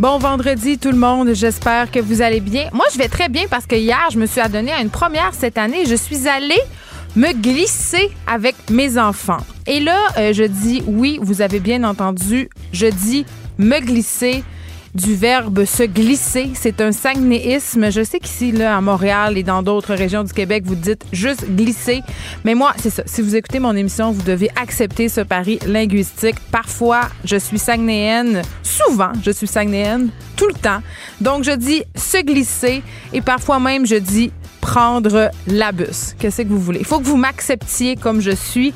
Bon vendredi tout le monde, j'espère que vous allez bien. Moi je vais très bien parce que hier je me suis adonnée à une première cette année. Je suis allée me glisser avec mes enfants. Et là, euh, je dis oui, vous avez bien entendu, je dis me glisser du verbe se glisser. C'est un sagnéisme. Je sais qu'ici, là, à Montréal et dans d'autres régions du Québec, vous dites juste glisser. Mais moi, c'est ça. Si vous écoutez mon émission, vous devez accepter ce pari linguistique. Parfois, je suis sagnéenne. Souvent, je suis sagnéenne. Tout le temps. Donc, je dis se glisser et parfois même, je dis prendre la bus. Qu'est-ce que vous voulez? Il faut que vous m'acceptiez comme je suis.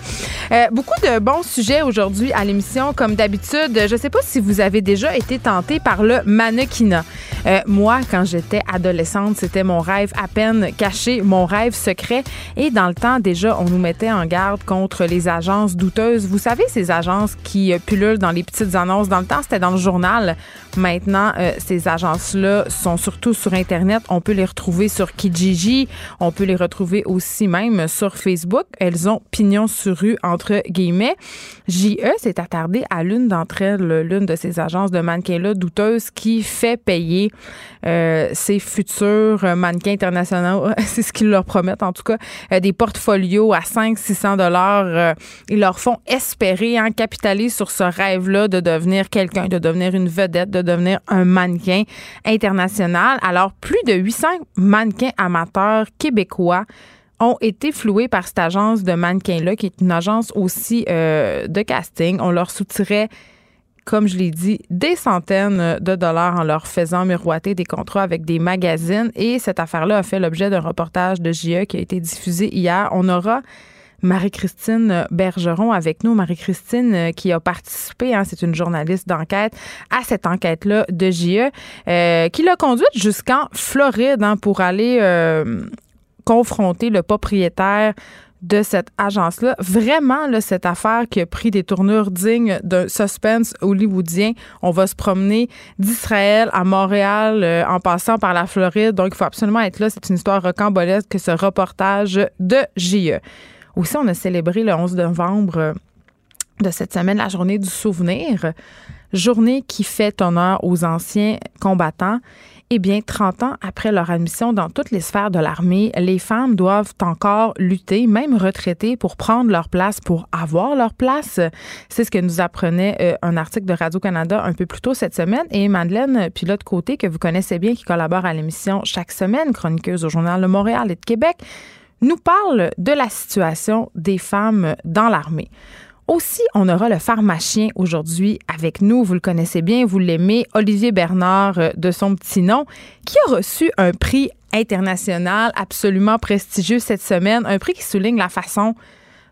Euh, beaucoup de bons sujets aujourd'hui à l'émission, comme d'habitude. Je ne sais pas si vous avez déjà été tenté par le mannequinat. Euh, moi, quand j'étais adolescente, c'était mon rêve à peine caché, mon rêve secret. Et dans le temps, déjà, on nous mettait en garde contre les agences douteuses. Vous savez, ces agences qui euh, pullulent dans les petites annonces. Dans le temps, c'était dans le journal. Maintenant, euh, ces agences-là sont surtout sur Internet. On peut les retrouver sur Kijiji. On peut les retrouver aussi même sur Facebook. Elles ont pignon sur rue, entre guillemets. JE s'est attardé à l'une d'entre elles, l'une de ces agences de mannequins-là douteuses qui fait payer euh, ces futurs mannequins internationaux, c'est ce qu'ils leur promettent en tout cas, euh, des portfolios à 500-600 dollars. Euh, ils leur font espérer, hein, capitaliser sur ce rêve-là de devenir quelqu'un, de devenir une vedette, de devenir un mannequin international. Alors, plus de 800 mannequins amateurs québécois ont été floués par cette agence de mannequins-là, qui est une agence aussi de casting. On leur soutirait comme je l'ai dit, des centaines de dollars en leur faisant miroiter des contrats avec des magazines. Et cette affaire-là a fait l'objet d'un reportage de JE qui a été diffusé hier. On aura Marie-Christine Bergeron avec nous. Marie-Christine euh, qui a participé, hein, c'est une journaliste d'enquête, à cette enquête-là de JE, euh, qui l'a conduite jusqu'en Floride hein, pour aller euh, confronter le propriétaire de cette agence-là. Vraiment, cette affaire qui a pris des tournures dignes d'un suspense hollywoodien. On va se promener d'Israël à Montréal en passant par la Floride. Donc, il faut absolument être là. C'est une histoire rocambolesque que ce reportage de JE. Aussi, on a célébré le 11 novembre euh, de cette semaine la journée du souvenir. Journée qui fait honneur aux anciens combattants eh bien, 30 ans après leur admission dans toutes les sphères de l'armée, les femmes doivent encore lutter, même retraitées, pour prendre leur place, pour avoir leur place. C'est ce que nous apprenait euh, un article de Radio-Canada un peu plus tôt cette semaine. Et Madeleine Pilote-Côté, que vous connaissez bien, qui collabore à l'émission chaque semaine, chroniqueuse au Journal de Montréal et de Québec, nous parle de la situation des femmes dans l'armée. Aussi, on aura le pharmacien aujourd'hui avec nous. Vous le connaissez bien, vous l'aimez, Olivier Bernard euh, de son petit nom, qui a reçu un prix international absolument prestigieux cette semaine, un prix qui souligne la façon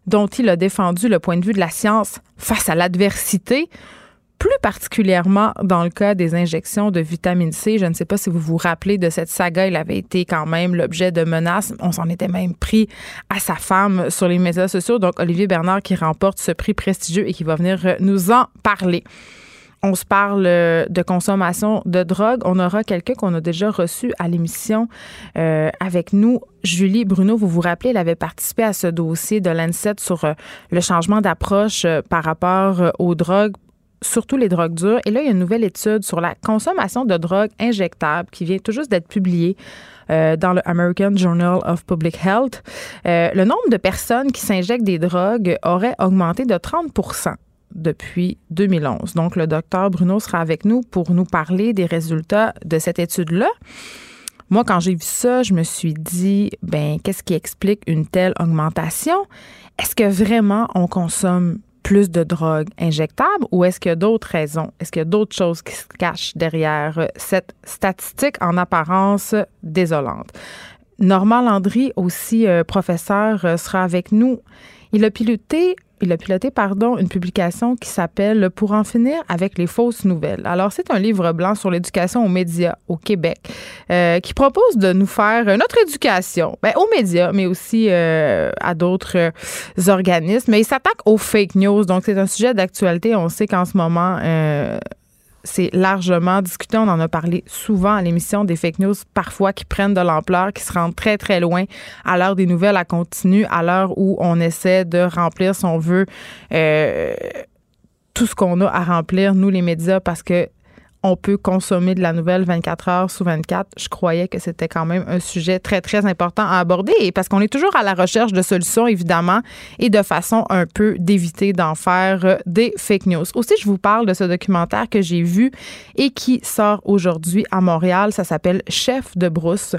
dont il a défendu le point de vue de la science face à l'adversité plus particulièrement dans le cas des injections de vitamine C. Je ne sais pas si vous vous rappelez de cette saga. Il avait été quand même l'objet de menaces. On s'en était même pris à sa femme sur les médias sociaux. Donc, Olivier Bernard qui remporte ce prix prestigieux et qui va venir nous en parler. On se parle de consommation de drogue. On aura quelqu'un qu'on a déjà reçu à l'émission euh, avec nous. Julie Bruno, vous vous rappelez, elle avait participé à ce dossier de l'ANSET sur euh, le changement d'approche euh, par rapport aux drogues surtout les drogues dures. Et là, il y a une nouvelle étude sur la consommation de drogues injectables qui vient tout juste d'être publiée. Euh, dans le American Journal of Public Health, euh, le nombre de personnes qui s'injectent des drogues aurait augmenté de 30% depuis 2011. Donc, le docteur Bruno sera avec nous pour nous parler des résultats de cette étude-là. Moi, quand j'ai vu ça, je me suis dit, ben, qu'est-ce qui explique une telle augmentation? Est-ce que vraiment on consomme plus de drogue injectable ou est-ce qu'il y a d'autres raisons? Est-ce qu'il y a d'autres choses qui se cachent derrière cette statistique en apparence désolante? Normand Landry, aussi euh, professeur, euh, sera avec nous. Il a piloté il a piloté pardon, une publication qui s'appelle Pour en finir avec les fausses nouvelles. Alors, c'est un livre blanc sur l'éducation aux médias au Québec euh, qui propose de nous faire notre éducation ben, aux médias, mais aussi à d'autres organismes. Mais il s'attaque aux fake news. Donc, c'est un sujet d'actualité. On sait qu'en ce moment, c'est largement discuté. On en a parlé souvent à l'émission des fake news, parfois qui prennent de l'ampleur, qui se rendent très, très loin à l'heure des nouvelles à continu, à l'heure où on essaie de remplir, si on veut, euh, tout ce qu'on a à remplir, nous, les médias, parce que on peut consommer de la nouvelle 24 heures sous 24. Je croyais que c'était quand même un sujet très, très important à aborder parce qu'on est toujours à la recherche de solutions, évidemment, et de façon un peu d'éviter d'en faire euh, des fake news. Aussi, je vous parle de ce documentaire que j'ai vu et qui sort aujourd'hui à Montréal. Ça s'appelle Chef de brousse.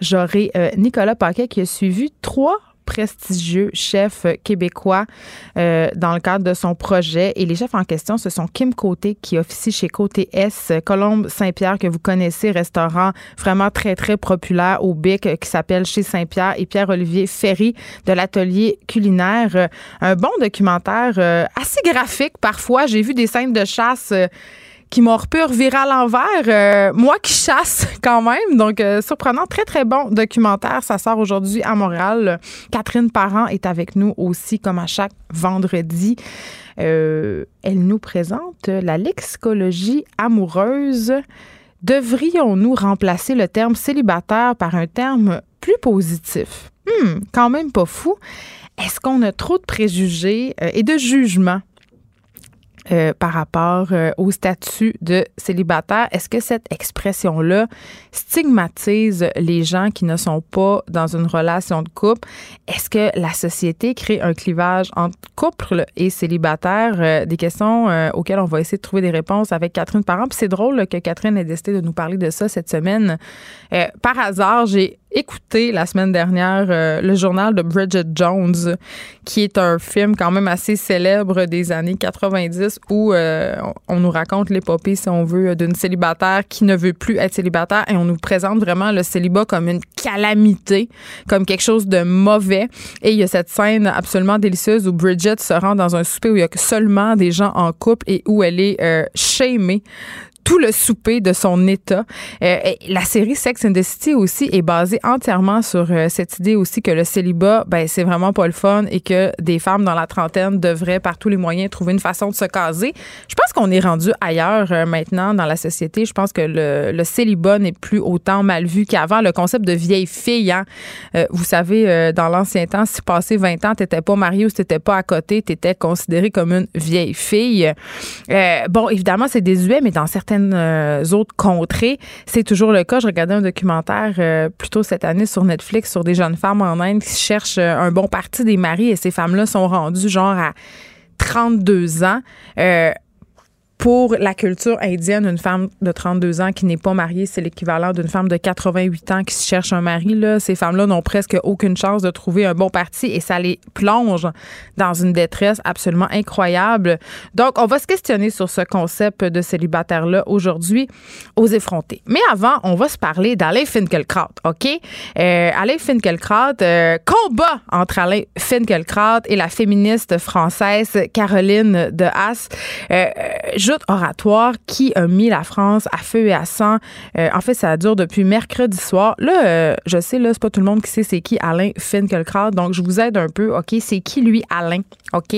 J'aurai euh, Nicolas Paquet qui a suivi trois prestigieux chef québécois euh, dans le cadre de son projet. Et les chefs en question, ce sont Kim Côté, qui officie chez Côté S, Colombe Saint-Pierre, que vous connaissez, restaurant vraiment très, très populaire au BIC, qui s'appelle Chez Saint-Pierre, et Pierre-Olivier Ferry de l'atelier culinaire. Un bon documentaire euh, assez graphique parfois. J'ai vu des scènes de chasse. Euh, qui m'ont pu revirer à l'envers. Euh, moi qui chasse quand même. Donc, euh, surprenant. Très, très bon documentaire. Ça sort aujourd'hui à Montréal. Catherine Parent est avec nous aussi, comme à chaque vendredi. Euh, elle nous présente la lexicologie amoureuse. Devrions-nous remplacer le terme célibataire par un terme plus positif? Hmm, quand même pas fou. Est-ce qu'on a trop de préjugés et de jugements? Euh, par rapport euh, au statut de célibataire. Est-ce que cette expression-là stigmatise les gens qui ne sont pas dans une relation de couple? Est-ce que la société crée un clivage entre couple et célibataire? Euh, des questions auxquelles on va essayer de trouver des réponses avec Catherine Parent. Puis c'est drôle que Catherine ait décidé de nous parler de ça cette semaine. par hasard, j'ai écouté la semaine dernière le journal de Bridget Jones, qui est un film quand même assez célèbre des années 90 où euh, on nous raconte l'épopée, si on veut, d'une célibataire qui ne veut plus être célibataire et on nous présente vraiment le célibat comme une calamité, comme quelque chose de mauvais. Et il y a cette scène absolument délicieuse où Bridget se rend dans un souper où il y a seulement des gens en couple et où elle est euh, shamée tout le souper de son état. Euh, la série Sex and the City aussi est basée entièrement sur euh, cette idée aussi que le célibat, ben c'est vraiment pas le fun et que des femmes dans la trentaine devraient par tous les moyens trouver une façon de se caser. Je pense qu'on est rendu ailleurs euh, maintenant dans la société. Je pense que le, le célibat n'est plus autant mal vu qu'avant. Le concept de vieille fille, hein, vous savez, dans l'ancien temps, si passé 20 ans, t'étais pas marié ou si t'étais pas à côté, t'étais considéré comme une vieille fille. bon, évidemment, c'est désuet, mais dans euh, autres contrées. C'est toujours le cas. Je regardais un documentaire euh, plutôt cette année sur Netflix sur des jeunes femmes en Inde qui cherchent euh, un bon parti des maris et ces femmes-là sont rendues genre à 32 ans pour la culture indienne, une femme de 32 ans qui n'est pas mariée, c'est l'équivalent d'une femme de 88 ans qui cherche un mari. Là. Ces femmes-là n'ont presque aucune chance de trouver un bon parti et ça les plonge dans une détresse absolument incroyable. Donc, on va se questionner sur ce concept de célibataire-là aujourd'hui aux effrontés. Mais avant, on va se parler d'Alain Finkielkraut, OK? Euh, Alain Finkielkraut, euh, combat entre Alain Finkielkraut et la féministe française Caroline de Haas. Euh, oratoire qui a mis la France à feu et à sang. Euh, en fait, ça dure depuis mercredi soir. Là, euh, je sais, là, c'est pas tout le monde qui sait c'est qui Alain Finkielkraut, donc je vous aide un peu. OK, c'est qui lui, Alain? OK?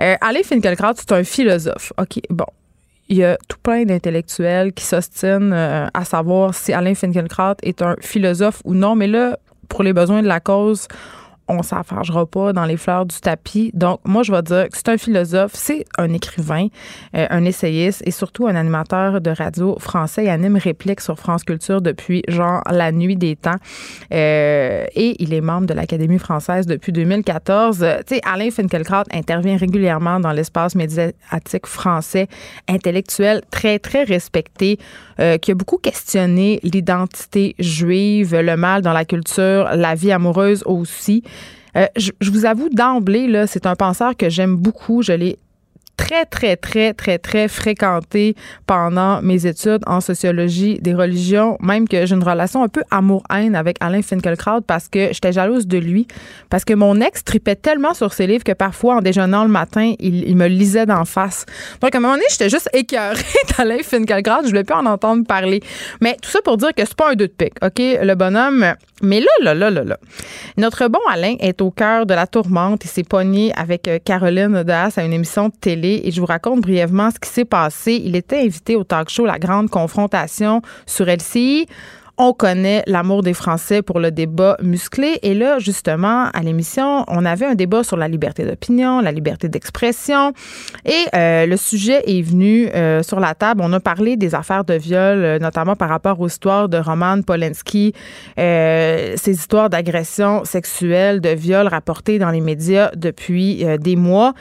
Euh, Alain Finkielkraut, c'est un philosophe. OK, bon il y a tout plein d'intellectuels qui s'ostinent à savoir si Alain Finkielkraut est un philosophe ou non. Mais là, pour les besoins de la cause, on s'affargera pas dans les fleurs du tapis. Donc, moi, je vais dire que c'est un philosophe, c'est un écrivain, euh, un essayiste et surtout un animateur de radio français. Il anime Réplique sur France Culture depuis, genre, la nuit des temps. Euh, et il est membre de l'Académie française depuis 2014. tu sais, Alain Finkielkraut intervient régulièrement dans l'espace médiatique français, intellectuel, très, très respecté, euh, qui a beaucoup questionné l'identité juive, le mal dans la culture, la vie amoureuse aussi. Euh, je, vous avoue d'emblée, là, c'est un penseur que j'aime beaucoup. Je l'ai très, très, très, très, très fréquenté pendant mes études en sociologie des religions, même que j'ai une relation un peu amour-haine avec Alain Finkielkraut parce que j'étais jalouse de lui, parce que mon ex tripait tellement sur ses livres que parfois, en déjeunant le matin, il, il me lisait d'en face. Donc, à un moment donné, j'étais juste écœurée d'Alain Finkielkraut, je voulais plus en entendre parler. Mais tout ça pour dire que c'est pas un deux de pique, OK? Le bonhomme... Mais là, là, là, là, là, notre bon Alain est au cœur de la tourmente. Il s'est pogné avec euh, Caroline Daas à une émission de télé et je vous raconte brièvement ce qui s'est passé. Il était invité au talk show La Grande Confrontation sur LCI. On connaît l'amour des Français pour le débat musclé. Et là, justement, à l'émission, on avait un débat sur la liberté d'opinion, la liberté d'expression. Et euh, le sujet est venu euh, sur la table. On a parlé des affaires de viol, euh, notamment par rapport aux histoires de Roman Polanski, ces histoires d'agression sexuelle, de viol rapportées dans les médias depuis des mois.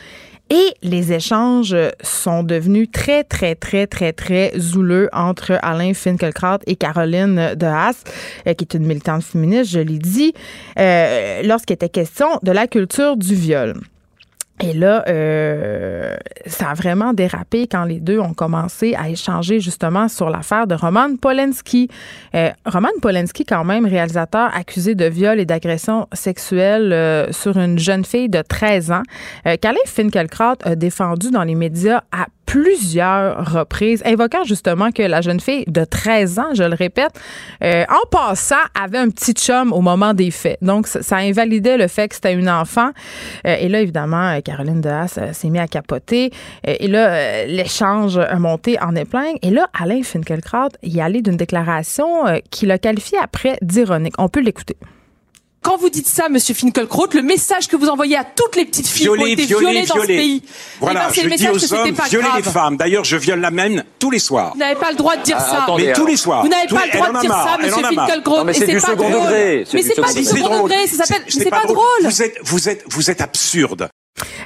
Et les échanges sont devenus très, très, très, très, très zouleux entre Alain Finkielkraut et Caroline de Haas, euh, qui est une militante féministe, je l'ai dit, euh, lorsqu'il était question de la culture du viol. Et là, euh, ça a vraiment dérapé quand les deux ont commencé à échanger justement sur l'affaire de Roman Polanski. Euh, Roman Polanski, quand même, réalisateur accusé de viol et d'agression sexuelle euh, sur une jeune fille de 13 ans, qu'Alain Finkielkraut a défendu dans les médias à plusieurs reprises, invoquant justement que la jeune fille de 13 ans, je le répète, en passant, avait un petit chum au moment des faits. Donc, ça, invalidait le fait que c'était une enfant. Et là, évidemment, euh, Caroline Haas s'est mise à capoter. et là, l'échange a monté en épingle. Et là, Alain Finkielkraut y allait d'une déclaration qu'il a qualifiée après d'ironique. On peut l'écouter. Quand vous dites ça, Monsieur Finkelkraut, le message que vous envoyez à toutes les petites filles qui ont été violées dans ce pays, voilà, eh ben, je le dis aux hommes, violez les femmes. D'ailleurs, je viole la même tous les soirs. Vous n'avez pas le droit de dire ah, ça. mais tous les soirs. Vous n'avez pas le droit de dire ça, Monsieur Finkelkraut. Mais c'est du second degré. Mais c'est pas du second degré. Ça s'appelle. C'est pas drôle. Vous êtes, vous êtes, vous êtes absurde.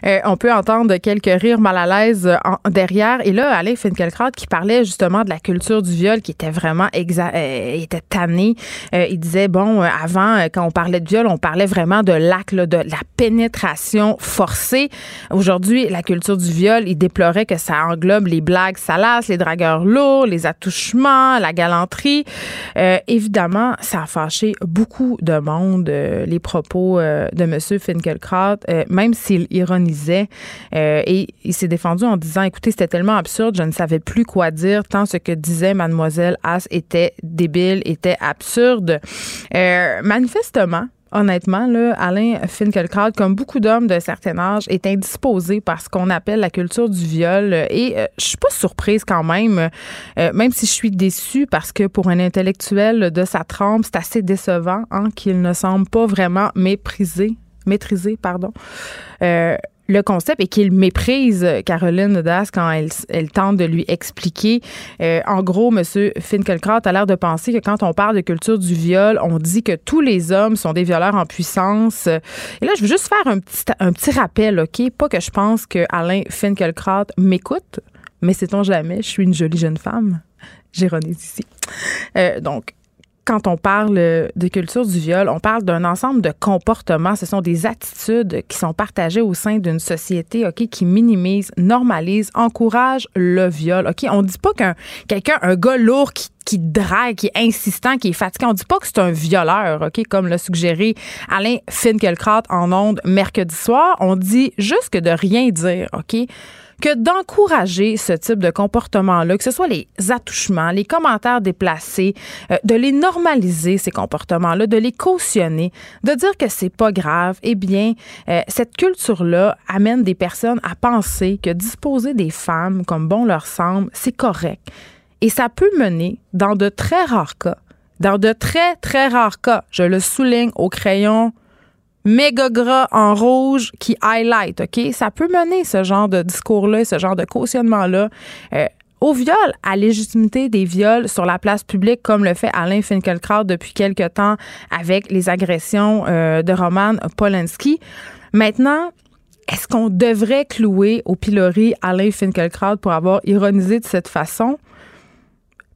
Euh, on peut entendre quelques rires mal à l'aise euh, derrière. Et là, Alain Finkielkraut qui parlait justement de la culture du viol qui était vraiment exa euh, était tanné. il disait, bon, avant, quand on parlait de viol, on parlait vraiment de l'acte, de la pénétration forcée. Aujourd'hui, la culture du viol, il déplorait que ça englobe les blagues salaces, les dragueurs lourds, les attouchements, la galanterie. évidemment, ça a fâché beaucoup de monde, les propos de M. Finkielkraut, même s'il euh, et il s'est défendu en disant écoutez, c'était tellement absurde, je ne savais plus quoi dire tant ce que disait mademoiselle As était débile, était absurde. Euh, manifestement, honnêtement, là, Alain Finkielkraut, comme beaucoup d'hommes d'un certain âge, est indisposé par ce qu'on appelle la culture du viol. Et euh, je suis pas surprise quand même, même si je suis déçue parce que pour un intellectuel de sa trempe, c'est assez décevant hein, qu'il ne semble pas vraiment méprisé maîtriser, pardon, euh, le concept et qu'il méprise Caroline Das quand elle, elle, tente de lui expliquer. Euh, en gros, M. Finkelkraut a l'air de penser que quand on parle de culture du viol, on dit que tous les hommes sont des violeurs en puissance. Et là, je veux juste faire un petit, un petit rappel, OK? Pas que je pense que Alain Finkelkraut m'écoute, mais sait-on jamais, je suis une jolie jeune femme? J'ironise ici. Euh, donc, quand on parle de culture du viol, on parle d'un ensemble de comportements. Ce sont des attitudes qui sont partagées au sein d'une société, OK, qui minimise, normalise, encourage le viol. OK, on dit pas qu'un quelqu'un, un gars lourd qui qui drague, qui est insistant, qui est fatigué. On dit pas que c'est un violeur, OK, comme l'a suggéré Alain Finkielkraut en ondes mercredi soir. On dit juste que de rien dire, OK? Que d'encourager ce type de comportement-là, que ce soit les attouchements, les commentaires déplacés, euh, de les normaliser, ces comportements-là, de les cautionner, de dire que c'est pas grave, eh bien, euh, cette culture-là amène des personnes à penser que disposer des femmes comme bon leur semble, c'est correct. Et ça peut mener, dans de très rares cas, dans de très, très rares cas, je le souligne au crayon méga gras en rouge qui highlight, OK? Ça peut mener ce genre de discours-là, ce genre de cautionnement-là. Euh, au viol, à légitimité des viols sur la place publique, comme le fait Alain Finkielkraut depuis quelque temps avec les agressions euh, de Roman Polanski. Maintenant, est-ce qu'on devrait clouer au pilori Alain Finkielkraut pour avoir ironisé de cette façon?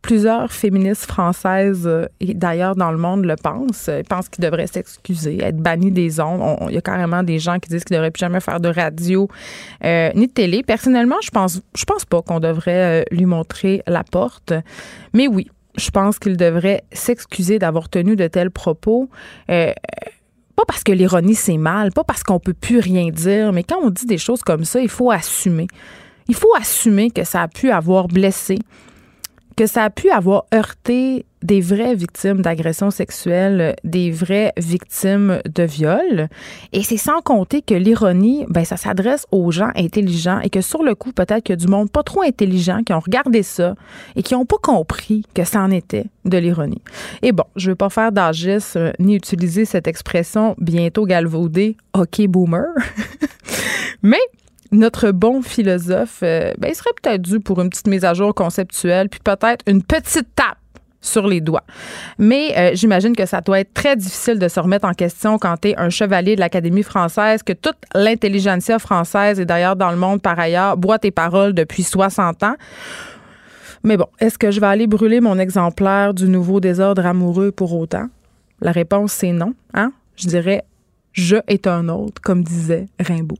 Plusieurs féministes françaises euh, et d'ailleurs dans le monde le pensent. Ils pensent qu'il devrait s'excuser, être banni des ondes. Il y a carrément des gens qui disent qu'il ne devrait plus jamais faire de radio euh, ni de télé. Personnellement, je pense, je pense pas qu'on devrait euh, lui montrer la porte. Mais oui, je pense qu'il devrait s'excuser d'avoir tenu de tels propos. pas parce que l'ironie c'est mal, pas parce qu'on peut plus rien dire, mais quand on dit des choses comme ça, il faut assumer. Il faut assumer que ça a pu avoir blessé, que ça a pu avoir heurté des vraies victimes d'agressions sexuelles, des vraies victimes de viol. Et c'est sans compter que l'ironie, ben, ça s'adresse aux gens intelligents et que sur le coup, peut-être qu'il y a du monde pas trop intelligent qui ont regardé ça et qui n'ont pas compris que ça en était de l'ironie. Et bon, je veux pas faire d'agis ni utiliser cette expression bientôt galvaudée, OK boomer. Mais notre bon philosophe, euh, ben, il serait peut-être dû pour une petite mise à jour conceptuelle, puis peut-être une petite tape sur les doigts. Mais euh, j'imagine que ça doit être très difficile de se remettre en question quand tu es un chevalier de l'Académie française, que toute l'intelligentsia française et d'ailleurs dans le monde par ailleurs boit tes paroles depuis 60 ans. Mais bon, est-ce que je vais aller brûler mon exemplaire du nouveau désordre amoureux pour autant? La réponse, c'est non. Hein? Je dirais je est un autre, comme disait Rimbaud.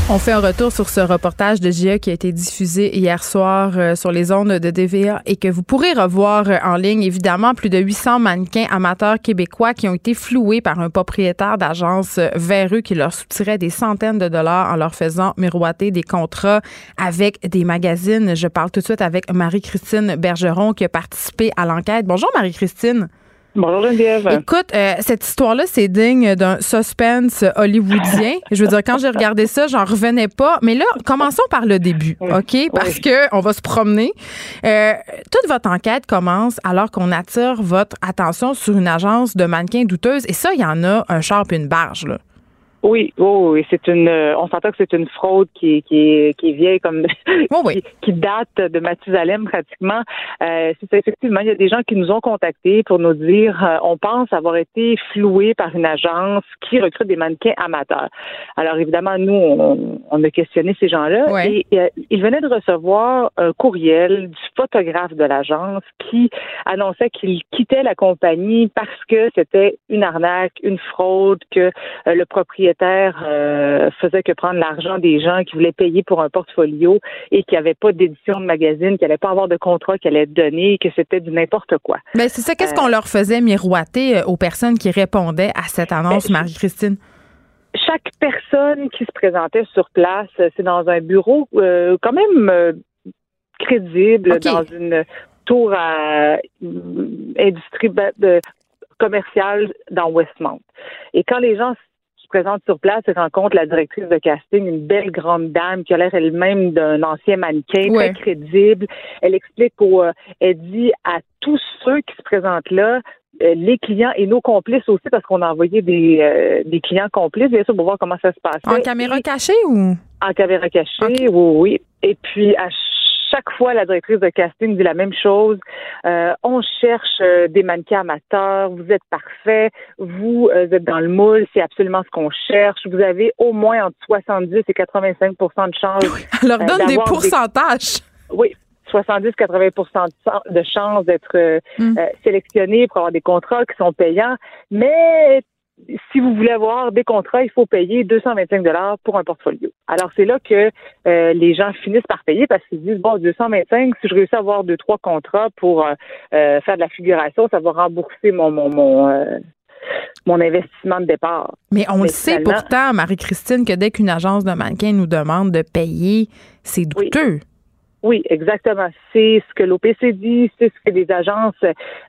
On fait un retour sur ce reportage de GIA qui a été diffusé hier soir euh, sur les ondes de DVA et que vous pourrez revoir euh, en ligne. Évidemment, plus de 800 mannequins amateurs québécois qui ont été floués par un propriétaire d'agence vers qui leur soutirait des centaines de dollars en leur faisant miroiter des contrats avec des magazines. Je parle tout de suite avec Marie-Christine Bergeron qui a participé à l'enquête. Bonjour Marie-Christine. Bonjour Geneviève. Écoute, euh, cette histoire-là, c'est digne d'un suspense hollywoodien. Je veux dire, quand j'ai regardé ça, j'en revenais pas. Mais là, commençons par le début, OK? Parce que on va se promener. Euh, toute votre enquête commence alors qu'on attire votre attention sur une agence de mannequins douteuses. Et ça, il y en a un char et une barge, là. Oui, oh, oui, c'est une. Euh, on s'entend que c'est une fraude qui, qui, qui est vieille comme oh, oui. qui, date de Mathusalem pratiquement. Euh, c'est effectivement, il y a des gens qui nous ont contactés pour nous dire, euh, on pense avoir été floués par une agence qui recrute des mannequins amateurs. Alors évidemment, nous, on, on a questionné ces gens-là et euh, ils venaient de recevoir un courriel du photographe de l'agence qui annonçait qu'il quittait la compagnie parce que c'était une arnaque, une fraude, que le propriétaire euh, faisait que prendre l'argent des gens qui voulaient payer pour un portfolio et qui n'avaient pas d'édition de magazine, qui n'allaient pas avoir de contrat qui allait être donné, que c'était du n'importe quoi. Mais ben, c'est ça. Qu'est-ce qu'on leur faisait miroiter euh, aux personnes qui répondaient à cette annonce, ben, Marie-Christine? Chaque personne qui se présentait sur place, euh, c'est dans un bureau quand même crédible, dans une tour à industrie commerciale dans Westmount. Et quand les gens présente sur place et rencontre la directrice de casting, une belle grande dame qui a l'air elle-même d'un ancien mannequin, très crédible. Elle explique au, euh, elle dit à tous ceux qui se présentent là, euh, les clients et nos complices aussi, parce qu'on a envoyé des, euh, des clients complices, bien sûr, pour voir comment ça se passe. En caméra cachée ou? En caméra cachée, oui, oui. Et puis, à chaque fois, la directrice de casting dit la même chose. Euh, on cherche euh, des mannequins amateurs. Vous êtes parfait. Vous euh, êtes dans le moule. C'est absolument ce qu'on cherche. Vous avez au moins entre 70 et 85 de chance. Elle leur donne des pourcentages. oui, 70-80% de chance d'être mm. sélectionné pour avoir des contrats qui sont payants. Mais si vous voulez avoir des contrats, il faut payer 225 dollars pour un portfolio. Alors c'est là que euh, les gens finissent par payer parce qu'ils disent bon 225, si je réussis à avoir deux trois contrats pour euh, euh, faire de la figuration, ça va rembourser mon mon mon mon investissement de départ. Mais on le sait pourtant, Marie-Christine, que dès qu'une agence de mannequin nous demande de payer, c'est douteux. Oui, exactement. C'est ce que l'OPC dit, c'est ce que les agences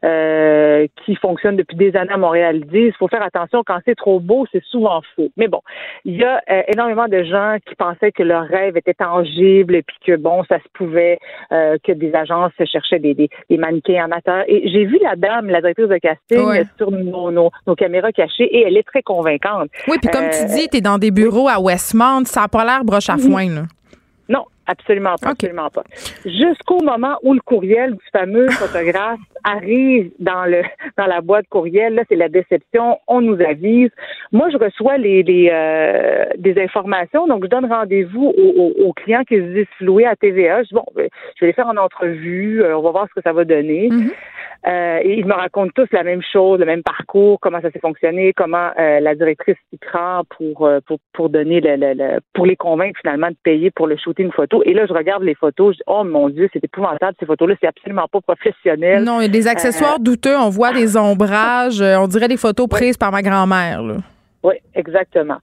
euh, qui fonctionnent depuis des années à Montréal disent. Il faut faire attention, quand c'est trop beau, c'est souvent faux. Mais bon, il y a euh, énormément de gens qui pensaient que leur rêve était tangible et puis que bon, ça se pouvait, euh, que des agences cherchaient des, des, des mannequins amateurs. Et j'ai vu la dame, la directrice de casting, sur nos, nos, nos, caméras cachées et elle est très convaincante. Oui, puis comme tu dis, tu es dans des bureaux à Westmount, ça n'a pas l'air broche à foin, là. Absolument pas, absolument pas. Jusqu'au moment où le courriel du fameux photographe arrive dans le dans la boîte courriel, là c'est la déception. On nous avise. Moi, je reçois les, les euh, des informations, donc je donne rendez-vous aux, clients qui se disent floués à TVA. Je dis, bon, ben, je vais les faire en entrevue. Euh, on va voir ce que ça va donner. Mm-hmm. Euh, et ils me racontent tous la même chose, le même parcours, comment ça s'est fonctionné, comment euh, la directrice s'y prend pour, euh, pour, pour donner le, le, pour les convaincre finalement de payer pour le shooter une photo. Et là, je regarde les photos, je dis Oh mon Dieu, c'est épouvantable, ces photos-là, c'est absolument pas professionnel. Non, il y a des accessoires douteux, on voit des ombrages, on dirait des photos prises par ma grand-mère. Oui, exactement.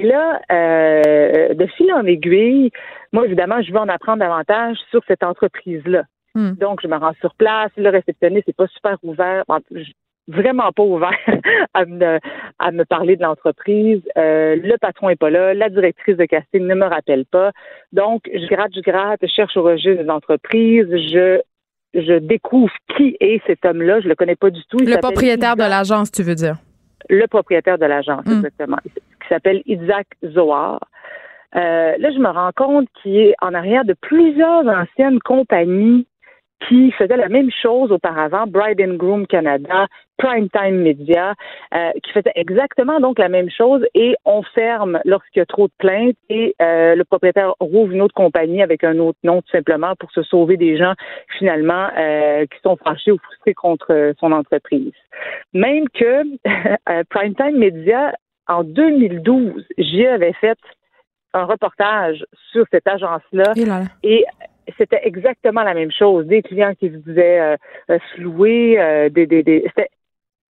Et là, de fil en aiguille, moi, évidemment, je veux en apprendre davantage sur cette entreprise-là. Hmm. Donc, je me rends sur place. Le réceptionniste n'est pas super ouvert, vraiment pas ouvert à me, à me parler de l'entreprise. Euh, le patron est pas là. La directrice de casting ne me rappelle pas. Donc, je gratte, je gratte, je cherche au registre des entreprises. Je je découvre qui est cet homme-là. Je le connais pas du tout. le propriétaire de l'agence, tu veux dire? Le propriétaire de l'agence, hmm. exactement. Qui s'appelle Isaac Zohar. Euh, là, je me rends compte qu'il est en arrière de plusieurs anciennes compagnies qui faisait la même chose auparavant, Bride and Groom Canada, Primetime Media, euh, qui faisait exactement donc la même chose. Et on ferme lorsqu'il y a trop de plaintes. Et euh, le propriétaire rouvre une autre compagnie avec un autre nom tout simplement pour se sauver des gens finalement euh, qui sont fâchés ou frustrés contre son entreprise. Même que Primetime Media en 2012, j'y avais fait un reportage sur cette agence-là. Et c'était exactement la même chose. Des clients qui se disaient euh, euh floués, euh, des, des, des c'était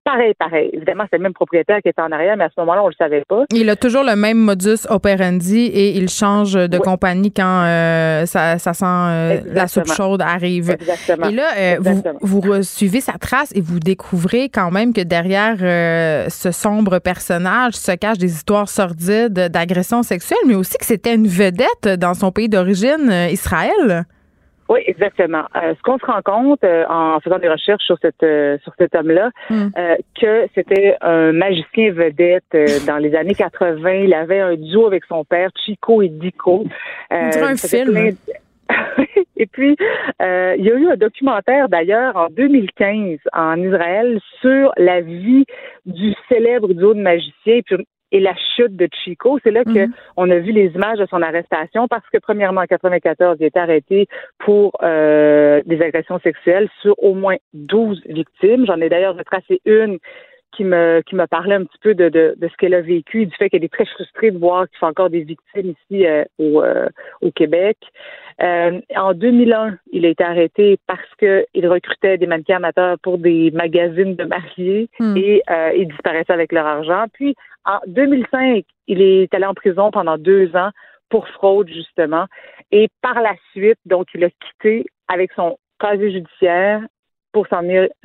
pareil, pareil. Évidemment, c'est le même propriétaire qui était en arrière, mais à ce moment-là, on le savait pas. Il a toujours le même modus operandi et il change de compagnie quand euh, ça, ça, sent la soupe chaude arrive. Exactement. Et là, vous, vous suivez sa trace et vous découvrez quand même que derrière ce sombre personnage se cachent des histoires sordides d'agression sexuelle, mais aussi que c'était une vedette dans son pays d'origine, Israël. Oui, exactement. Euh, ce qu'on se rend compte euh, en faisant des recherches sur cette euh, sur cet homme-là, hmm. que c'était un magicien vedette dans les années 80. Il avait un duo avec son père, Chico et Dico. un film. Et puis, il y a eu un documentaire d'ailleurs en 2015 en Israël sur la vie du célèbre duo de magiciens. Puis et la chute de Chico. C'est là mhm. qu'on a vu les images de son arrestation parce que, premièrement, en 94, il été arrêté pour euh, des agressions sexuelles sur au moins 12 victimes. J'en ai d'ailleurs retracé une qui me qui me parlait un petit peu de, de, de ce qu'elle a vécu, du fait qu'elle est très frustrée de voir qu'il y a encore des victimes ici euh, au, euh, au Québec. Euh, en 2001, il a été arrêté parce qu'il recrutait des mannequins amateurs pour des magazines de mariés hmm. et il disparaissait avec leur argent. Puis en 2005, il est allé en prison pendant deux ans pour fraude justement. Et par la suite, donc, il a quitté avec son casier judiciaire pour s'en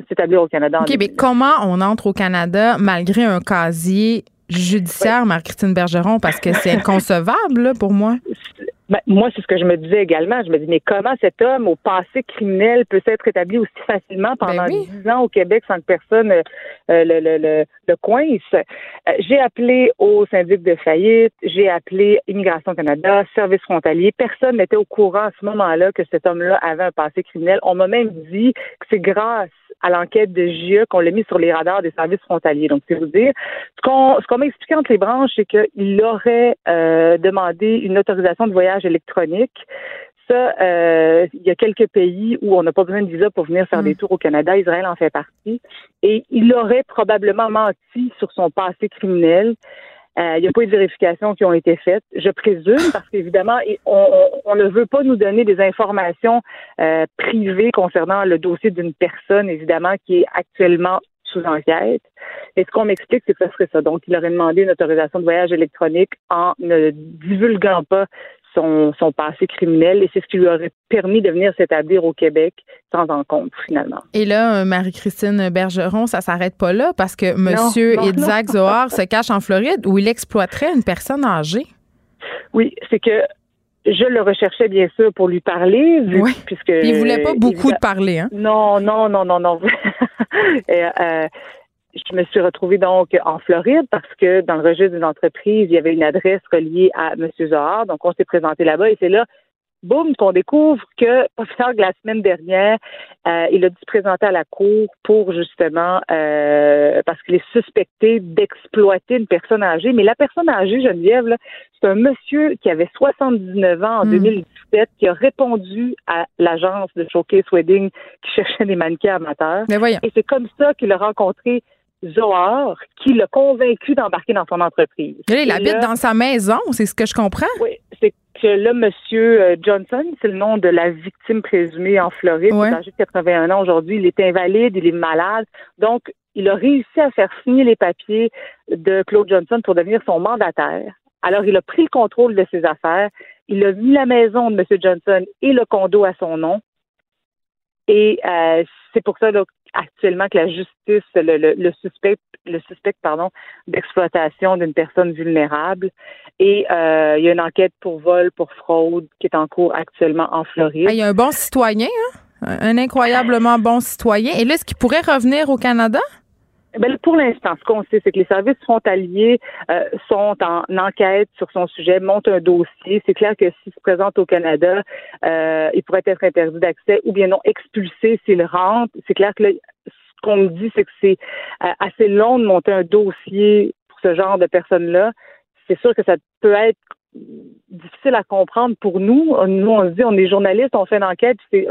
s'établir au Canada. OK, mais comment on entre au Canada malgré un casier judiciaire, Marc-Christine Bergeron, parce que c'est inconcevable pour moi? Ben, moi, c'est ce que je me disais également. Je me dis, mais comment cet homme au passé criminel peut s'être établi aussi facilement ben pendant dix ans au Québec sans que personne euh, le, le, le, le, coince? Euh, j'ai appelé au syndic de faillite, j'ai appelé Immigration Canada, service frontalier. Personne n'était au courant à ce moment-là que cet homme-là avait un passé criminel. On m'a même dit que c'est grâce à l'enquête de GIE qu'on l'a mis sur les radars des services frontaliers. Donc, c'est vous dire. Ce qu'on ce qu'on m'a expliqué entre les branches, c'est qu'il aurait euh, demandé une autorisation de voyage électronique ça, euh, il y a quelques pays où on n'a pas besoin de visa pour venir faire des mm. tours au Canada. Israël en fait partie. Et il aurait probablement menti sur son passé criminel. Euh, il n'y a pas eu de vérifications qui ont été faites, je présume, parce qu'évidemment, on, ne veut pas nous donner des informations euh, privées concernant le dossier d'une personne, évidemment, qui est actuellement sous enquête. Et ce qu'on m'explique, c'est que ce serait ça. Donc, il aurait demandé une autorisation de voyage électronique en ne divulguant pas son, son passé criminel et c'est ce qui lui aurait permis de venir s'établir au Québec sans encontre finalement. Et là, euh, Marie-Christine Bergeron, ça s'arrête pas là parce que Monsieur Isaac Zohar se cache en Floride où il exploiterait une personne âgée. Oui, c'est que je le recherchais bien sûr pour lui parler, oui. puisque il voulait pas beaucoup de parler, hein Non, non, non, non, non. et, euh, je me suis retrouvée donc en Floride parce que dans le registre d'une entreprise, il y avait une adresse reliée à M. Zohar. Donc, on s'est présenté là-bas et c'est là, boum, qu'on découvre que, pas plus que la semaine dernière, euh, il a dû se présenter à la cour pour justement, euh, parce qu'il est suspecté d'exploiter une personne âgée. Mais la personne âgée, Geneviève, c'est un monsieur qui avait 79 ans en 2017, hmm. qui a répondu à l'agence de Showcase Wedding qui cherchait des mannequins amateurs. Mais Et c'est comme ça qu'il a rencontré Zohar qui l'a convaincu d'embarquer dans son entreprise. il habite dans sa maison, c'est ce que je comprends. Oui, c'est que là, Monsieur euh, Johnson, c'est le nom de la victime présumée en Floride, il est âgé de 81 ans aujourd'hui, il est invalide, il est malade. Donc, il a réussi à faire signer les papiers de Claude Johnson pour devenir son mandataire. Alors, il a pris le contrôle de ses affaires. Il a mis la maison de M. Johnson et le condo à son nom. Et euh, c'est pour ça actuellement que la justice, le, suspect, le suspect pardon, d'exploitation d'une personne vulnérable. Et euh, il y a une enquête pour vol, pour fraude qui est en cours actuellement en Floride. il y a un bon citoyen, hein? un incroyablement bon citoyen. Et là, est-ce qu'il pourrait revenir au Canada? Ben, pour l'instant, ce qu'on sait, c'est que les services frontaliers euh, sont en enquête sur son sujet, montent un dossier. C'est clair que s'il se présente au Canada, euh, il pourrait être interdit d'accès ou bien non expulsé s'il rentre. C'est clair que ce qu'on me dit, c'est que c'est euh, assez long de monter un dossier pour ce genre de personnes-là. C'est sûr que ça peut être difficile à comprendre pour nous. Nous, on se dit, on est journalistes, on fait une enquête, c'est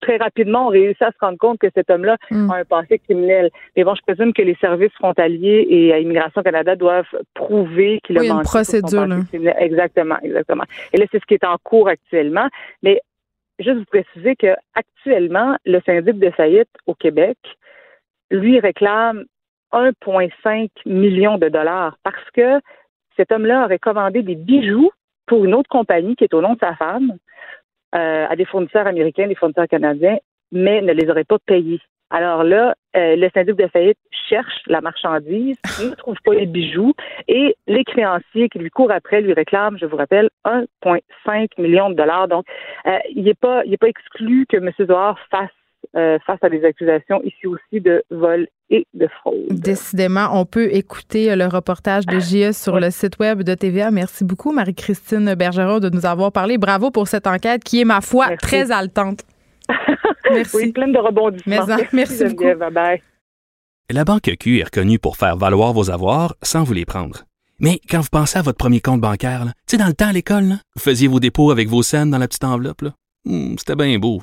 très rapidement, on réussit à se rendre compte que cet homme-là mm. a un passé criminel. Mais bon, je présume que les services frontaliers et à Immigration Canada doivent prouver qu'il a une procédure. Exactement, exactement. Et là, c'est ce qui est en cours actuellement. Mais juste vous préciser que actuellement, le syndic de faillite au Québec, lui réclame 1,5 million de dollars parce que cet homme-là aurait commandé des bijoux pour une autre compagnie qui est au nom de sa femme euh, à des fournisseurs américains, des fournisseurs canadiens, mais ne les aurait pas payés. Alors là, euh, le syndic de faillite cherche la marchandise, ne trouve pas les bijoux et les créanciers qui lui courent après lui réclament, je vous rappelle, 1,5 million de dollars. Donc, euh, il n'est pas, il pas exclu que M. Zohar fasse euh, face à des accusations ici aussi de vol et de fraude. Décidément, on peut écouter euh, le reportage de JE sur le site web de TVA. Merci beaucoup, Marie-Christine Bergeron, de nous avoir parlé. Bravo pour cette enquête qui est, ma foi, très haletante. Merci. oui, pleine de rebondissements. merci, merci beaucoup. Bye La Banque Q est reconnue pour faire valoir vos avoirs sans vous les prendre. Mais quand vous pensez à votre premier compte bancaire, tu sais, dans le temps à l'école, vous faisiez vos dépôts avec vos scènes dans la petite enveloppe. Hmm, c'était bien beau.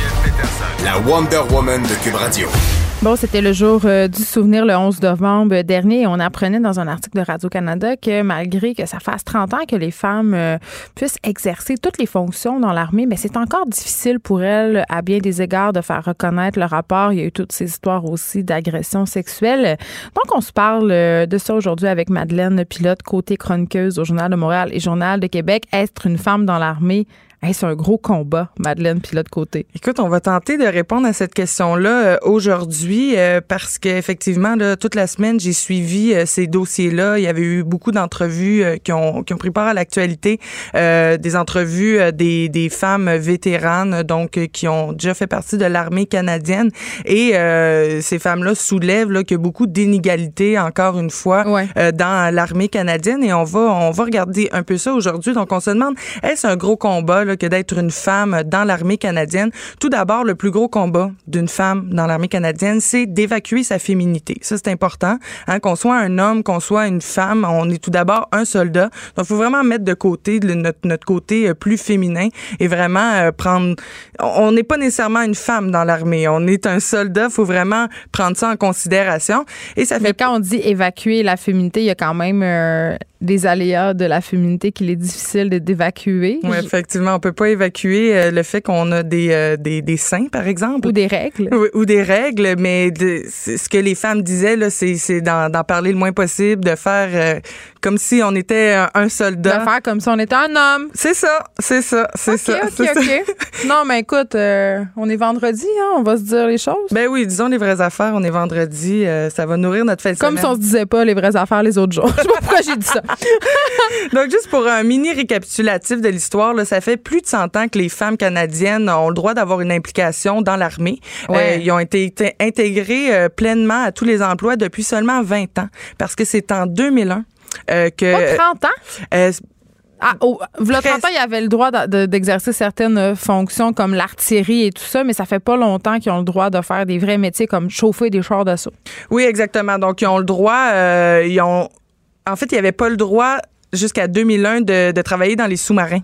la Wonder Woman de Cube Radio. Bon, c'était le jour euh, du souvenir le 11 novembre dernier et on apprenait dans un article de Radio-Canada que malgré que ça fasse 30 ans que les femmes euh, puissent exercer toutes les fonctions dans l'armée, mais c'est encore difficile pour elles, à bien des égards, de faire reconnaître le rapport. Il y a eu toutes ces histoires aussi d'agression sexuelle. Donc, on se parle euh, de ça aujourd'hui avec Madeleine Pilote, côté chroniqueuse au Journal de Montréal et Journal de Québec. Être une femme dans l'armée c'est un gros combat, Madeleine, puis l'autre côté. Écoute, on va tenter de répondre à cette question-là euh, aujourd'hui euh, parce qu'effectivement, toute la semaine, j'ai suivi euh, ces dossiers-là. Il y avait eu beaucoup d'entrevues qui, ont, qui ont pris part à l'actualité, des entrevues des, des femmes vétéranes, donc qui ont déjà fait partie de l'armée canadienne. Et ces femmes-là soulèvent là, qu'il y a beaucoup d'inégalités, encore une fois, dans l'armée canadienne. Et on va, on va regarder un peu ça aujourd'hui. Donc, on se demande, est-ce un gros combat que d'être une femme dans l'armée canadienne. Tout d'abord, le plus gros combat d'une femme dans l'armée canadienne, c'est d'évacuer sa féminité. Ça, c'est important. Hein, qu'on soit un homme, qu'on soit une femme, on est tout d'abord un soldat. Donc, il faut vraiment mettre de côté notre, notre côté euh, plus féminin et vraiment euh, prendre... On n'est pas nécessairement une femme dans l'armée. On est un soldat. Il faut vraiment prendre ça en considération. Et ça fait... Mais quand on dit évacuer la féminité, il y a quand même euh, des aléas de la féminité qu'il est difficile d'évacuer. Oui, effectivement peut pas évacuer euh, le fait qu'on a des, euh, des, des, seins, par exemple. Ou des règles. Ou, des règles, mais de, ce que les femmes disaient, là, c'est d'en parler le moins possible, de faire euh, comme si on était un, soldat. De faire comme si on était un homme. C'est ça, c'est ça, c'est ça. OK, OK. non, mais écoute, on est vendredi, hein, on va se dire les choses. Ben oui, disons les vraies affaires, on est vendredi, ça va nourrir notre fête Comme si on se disait pas les vraies affaires les autres jours. Je sais pas pourquoi j'ai dit ça. Donc, juste pour un mini récapitulatif de l'histoire, ça fait plus de 100 ans que les femmes canadiennes ont le droit d'avoir une implication dans l'armée. Euh, ils ont été intégrés euh, pleinement à tous les emplois depuis seulement 20 ans, parce que c'est en 2001 euh, que... Pas 30 ans? Ah, oh, le 30 ans, il y avait le droit d'exercer certaines fonctions comme l'artillerie et tout ça, mais ça fait pas longtemps qu'ils ont le droit de faire des vrais métiers comme chauffer des chars d'assaut. Oui, exactement. Donc, ils ont le droit, ils ont en fait, il n'y avait pas le droit jusqu'à 2001 de, de travailler dans les sous-marins.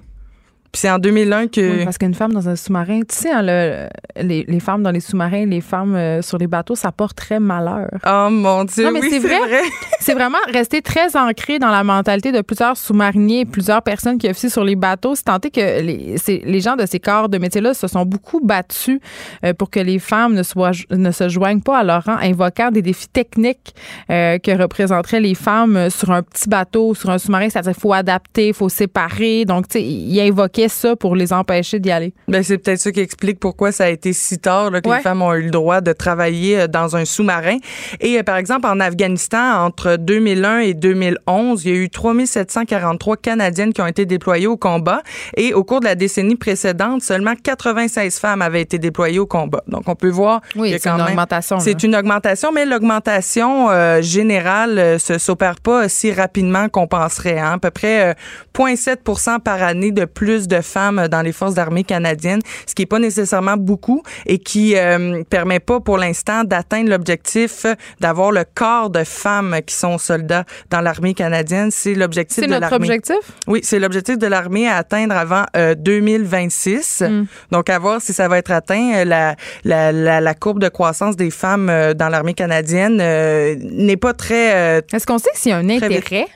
Puis c'est en 2001 que. Oui, parce qu'une femme dans un sous-marin, tu sais, hein, les, les, femmes dans les sous-marins, les femmes euh, sur les bateaux, ça porte très malheur. Oh mon Dieu, non, mais oui, c'est vrai. c'est vraiment resté très ancré dans la mentalité de plusieurs sous-mariniers, plusieurs personnes qui officient sur les bateaux. C'est tenté que les, les gens de ces corps de métier-là se sont beaucoup battus euh, pour que les femmes ne, soient, ne se joignent pas à leur rang, invoquant des défis techniques euh, que représenteraient les femmes sur un petit bateau, sur un sous-marin. C'est-à-dire qu'il faut adapter, il faut séparer. Donc, tu sais, ils invoquaient ça pour les empêcher d'y aller? Ben, c'est peut-être ça qui explique pourquoi ça a été si tard que les femmes ont eu le droit de travailler euh, dans un sous-marin. Et euh, par exemple, en Afghanistan, entre 2001 et 2011, il y a eu 3743 Canadiennes qui ont été déployées au combat. Et au cours de la décennie précédente, seulement 96 femmes avaient été déployées au combat. Donc, on peut voir. Oui, c'est une augmentation. C'est une augmentation, mais l'augmentation euh, générale ne s'opère pas si rapidement qu'on penserait. Hein. À peu près 0,7 par année de plus de femmes dans les forces armées canadiennes, ce qui est pas nécessairement beaucoup et qui euh, permet pas pour l'instant d'atteindre l'objectif d'avoir le corps de femmes qui sont soldats dans l'armée canadienne. C'est l'objectif de l'armée. C'est notre objectif? Oui, c'est l'objectif de l'armée à atteindre avant 2026. Euh, hmm. Donc, à voir si ça va être atteint. La, la, la, la courbe de croissance des femmes euh, dans l'armée canadienne n'est pas très... Est-ce qu'on sait s'il y a un intérêt?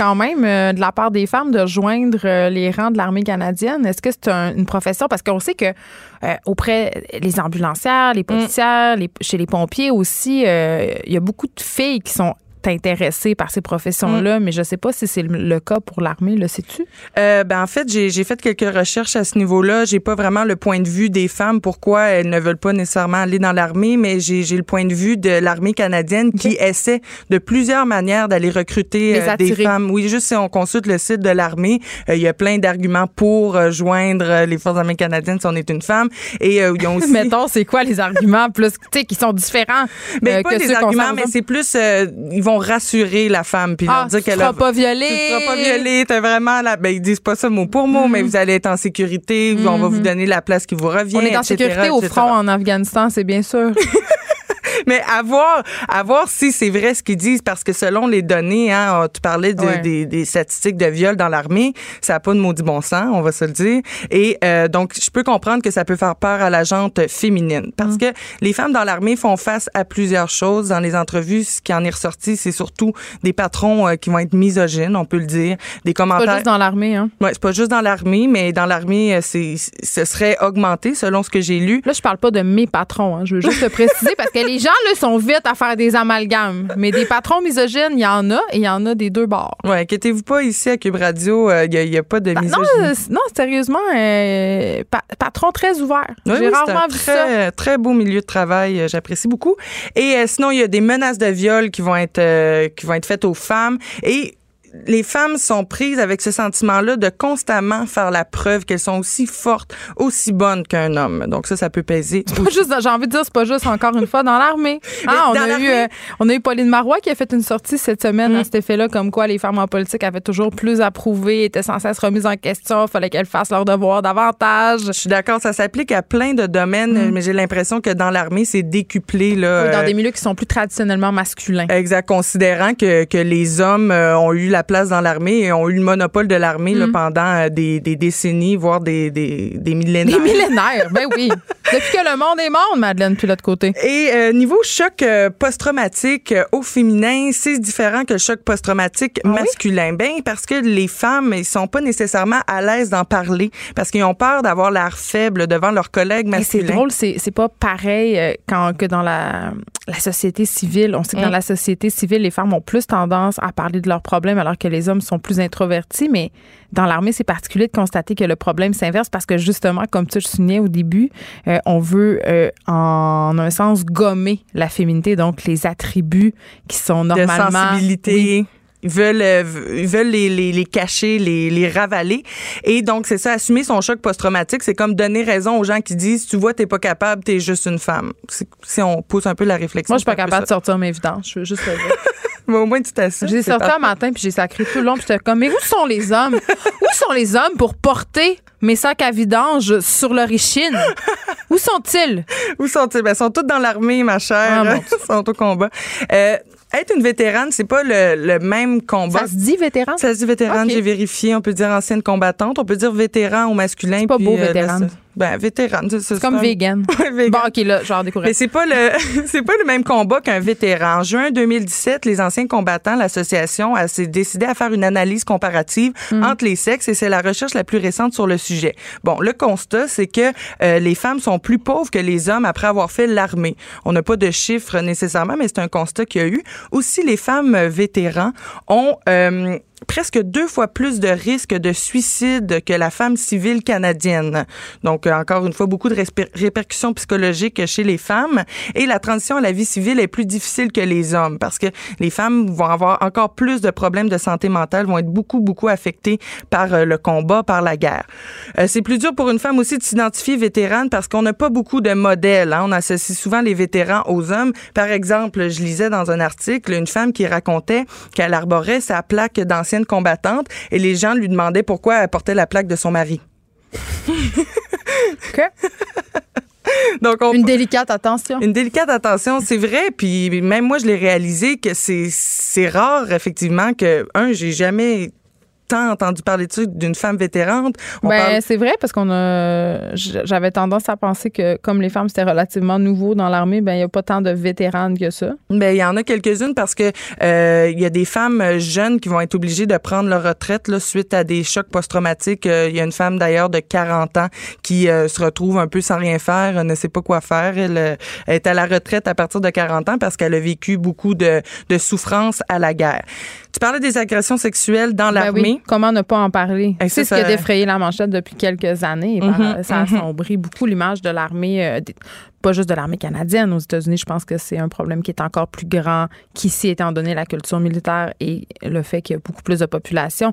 Quand même euh, de la part des femmes de joindre euh, les rangs de l'armée canadienne? Est-ce que c'est une profession? Parce qu'on sait que euh, auprès les ambulancières, les policières, chez les pompiers aussi, il y a beaucoup de filles qui sont intéressé par ces professions-là, mm. mais je sais pas si c'est le, cas pour l'armée, le sais-tu? Euh, ben, en fait, j'ai fait quelques recherches à ce niveau-là. J'ai pas vraiment le point de vue des femmes, pourquoi elles ne veulent pas nécessairement aller dans l'armée, mais j'ai le point de vue de l'armée canadienne qui essaie de plusieurs manières d'aller recruter euh, des femmes. Oui, juste si on consulte le site de l'armée, euh, il y a plein d'arguments pour euh, joindre les forces armées canadiennes si on est une femme. Et ils ont aussi... Mettons, c'est quoi les arguments plus, tu sais, qui sont différents? Mais pas des arguments, mais c'est plus, ils vont rassurer la femme puis leur ah, dire qu'elle sera pas violée. Tu seras pas violée, t'es vraiment là. Ben ils disent pas ça mot pour mot, mais mm-hmm. vous allez être en sécurité, on va vous mm-hmm. donner la place qui vous revient. On est en sécurité au front en Afghanistan, c'est bien sûr. Mais à voir, à voir si c'est vrai ce qu'ils disent, parce que selon les données, hein, tu parlais des, des, statistiques de viol dans l'armée, ça n'a pas de maudit bon sens, on va se le dire. Et euh, donc, je peux comprendre que ça peut faire peur à la jante féminine, parce mm. que les femmes dans l'armée font face à plusieurs choses. Dans les entrevues, ce qui en est ressorti, c'est surtout des patrons euh, qui vont être misogynes, on peut le dire, des commentaires. C'est pas juste dans l'armée, hein. Ouais, c'est pas juste dans l'armée, mais dans l'armée, euh, c'est, ce serait augmenté selon ce que j'ai lu. Là, je parle pas de mes patrons, hein. je veux juste te préciser parce que les gens là, sont vite à faire des amalgames. Mais des patrons misogynes, il y en a et il y en a des deux bords. Oui, inquiétez-vous pas, ici à Cube Radio, il n'y a, pas de bah, misogynie. Non, sérieusement, patron très ouvert. J'ai rarement vu très, ça. Très beau milieu de travail, j'apprécie beaucoup. Et sinon, il y a des menaces de viol qui vont être, qui vont être faites aux femmes. Et les femmes sont prises avec ce sentiment-là de constamment faire la preuve qu'elles sont aussi fortes, aussi bonnes qu'un homme. Donc ça, ça peut peser. C'est pas juste, j'ai envie de dire, c'est pas juste encore une fois dans l'armée. Ah, on a eu, euh, on a eu Pauline Marois qui a fait une sortie cette semaine à mm. cet effet-là, comme quoi les femmes en politique avaient toujours plus à prouver, étaient sans cesse remises en question, fallait qu'elles fassent leur devoir davantage. Je suis d'accord, ça s'applique à plein de domaines, mm. mais j'ai l'impression que dans l'armée, c'est décuplé là. Oui, dans des milieux qui sont plus traditionnellement masculins. Exact, considérant que, que les hommes euh, ont eu la place dans l'armée et ont eu le monopole de l'armée mm. pendant euh, des, décennies, voire des, des, des, millénaires. Des millénaires, ben oui. Depuis que le monde est monde, Madeleine, puis l'autre côté. Et euh, niveau choc euh, post-traumatique au féminin, c'est différent que le choc post-traumatique ah masculin. Ben parce que les femmes, ils sont pas nécessairement à l'aise d'en parler parce qu'ils ont peur d'avoir l'air faible devant leurs collègues masculins. C'est drôle, c'est pas pareil quand que dans la, la société civile. On sait que dans mm. la société civile, les femmes ont plus tendance à parler de leurs problèmes alors que les hommes sont plus introvertis, mais dans l'armée, c'est particulier de constater que le problème s'inverse parce que justement, comme tu le soulignais au début, euh, on veut euh, en un sens gommer la féminité, donc les attributs qui sont normalement... De sensibilité. Ils veulent, euh, ils veulent les, les, les cacher, les, les, ravaler. Et donc, c'est ça, assumer son choc post-traumatique, c'est comme donner raison aux gens qui disent, tu vois, t'es pas capable, t'es juste une femme. Si on pousse un peu la réflexion. Moi, je suis pas capable de sortir mes vidanges. Je veux juste le dire. Mais au moins, tu t'assures. J'ai sorti un matin, puis j'ai sacré tout le long, puis j'étais comme, mais où sont les hommes? où sont les hommes pour porter mes sacs à vidange sur leur échine? Où sont-ils? Où sont-ils? Ben, ils sont tous dans l'armée, ma chère. Ah, ils sont au combat. Euh, être une vétérane, c'est pas le, même combat. Ça se dit vétéran? Ça se dit vétérane, j'ai vérifié. On peut dire ancienne combattante, on peut dire vétéran au masculin. C'est pas beau, euh, vétérane. Ben, vétéran. C'est comme vegan. vegan. Bon, OK, là, genre découvert. Mais c'est pas le, c'est pas le même combat qu'un vétéran. En juin 2017, les anciens combattants, l'association, s'est décidé à faire une analyse comparative mm. entre les sexes et c'est la recherche la plus récente sur le sujet. Bon, le constat, c'est que euh, les femmes sont plus pauvres que les hommes après avoir fait l'armée. On n'a pas de chiffres nécessairement, mais c'est un constat qu'il y a eu. Aussi, les femmes vétérans ont euh, presque deux fois plus de risques de suicide que la femme civile canadienne. Donc, euh, encore une fois, beaucoup de répercussions psychologiques chez les femmes. Et la transition à la vie civile est plus difficile que les hommes parce que les femmes vont avoir encore plus de problèmes de santé mentale, vont être beaucoup, beaucoup affectées par euh, le combat, par la guerre. Euh, c'est plus dur pour une femme aussi de s'identifier vétérane parce qu'on n'a pas beaucoup de modèles. Hein. On associe souvent les vétérans aux hommes. Par exemple, je lisais dans un article une femme qui racontait qu'elle arborait sa plaque d'ancienne combattante et les gens lui demandaient pourquoi elle portait la plaque de son mari. Donc une délicate attention. Une délicate attention, c'est vrai. Puis même moi, je l'ai réalisé que c'est rare, effectivement, que, un, j'ai jamais entendu parler de d'une femme vétérante. Ben, c'est vrai parce qu'on a. J'avais tendance à penser que comme les femmes c'était relativement nouveau dans l'armée, ben il y a pas tant de vétéranes que ça. Ben il y en a quelques-unes parce que euh, il y a des femmes jeunes qui vont être obligées de prendre leur retraite là, suite à des chocs post-traumatiques. Euh, il y a une femme d'ailleurs de 40 ans qui euh, se retrouve un peu sans rien faire, ne sait pas quoi faire. Elle, est à la retraite à partir de 40 ans parce qu'elle a vécu beaucoup de, de souffrances à la guerre. Tu parlais des agressions sexuelles dans ben l'armée. Comment ne pas en parler? C'est ce qui a défrayé la manchette depuis quelques années. Mhm, ça a mhm. beaucoup l'image de l'armée, euh, pas juste de l'armée canadienne. Aux États-Unis, je pense que c'est un problème qui est encore plus grand qu'ici, étant donné la culture militaire et le fait qu'il y a beaucoup plus de population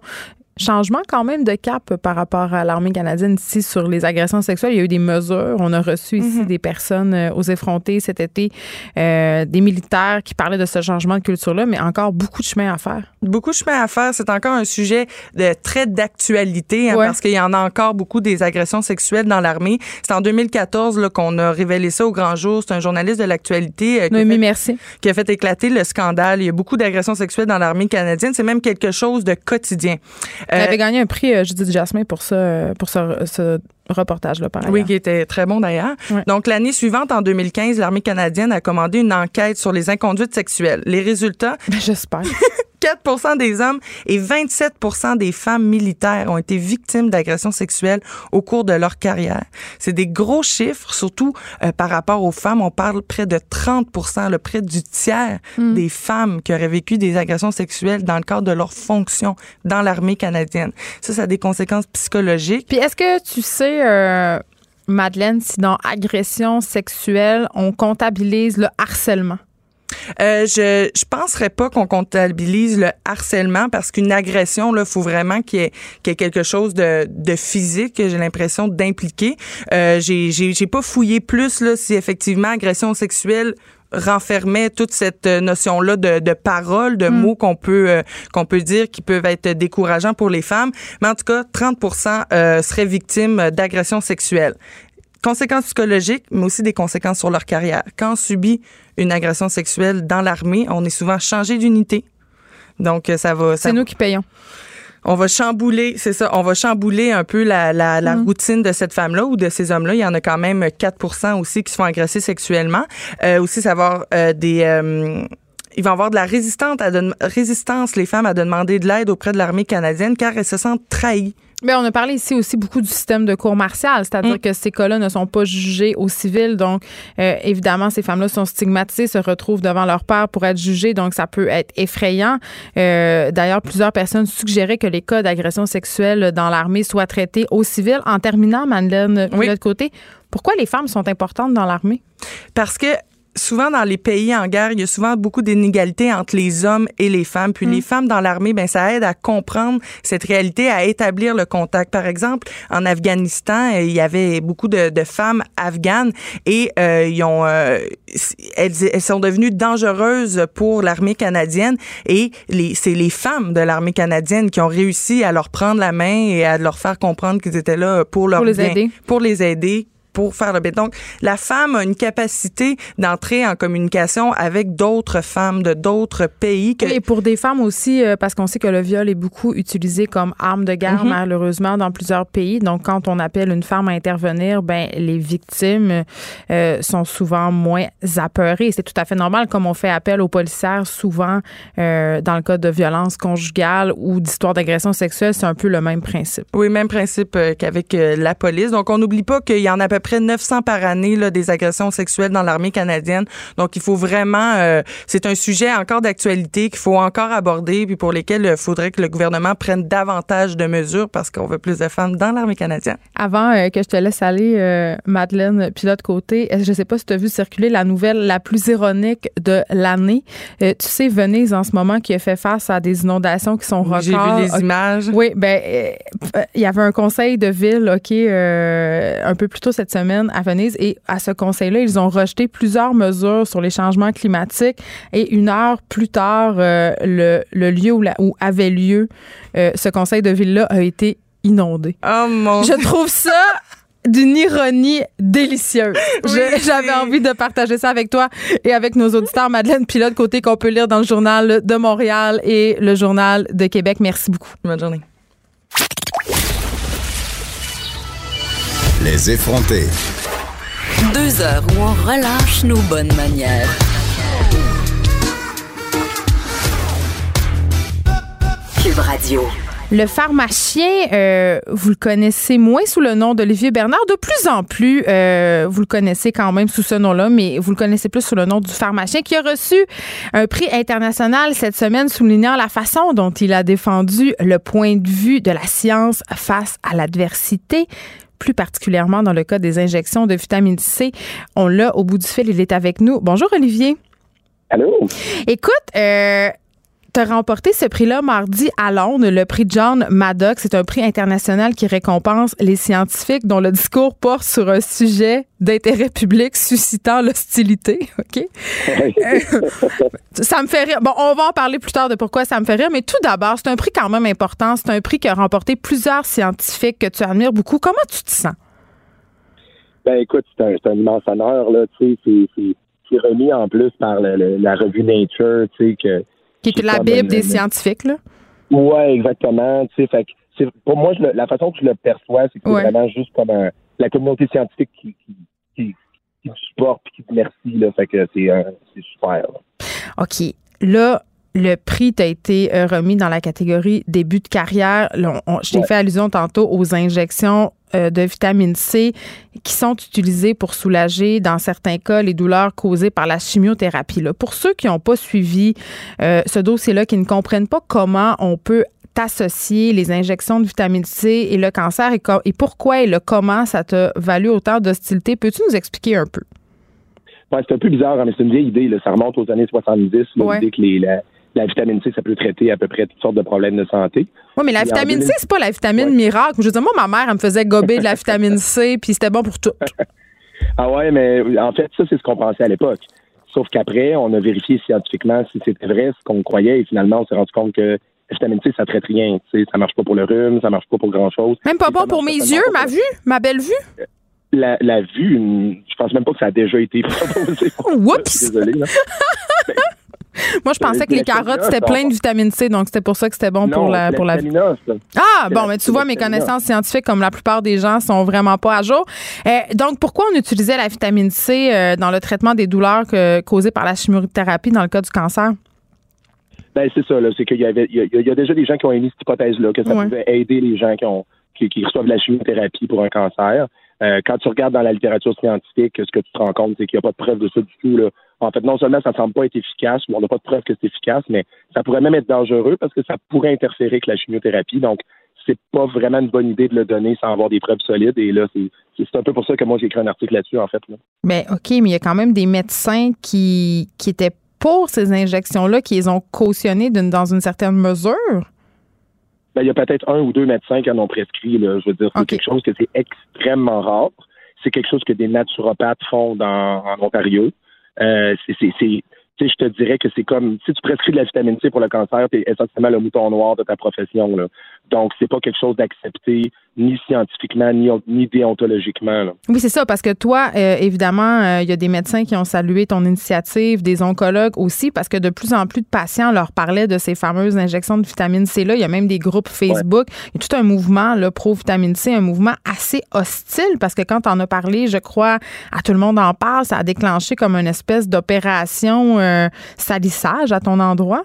changement quand même de cap par rapport à l'armée canadienne ici sur les agressions sexuelles. Il y a eu des mesures. On a reçu ici mhm. des personnes euh, aux effrontés cet été, euh, des militaires qui parlaient de ce changement de culture-là, mais encore beaucoup de chemin à faire. Beaucoup de chemin à faire. C'est encore un sujet de très d'actualité hein, parce qu'il y en a encore beaucoup des agressions sexuelles dans l'armée. C'est en 2014 qu'on a révélé ça au grand jour. C'est un journaliste de l'actualité euh, qui, merci. qui a fait éclater le scandale. Il y a beaucoup d'agressions sexuelles dans l'armée canadienne. C'est même quelque chose de quotidien. Elle avait gagné un prix euh, Judith Jasmin pour ça, pour ce, reportage-là, par Oui, qui était très bon d'ailleurs. Donc, l'année suivante, en 2015, l'armée canadienne a commandé une enquête sur les inconduites sexuelles. Les résultats? Ben, j'espère. 4 des hommes et 27 des femmes militaires ont été victimes d'agressions sexuelles au cours de leur carrière. C'est des gros chiffres, surtout euh, par rapport aux femmes. On parle près de 30 le près du tiers mm. des femmes qui auraient vécu des agressions sexuelles dans le cadre de leur fonction dans l'armée canadienne. Ça, ça a des conséquences psychologiques. Puis est-ce que tu sais... Euh, Madeleine, si dans agression sexuelle, on comptabilise le harcèlement? Euh, je je penserais pas qu'on comptabilise le harcèlement parce qu'une agression là, faut vraiment qu'il y, ait, quelque chose de, de physique. J'ai l'impression d'impliquer. Euh, j'ai j'ai pas fouillé plus là si effectivement agression sexuelle renfermait toute cette notion là de, de paroles, de hmm. mots qu'on peut euh, qu'on peut dire qui peuvent être décourageants pour les femmes. Mais en tout cas, 30% euh, seraient victimes d'agressions sexuelles conséquences psychologiques, mais aussi des conséquences sur leur carrière. Quand on subit une agression sexuelle dans l'armée, on est souvent changé d'unité. Donc, euh, ça va. C'est nous qui payons. On va chambouler, c'est ça, on va chambouler un peu la, la, la mm. routine de cette femme-là ou de ces hommes-là. Il y en a quand même 4 aussi qui se font agresser sexuellement. Euh, aussi, ça va avoir euh, des... Euh, il va avoir de la résistance à, de, résistance, les femmes, à demander de l'aide auprès de l'armée canadienne car elles se sentent trahies mais on a parlé ici aussi beaucoup du système de cour martiale, c'est-à-dire mm. que ces cas-là ne sont pas jugés au civil. Donc, euh, évidemment, ces femmes-là sont stigmatisées, se retrouvent devant leur père pour être jugées. Donc, ça peut être effrayant. Euh, d'ailleurs, plusieurs personnes suggéraient que les cas d'agression sexuelle dans l'armée soient traités au civil. En terminant, Madeleine, de l'autre côté, pourquoi les femmes sont importantes dans l'armée? Parce que souvent dans les pays en guerre, il y a souvent beaucoup d'inégalités entre les hommes et les femmes. Puis les mm. femmes dans l'armée, ben ça aide à comprendre cette réalité, à établir le contact. Par exemple, en Afghanistan, il y avait beaucoup de, de femmes afghanes et euh, ils ont, euh, elles, elles, sont devenues dangereuses pour l'armée canadienne. Et c'est les femmes de l'armée canadienne qui ont réussi à leur prendre la main et à leur faire comprendre qu'ils étaient là pour leur pour les aider. pour les aider pour faire le. Donc, la femme a une capacité d'entrer en communication avec d'autres femmes de d'autres pays. Que... et pour des femmes aussi, euh, parce qu'on sait que le viol est beaucoup utilisé comme arme de guerre, mhm. malheureusement, dans plusieurs pays. Donc, quand on appelle une femme à intervenir, ben les victimes euh, sont souvent moins apeurées. C'est tout à fait normal, comme on fait appel aux policières souvent euh, dans le cas de violence conjugale ou d'histoire d'agression sexuelle, c'est un peu le même principe. Oui, même principe qu'avec la police. Donc, on n'oublie pas qu'il y en a à peu près 900 par année là, des agressions sexuelles dans l'armée canadienne. Donc, il faut vraiment, euh, c'est un sujet encore d'actualité qu'il faut encore aborder, puis pour lesquels il faudrait que le gouvernement prenne davantage de mesures parce qu'on veut plus de femmes dans l'armée canadienne. Avant euh, que je te laisse aller, euh, Madeleine, puis l'autre côté, je sais pas si tu as vu circuler la nouvelle la plus ironique de l'année. tu sais, Venise en ce moment qui a fait face à des inondations qui sont records. J'ai vu les images. Oui, ben il y avait un conseil de ville, OK, un peu plus tôt cette semaine à Venise et à ce conseil-là, ils ont rejeté plusieurs mesures sur les changements climatiques et une heure plus tard, euh, le, lieu où, avait lieu euh, ce conseil de ville-là a été inondé. Oh mon Je trouve ça d'une ironie délicieuse. J'avais envie de partager ça avec toi et avec nos auditeurs. Madeleine Pilote, côté qu'on peut lire dans le journal de Montréal et le journal de Québec. Merci beaucoup. Bonne journée. Les effronter. Deux heures où on relâche nos bonnes manières. Cube Radio. Le pharmacien, euh, vous le connaissez moins sous le nom d'Olivier Bernard. De plus en plus, euh, vous le connaissez quand même sous ce nom-là, mais vous le connaissez plus sous le nom du pharmacien qui a reçu un prix international cette semaine soulignant la façon dont il a défendu le point de vue de la science face à l'adversité plus particulièrement dans le cas des injections de vitamine C. On l'a au bout du fil, il est avec nous. Bonjour Olivier. Allô? Écoute, euh, tu as remporté ce prix-là mardi à Londres, le prix John Maddox. C'est un prix international qui récompense les scientifiques dont le discours porte sur un sujet d'intérêt public suscitant l'hostilité. OK? Euh, ça me fait rire. Bon, on va en parler plus tard de pourquoi ça me fait rire, mais tout d'abord, c'est un prix quand même important. C'est un prix qui a remporté plusieurs scientifiques que tu admires beaucoup. Comment tu te sens? Ben, écoute, c'est un, immense honneur, là. Tu sais, c'est remis en plus par la revue Nature, tu sais, que qui est la Bible des scientifiques, là. Oui, exactement. Tu sais, fait pour moi, la façon que je le perçois, c'est que c'est vraiment juste comme la communauté scientifique qui, qui, qui, qui me supporte et qui te remercie. Là, fait que c'est super. OK. Là, le prix t'a été euh, remis dans la catégorie début de carrière. je t'ai fait allusion tantôt aux injections euh, de vitamine C qui sont utilisées pour soulager, dans certains cas, les douleurs causées par la chimiothérapie. Là. Pour ceux qui n'ont pas suivi euh, ce dossier-là, qui ne comprennent pas comment on peut associer les injections de vitamine C et le cancer et, et pourquoi et le comment ça t'a valu autant d'hostilité, peux-tu nous expliquer un peu? c'est un peu bizarre, hein, mais c'est une vieille idée. Ça remonte aux années 70, l'idée que la, vitamine C, ça peut traiter à peu près toutes sortes de problèmes de santé. Oui, mais la vitamine C, c'est pas la vitamine miracle. Je veux dire, moi, ma mère, elle me faisait gober de la vitamine C, puis c'était bon pour tout. ah ouais, mais en fait, ça, c'est ce qu'on pensait à l'époque. Sauf qu'après, on a vérifié scientifiquement si c'était vrai ce qu'on croyait, et finalement, on s'est rendu compte que la vitamine C, ça traite rien. Ça marche pas pour le rhume, ça marche pas pour grand-chose. Même pas bon pour mes yeux, ma vue, ma belle vue? la, la vue, je pense même pas que ça a déjà été proposé. Oups! Désolé. Moi, je pensais que les carottes, c'était plein de vitamine C, donc c'était pour ça que c'était bon pour la, pour la vie. Ah, bon, mais tu vois, mes connaissances scientifiques, comme la plupart des gens, sont vraiment pas à jour. Euh, donc, pourquoi on utilisait la vitamine C euh, dans le traitement des douleurs causées par la chimiothérapie dans le cas du cancer? Ben, c'est ça, C'est qu'il y avait, il y, a, déjà des gens qui ont émis cette hypothèse-là, que ça pouvait aider les gens qui ont, qui, qui reçoivent la chimiothérapie pour un cancer. Euh, quand tu regardes dans la littérature scientifique, ce que tu te rends compte, c'est qu'il n'y a pas de preuve de ça du tout. Là. En fait, non seulement ça ne semble pas être efficace, ou on n'a pas de preuve que c'est efficace, mais ça pourrait même être dangereux parce que ça pourrait interférer avec la chimiothérapie. Donc, c'est pas vraiment une bonne idée de le donner sans avoir des preuves solides. Et là, c'est un peu pour ça que moi, j'ai écrit un article là-dessus, en fait. Mais OK, mais il y a quand même des médecins qui, qui étaient pour ces injections-là, qui les ont cautionnées dans une certaine mesure? Ben, il y a peut-être un ou deux médecins qui en ont prescrit. Là. Je veux dire, c'est quelque chose que c'est extrêmement rare. C'est quelque chose que des naturopathes font dans, en Ontario. Euh, c'est je te dirais que c'est comme si tu prescris de la vitamine C pour le cancer, tu es essentiellement le mouton noir de ta profession. Là. Donc, c'est pas quelque chose d'accepté ni scientifiquement, ni, ni déontologiquement. Oui, c'est ça, parce que toi, euh, évidemment, euh, il y a des médecins qui ont salué ton initiative, des oncologues aussi, parce que de plus en plus de patients leur parlaient de ces fameuses injections de vitamine C-là. Il y a même des groupes Facebook. Il y a tout un mouvement pro-vitamine C, un mouvement assez hostile, parce que quand on a parlé, je crois, à tout le monde en parle, ça a déclenché comme une espèce d'opération euh, salissage à ton endroit.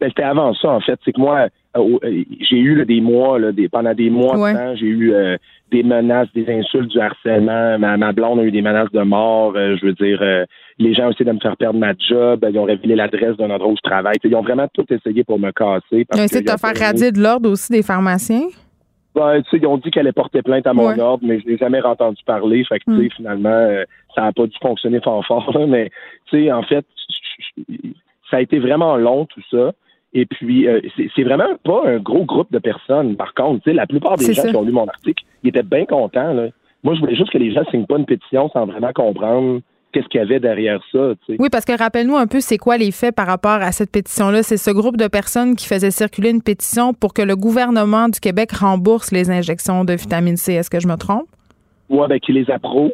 Ben, c'était avant ça, en fait. C'est que moi, j'ai eu des mois, là, des, pendant des mois de temps, j'ai eu euh, des menaces, des insultes, du harcèlement. Ma, blonde a eu des menaces de mort. je veux dire, les gens ont essayé de me faire perdre ma job. Ils ont révélé l'adresse d'un endroit où je travaille. ils ont vraiment tout essayé pour me casser. ils ont essayé de te faire radier de l'ordre aussi des pharmaciens? Ben, ils ont dit qu'elle allait porter plainte à mon ordre, mais je n'ai jamais entendu parler. Fait que, hmm. finalement, ça n'a pas dû fonctionner fort fort. Mais, tu sais, en fait, ça a été vraiment long, tout ça. Et puis, euh, c'est vraiment pas un gros groupe de personnes. Par contre, la plupart des gens qui ont lu mon article, ils étaient bien contents. Là. Moi, je voulais juste que les gens signent pas une pétition sans vraiment comprendre qu'est-ce qu'il y avait derrière ça. Oui, parce que rappelle-nous un peu, c'est quoi les faits par rapport à cette pétition-là? C'est ce groupe de personnes qui faisait circuler une pétition pour que le gouvernement du Québec rembourse les injections de vitamine C. Est-ce que je me trompe? Oui, ben, qui les approuve.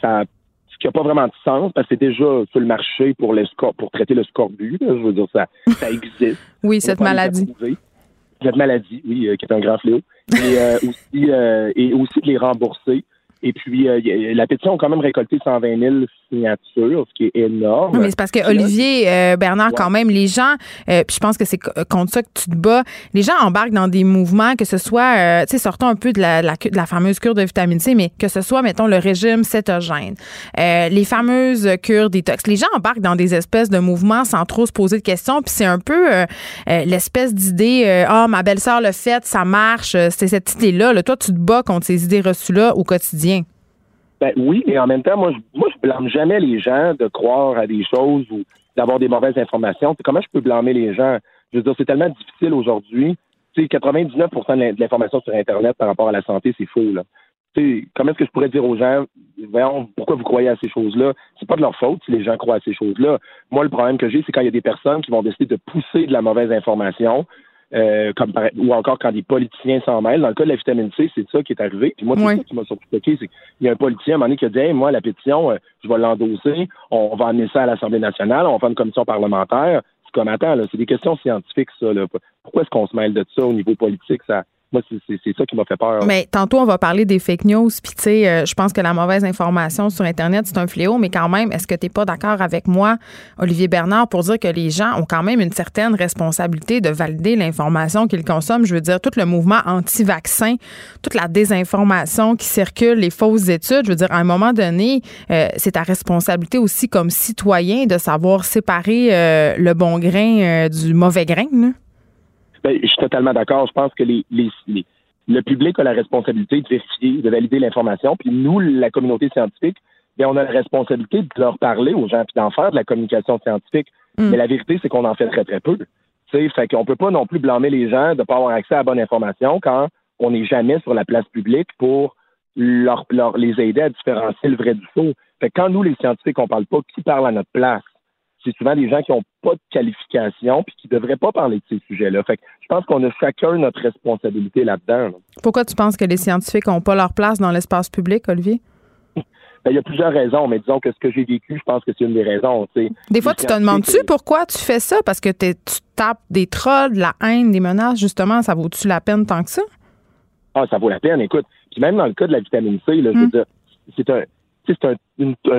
Ça, qui n'a pas vraiment de sens parce que c'est déjà sur le marché pour, pour traiter le scorbut. Je veux dire, ça, ça existe. oui, cette maladie. Cette maladie, oui, euh, qui est un grand fléau. Et, euh, aussi, euh, et aussi de les rembourser. Et puis, euh, la pétition a quand même récolté 120 000 signatures, ce qui est énorme. mais c'est parce que Olivier euh, Bernard, quand même, les gens, euh, puis je pense que c'est contre ça que tu te bats, les gens embarquent dans des mouvements, que ce soit, tu sais, sortons un peu de la, de la, fameuse cure de vitamine C, mais que ce soit, mettons, le régime cétogène, les fameuses cures détox. Les gens embarquent dans des espèces de mouvements sans trop se poser de questions, puis c'est un peu l'espèce d'idée, ah, ma belle-sœur le fait, ça marche, c'est cette idée-là. Là. Toi, tu te bats contre ces idées reçues-là au quotidien. Ben oui, mais en même temps, moi, je, moi, je blâme jamais les gens de croire à des choses ou d'avoir des mauvaises informations. comment je peux blâmer les gens? Je veux dire, c'est tellement difficile aujourd'hui. Tu sais, 99 de l'information sur Internet par rapport à la santé, c'est faux, là. Tu sais, comment est-ce que je pourrais dire aux gens, voyons, pourquoi vous croyez à ces choses-là? C'est pas de leur faute si les gens croient à ces choses-là. Moi, le problème que j'ai, c'est quand il y a des personnes qui vont décider de pousser de la mauvaise information, euh, comme ou encore quand des politiciens s'en mêlent. Dans le cas de la vitamine C, c'est ça qui est arrivé. Puis moi, c'est ça qui m'a surtout choqué, c'est qu'il y a un politicien à un moment donné qui a dit moi, la pétition, euh, je vais l'endosser, on, va amener ça à l'Assemblée nationale, on va faire une commission parlementaire. C'est comme attends, là, c'est des questions scientifiques, ça. Là. Pourquoi est-ce qu'on se mêle de ça au niveau politique? Ça moi, c'est ça qui m'a fait peur. Mais tantôt, on va parler des fake news. Puis, tu sais, euh, je pense que la mauvaise information sur Internet, c'est un fléau. Mais quand même, est-ce que tu n'es pas d'accord avec moi, Olivier Bernard, pour dire que les gens ont quand même une certaine responsabilité de valider l'information qu'ils consomment? Je veux dire, tout le mouvement anti-vaccin, toute la désinformation qui circule, les fausses études. Je veux dire, à un moment donné, euh, c'est ta responsabilité aussi comme citoyen de savoir séparer euh, le bon grain du mauvais grain. Là. Ben, je suis totalement d'accord. Je pense que les, les, le public a la responsabilité de vérifier, de valider l'information. Puis nous, la communauté scientifique, bien, on a la responsabilité de leur parler aux gens puis d'en faire de la communication scientifique. Mm. Mais la vérité, c'est qu'on en fait très, très peu. sais, fait qu'on peut pas non plus blâmer les gens de ne pas avoir accès à la bonne information quand on n'est jamais sur la place publique pour leur, leur, les aider à différencier le vrai du faux. Fait que quand nous, les scientifiques, on parle pas, qui parle à notre place? C'est souvent des gens qui n'ont pas de qualification puis qui ne devraient pas parler de ces sujets-là. Fait que je pense qu'on a chacun notre responsabilité là-dedans. Pourquoi tu penses que les scientifiques n'ont pas leur place dans l'espace public, Olivier? Ben, il y a plusieurs raisons, mais disons que ce que j'ai vécu, je pense que c'est une des raisons. Des fois, tu te demandes-tu pourquoi tu fais ça? Parce que tu tapes des trolls, de la haine, des menaces, justement, ça vaut-tu la peine tant que ça? Ah, ça vaut la peine, écoute. Puis même dans le cas de la vitamine C, là, je veux hmm. dire, c'est un, c'est un,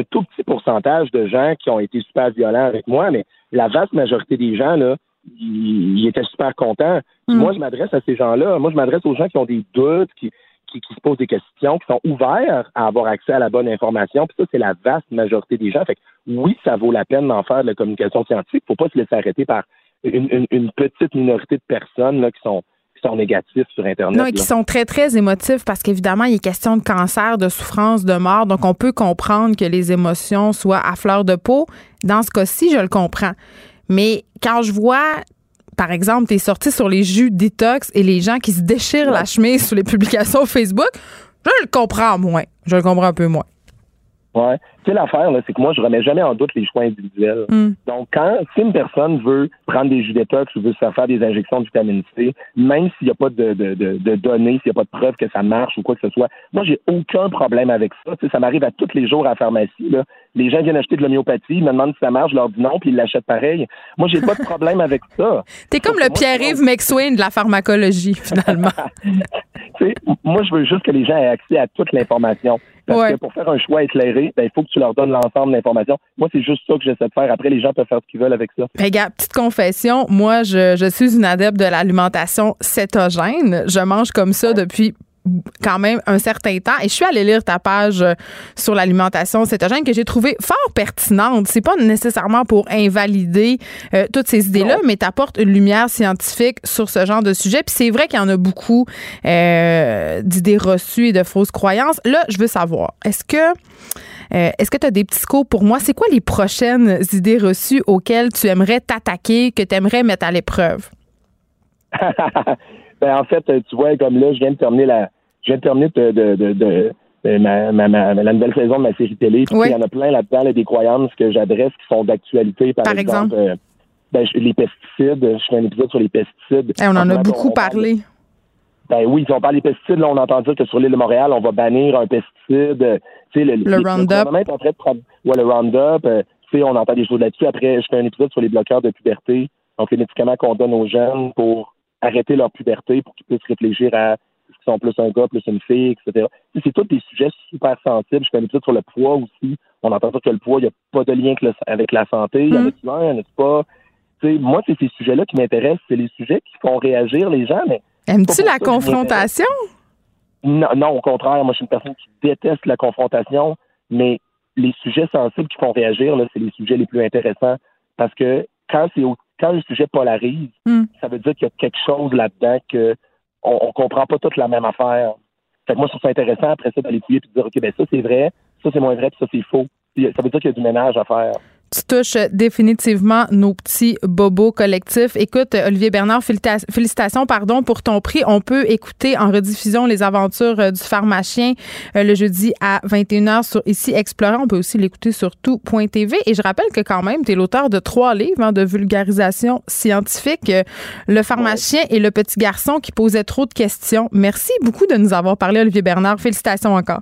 tout petit pourcentage de gens qui ont été super violents avec moi, mais la vaste majorité des gens, là, ils, étaient super contents. Mm. Moi, je m'adresse à ces gens-là. Moi, je m'adresse aux gens qui ont des doutes, qui, qui, se posent des questions, qui sont ouverts à avoir accès à la bonne information. Puis ça, c'est la vaste majorité des gens. Fait que oui, ça vaut la peine d'en faire de la communication scientifique. Faut pas se laisser arrêter par une, une petite minorité de personnes là, qui sont sont négatifs sur Internet. Non, et qui sont très, très émotifs parce qu'évidemment, il est question de cancer, de souffrance, de mort. Donc, on peut comprendre que les émotions soient à fleur de peau. Dans ce cas-ci, je le comprends. Mais quand je vois par exemple, tu es sorti sur les jus détox et les gens qui se déchirent la chemise sur les publications Facebook, je le comprends moins. Je le comprends un peu moins. Ouais. Tu sais, l'affaire, c'est que moi, je remets jamais en doute les choix individuels. Hmm. Donc, quand, si une personne veut prendre des jus détox ou veut se faire faire des injections de vitamine C, même s'il n'y a pas de, de, de, données, s'il n'y a pas de preuves que ça marche ou quoi que ce soit, moi, j'ai aucun problème avec ça. Tu sais, ça m'arrive à tous les jours à la pharmacie, là. Les gens viennent acheter de l'homéopathie, ils me demandent si ça marche, je leur dis non, puis ils l'achètent pareil. Moi, j'ai pas de problème avec ça. T'es comme le Pierre-Yves McSwain de la pharmacologie, finalement. moi, je veux juste que les gens aient accès à toute l'information. Parce que pour faire un choix éclairé, ben, il faut que tu leur donnes l'ensemble de l'information. Moi, c'est juste ça que j'essaie de faire. Après, les gens peuvent faire ce qu'ils veulent avec ça. Regarde, petite confession, moi, je, je suis une adepte de l'alimentation cétogène. Je mange comme ça depuis quand même un certain temps et je suis allée lire ta page euh, sur l'alimentation cétogène que j'ai trouvé fort pertinente. C'est pas nécessairement pour invalider euh, toutes ces idées-là, mais tu apportes une lumière scientifique sur ce genre de sujet. Puis c'est vrai qu'il y en a beaucoup euh, d'idées reçues et de fausses croyances. Là, je veux savoir, est-ce que est-ce que tu as des petits scopes pour moi? C'est quoi les prochaines idées reçues auxquelles tu aimerais t'attaquer, que tu aimerais mettre à l'épreuve? Ben, en fait, tu vois, comme là, je viens de terminer la, je viens de terminer de, de, de, ma, ma, la nouvelle saison de ma série télé. Il y en a plein là-dedans, des croyances que j'adresse qui sont d'actualité. Par, exemple, euh, ben, les pesticides. Je fais un épisode sur les pesticides. Eh, on en a beaucoup parlé. Ben oui, si on parle des pesticides, là, on entend dire que sur l'île de Montréal, on va bannir un pesticide. Tu le, le Roundup. ouais, le Roundup. Euh, on entend des choses là-dessus. Après, je fais un épisode sur les bloqueurs de puberté. Donc, les médicaments qu'on donne aux jeunes pour arrêter leur puberté pour qu'ils puissent réfléchir à qu'ils sont plus un gars, plus une fille, etc. C'est tous des sujets super sensibles. Je fais une étude sur le poids aussi. On entend dire que le poids, il n'y a pas de lien avec la santé. Il y en a-tu un, il y en a pas? moi, c'est ces sujets-là qui m'intéressent. C'est les sujets qui font réagir les gens. Mais Aimes-tu la confrontation? Non, non, au contraire. Moi, je suis une personne qui déteste la confrontation, mais les sujets sensibles qui font réagir, c'est les sujets les plus intéressants. Parce que quand c'est quand le sujet polarise, hmm. ça veut dire qu'il y a quelque chose là-dedans que on, comprend pas toute la même affaire. Fait que moi, je trouve ça intéressant après ça d'aller fouiller et de dire OK, ben ça c'est vrai, ça c'est moins vrai, puis ça c'est faux. Ça veut dire qu'il y a du ménage à faire tu touches définitivement nos petits bobos collectifs. Écoute, Olivier Bernard, félicitations pardon, pour ton prix. On peut écouter en rediffusion les aventures euh, du pharmacien euh, le jeudi à 21h sur Ici Explorant. On peut aussi l'écouter sur tout.tv. Et je rappelle que quand même, tu es l'auteur de trois livres hein, de vulgarisation scientifique. Euh, le pharmacien et le petit garçon qui posait trop de questions. Merci beaucoup de nous avoir parlé, Olivier Bernard. Félicitations encore.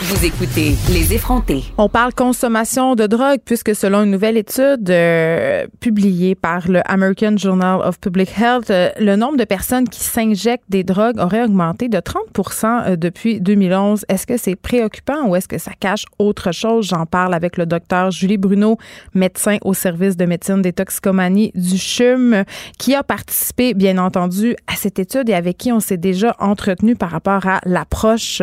Vous écoutez Les effrontés. On parle consommation de drogue puisque selon une nouvelle étude euh, publiée par le American Journal of Public Health, euh, le nombre de personnes qui s'injectent des drogues aurait augmenté de 30% euh, depuis 2011. Est-ce que c'est préoccupant ou est-ce que ça cache autre chose? J'en parle avec le docteur Julie Bruno, médecin au service de médecine des toxicomanies du CHUM, qui a participé, bien entendu, à cette étude et avec qui on s'est déjà entretenu par rapport à l'approche,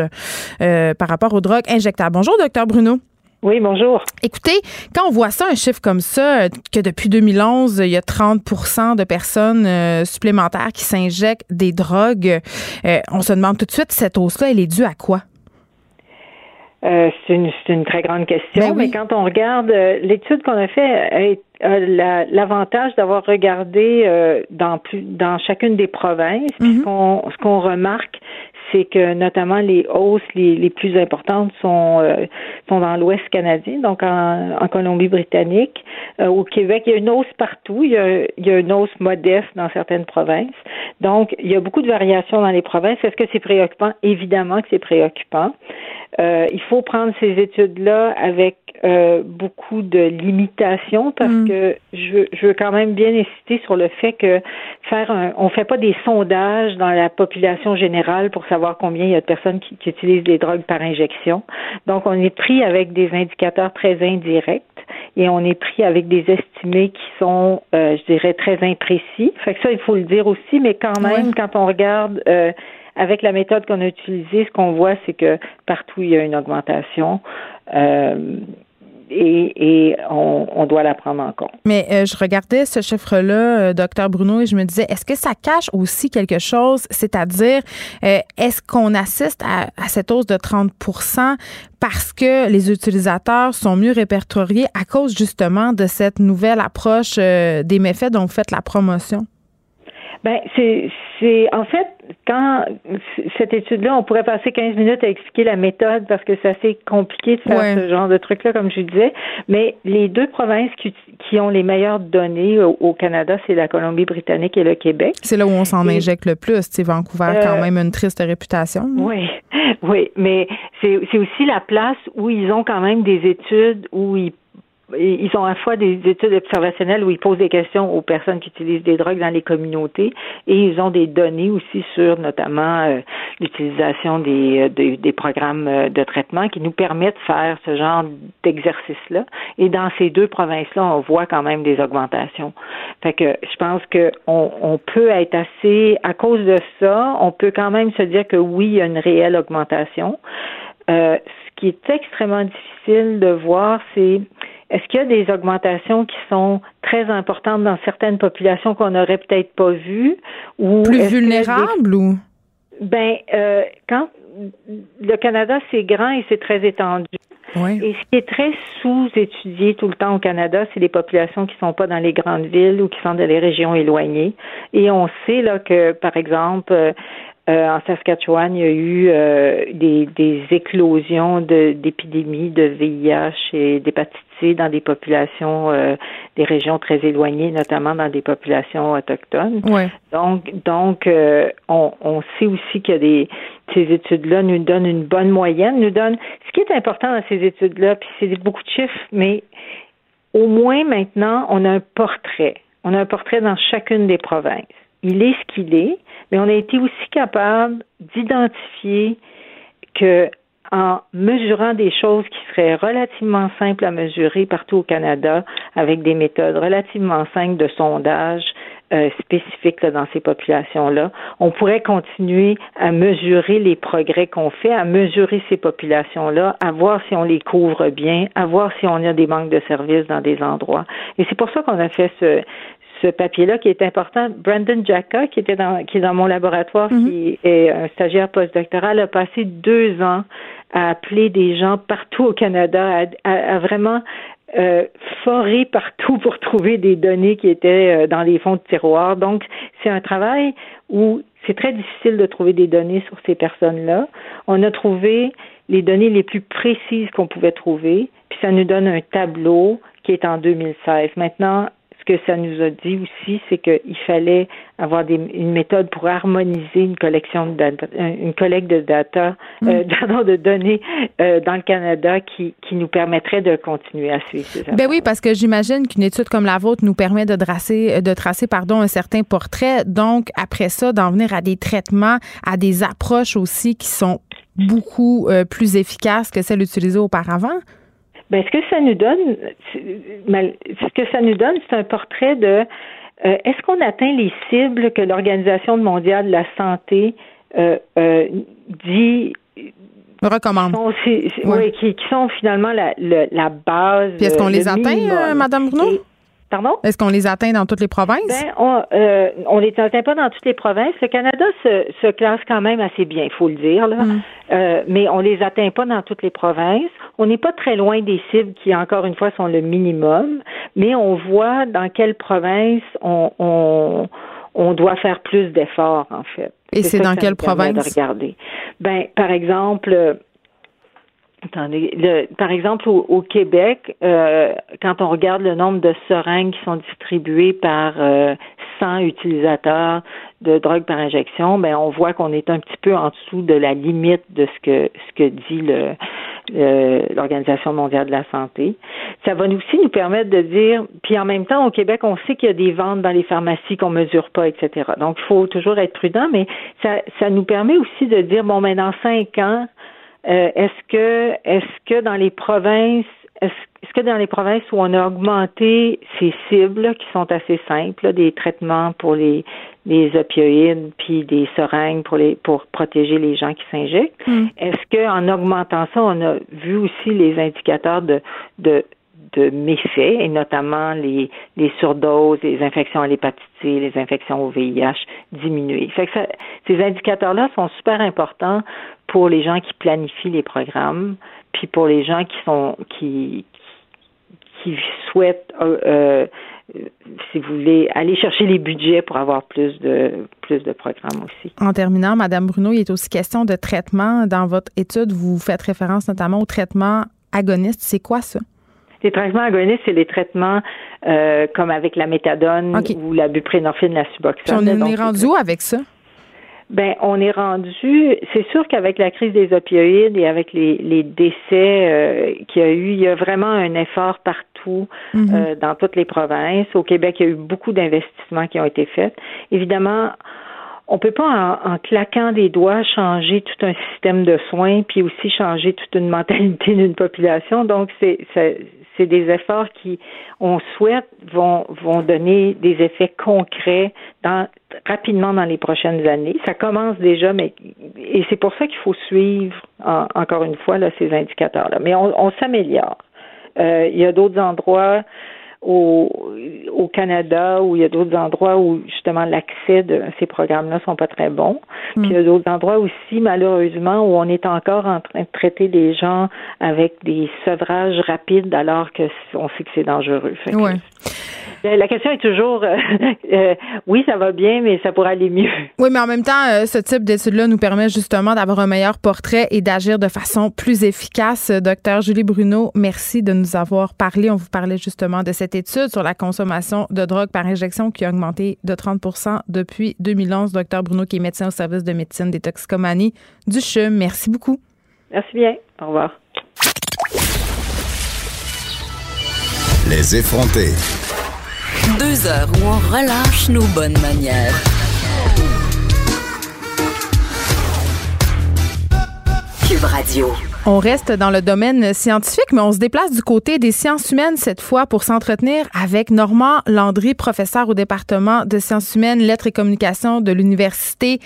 par rapport aux drogues Bonjour, docteur Bruno. Oui, bonjour. Écoutez, quand on voit ça, un chiffre comme ça, euh, que depuis 2011, il y a 30% de personnes euh, supplémentaires qui s'injectent des drogues, euh, on se demande tout de suite, cette hausse-là, elle est due à quoi? c'est une, très grande question, ben mais quand on regarde l'étude qu'on a fait, l'avantage d'avoir regardé dans plus dans chacune des provinces. Mm-hmm. ce qu'on remarque, c'est que notamment les hausses les, plus importantes sont euh, sont dans l'Ouest canadien, donc en, en Colombie-Britannique. Euh, au Québec, il y a une hausse partout. Il y, a, il y a une hausse modeste dans certaines provinces. Donc, il y a beaucoup de variations dans les provinces. Est-ce que c'est préoccupant? Évidemment que c'est préoccupant. Euh, il faut prendre ces études-là avec euh, beaucoup de limitations parce mm. que je veux, je veux quand même bien insister sur le fait que faire un, on fait pas des sondages dans la population générale pour savoir combien il y a de personnes qui, qui utilisent des drogues par injection. Donc, on est pris avec des indicateurs très indirects et on est pris avec des estimés qui sont, euh, je dirais, très imprécis. Fait que ça, il faut le dire aussi, mais quand même, quand on regarde euh, avec la méthode qu'on a utilisée, ce qu'on voit, c'est que partout il y a une augmentation. Euh, et, on, doit la prendre en compte. Mais euh, je regardais ce chiffre-là, euh, docteur Bruno, et je me disais, est-ce que ça cache aussi quelque chose, c'est-à-dire, est-ce qu'on assiste à, à, cette hausse de 30% parce que les utilisateurs sont mieux répertoriés à cause justement de cette nouvelle approche des méfaits dont vous faites la promotion? Ben, c'est, c'est, en fait, quand cette étude-là, on pourrait passer 15 minutes à expliquer la méthode parce que c'est assez compliqué de faire ce genre de truc-là, comme je disais. Mais les deux provinces qui, qui ont les meilleures données au, Canada, c'est la Colombie-Britannique et le Québec. C'est là où on s'en injecte le plus. C'est Vancouver a quand euh, même une triste réputation. Oui, oui, mais c'est, c'est aussi la place où ils ont quand même des études où ils ils ont à la fois des études observationnelles où ils posent des questions aux personnes qui utilisent des drogues dans les communautés et ils ont des données aussi sur notamment euh, l'utilisation des, euh, des, programmes euh, de traitement qui nous permettent de faire ce genre d'exercice-là. Et dans ces deux provinces-là, on voit quand même des augmentations. Fait que je pense que on, on peut être assez, à cause de ça, on peut quand même se dire que oui, il y a une réelle augmentation. Euh, qui est extrêmement difficile de voir, c'est est-ce qu'il y a des augmentations qui sont très importantes dans certaines populations qu'on n'aurait peut-être pas vues ou plus vulnérables ou? Ben euh, quand le Canada c'est grand et c'est très étendu. Oui. Et ce qui est très sous-étudié tout le temps au Canada, c'est les populations qui sont pas dans les grandes villes ou qui sont dans les régions éloignées. Et on sait là que, par exemple, euh, euh, en Saskatchewan, il y a eu euh, des, des, éclosions d'épidémies de, VIH et d'hépatite C dans des populations, euh, des régions très éloignées, notamment dans des populations autochtones. Donc, donc on, on, sait aussi que des, ces études-là nous donnent une bonne moyenne, nous donnent. Ce qui est important dans ces études-là, puis c'est beaucoup de chiffres, mais au moins maintenant, on a un portrait. On a un portrait dans chacune des provinces. Il est ce qu'il est mais on a été aussi capable d'identifier que en mesurant des choses qui seraient relativement simples à mesurer partout au Canada avec des méthodes relativement simples de sondage euh, spécifiques dans ces populations-là, on pourrait continuer à mesurer les progrès qu'on fait, à mesurer ces populations-là, à voir si on les couvre bien, à voir si on a des manques de services dans des endroits. Et c'est pour ça qu'on a fait ce, ce papier-là qui est important. Brandon Jacka, qui était dans, qui est dans mon laboratoire, mhm. qui est un stagiaire postdoctoral, a passé deux ans à appeler des gens partout au Canada, à, vraiment euh, forer partout pour trouver des données qui étaient euh, dans les fonds de tiroir. Donc, c'est un travail où c'est très difficile de trouver des données sur ces personnes-là. On a trouvé les données les plus précises qu'on pouvait trouver, puis ça nous donne un tableau qui est en 2016. Maintenant, que ça nous a dit aussi, c'est qu'il fallait avoir des, une méthode pour harmoniser une collection de data, une collecte de data, euh, mm. de données euh, dans le Canada qui, qui nous permettrait de continuer à suivre ces Ben oui, parce que j'imagine qu'une étude comme la vôtre nous permet de tracer, de tracer pardon, un certain portrait. Donc, après ça, d'en venir à des traitements, à des approches aussi qui sont beaucoup euh, plus efficaces que celles utilisées auparavant? Ben, ce que ça nous donne, ce que ça nous donne, c'est un portrait de euh, est-ce qu'on atteint les cibles que l'Organisation mondiale de la santé euh, euh, dit recommande. oui, qui, sont finalement la, la, base. Puis est-ce qu'on les atteint, Madame Bruno? Pardon? Est-ce qu'on les atteint dans toutes les provinces? Ben, on euh, on les atteint pas dans toutes les provinces. Le Canada se, se classe quand même assez bien, il faut le dire. Là. Mm. Euh, mais on les atteint pas dans toutes les provinces. On n'est pas très loin des cibles qui, encore une fois, sont le minimum. Mais on voit dans quelle province on, on, on doit faire plus d'efforts, en fait. Et c'est dans quelle province? De regarder. Ben, par exemple, Attendez, le, par exemple, au, Québec, euh, quand on regarde le nombre de seringues qui sont distribuées par euh, 100 utilisateurs de drogue par injection, ben on voit qu'on est un petit peu en dessous de la limite de ce que ce que dit le l'Organisation mondiale de la santé. Ça va aussi nous permettre de dire, puis en même temps, au Québec, on sait qu'il y a des ventes dans les pharmacies qu'on mesure pas, etc. Donc, il faut toujours être prudent, mais ça, ça nous permet aussi de dire, bon, mais dans cinq ans, euh, est-ce que est-ce que dans les provinces est-ce que dans les provinces où on a augmenté ces cibles qui sont assez simples, des traitements pour les, les opioïdes puis des seringues pour les pour protéger les gens qui s'injectent, hmm. est-ce que en augmentant ça, on a vu aussi les indicateurs de de de méfaits, et notamment les, les surdoses, les infections à l'hépatite les infections au VIH que ces indicateurs-là sont super importants pour les gens qui planifient les programmes, puis pour les gens qui sont qui qui souhaitent euh, euh, si vous voulez, aller chercher les budgets pour avoir plus de plus de programmes aussi. En terminant, Madame Bruno, il est aussi question de traitement. Dans votre étude, vous faites référence notamment au traitement agoniste. C'est quoi ça? Les traitements agonistes, c'est les traitements euh, comme avec la méthadone ou la buprénorphine, la suboxone. on est rendu où avec ça? Ben, on est rendu. C'est sûr qu'avec la crise des opioïdes et avec les, les décès euh, qu'il y a eu, il y a vraiment un effort partout mhm. euh, dans toutes les provinces. Au Québec, il y a eu beaucoup d'investissements qui ont été faits. Évidemment, on peut pas en, claquant des doigts changer tout un système de soins puis aussi changer toute une mentalité d'une population. Donc c'est c'est des efforts qui, on souhaite, vont, vont donner des effets concrets rapidement dans les prochaines années. Ça commence déjà, mais et c'est pour ça qu'il faut suivre encore une fois ces indicateurs-là. Mais on, on s'améliore. Euh, il y a d'autres endroits au, au Canada où il y a d'autres endroits où justement l'accès de ces programmes-là sont pas très bons. Puis il y a d'autres endroits aussi, malheureusement, où on est encore en train de traiter des gens avec des sevrages rapides alors que on sait que c'est dangereux. Euh, la question est toujours, euh, euh, oui, ça va bien, mais ça pourrait aller mieux. Oui, mais en même temps, ce type d'étude-là nous permet justement d'avoir un meilleur portrait et d'agir de façon plus efficace. Docteur Julie Bruno, merci de nous avoir parlé. On vous parlait justement de cette étude sur la consommation de drogue par injection qui a augmenté de 30% depuis 2011. Docteur Bruno, qui est médecin au service de médecine des toxicomanies du CHUM. Merci beaucoup. Merci bien. Au revoir. Les effrontés. Deux heures où on relâche nos bonnes manières. Cube Radio. On reste dans le domaine scientifique, mais on se déplace du côté des sciences humaines cette fois pour s'entretenir avec Normand Landry, professeur au département de sciences humaines, lettres et communications de l'Université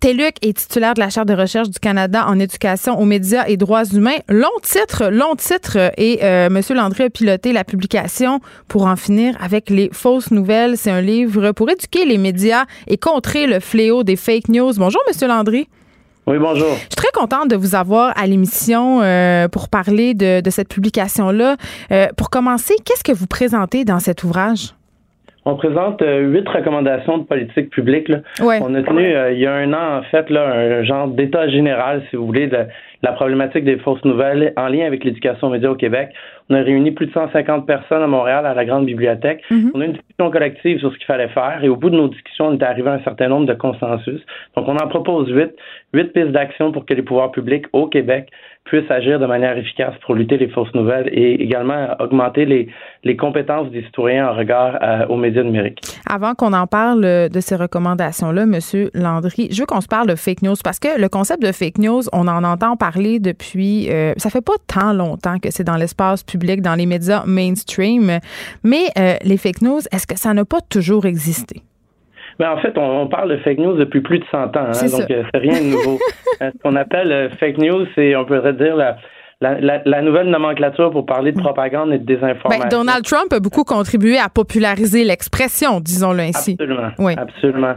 TELUC et titulaire de la Chaire de recherche du Canada en éducation aux médias et droits humains. Long titre, long titre. Et euh, Monsieur Landry a piloté la publication pour en finir avec les fausses nouvelles. C'est un livre pour éduquer les médias et contrer le fléau des fake news. Bonjour, Monsieur Landry. Oui, bonjour. Je suis très contente de vous avoir à l'émission euh, pour parler de, cette publication-là. Euh, pour commencer, qu'est-ce que vous présentez dans cet ouvrage? On présente euh, huit recommandations de politique publique. On a tenu il y a un an, en fait, là, un genre d'état général, si vous voulez, de la problématique des fausses nouvelles en lien avec l'éducation média au Québec. On a réuni plus de 150 personnes à Montréal à la Grande Bibliothèque. Mm-hmm. On a eu une discussion collective sur ce qu'il fallait faire et au bout de nos discussions, on est arrivé à un certain nombre de consensus. Donc, on en propose huit, huit pistes d'action pour que les pouvoirs publics au Québec puissent agir de manière efficace pour lutter les fausses nouvelles et également augmenter les, les compétences des citoyens en regard euh, aux médias numériques. Avant qu'on en parle de ces recommandations-là, M. Landry, je veux qu'on se parle de fake news parce que le concept de fake news, on en entend parler depuis, euh, ça fait pas tant longtemps que c'est dans l'espace public, dans les médias mainstream, mais euh, les fake news, est-ce que ça n'a pas toujours existé? Ben, en fait, on, parle de fake news depuis plus de 100 ans, hein, donc euh, c'est rien de nouveau. Euh, ce qu'on appelle euh, fake news, c'est, on pourrait dire, la, la, la, nouvelle nomenclature pour parler de propagande et de désinformation. Ben, Donald Trump a beaucoup contribué à populariser l'expression, disons-le ainsi. Absolument. Oui. Absolument.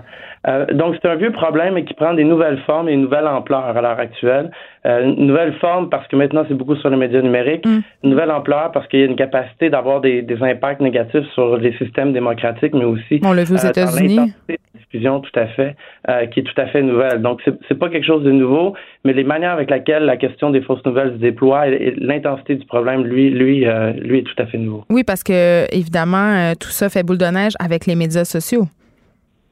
Euh, donc, c'est un vieux problème et qui prend des nouvelles formes et une nouvelle ampleur à l'heure actuelle. Euh, une nouvelle forme parce que maintenant, c'est beaucoup sur les médias numériques. Mm. Une nouvelle ampleur parce qu'il y a une capacité d'avoir des, des, impacts négatifs sur les systèmes démocratiques, mais aussi... On l'a vu aux euh, États-Unis. diffusion tout à fait, euh, qui est tout à fait nouvelle. Donc, c'est, pas quelque chose de nouveau, mais les manières avec lesquelles la question des fausses nouvelles se déploie et, l'intensité du problème, lui, lui, lui est tout à fait nouveau. Oui, parce que, évidemment, tout ça fait boule de neige avec les médias sociaux.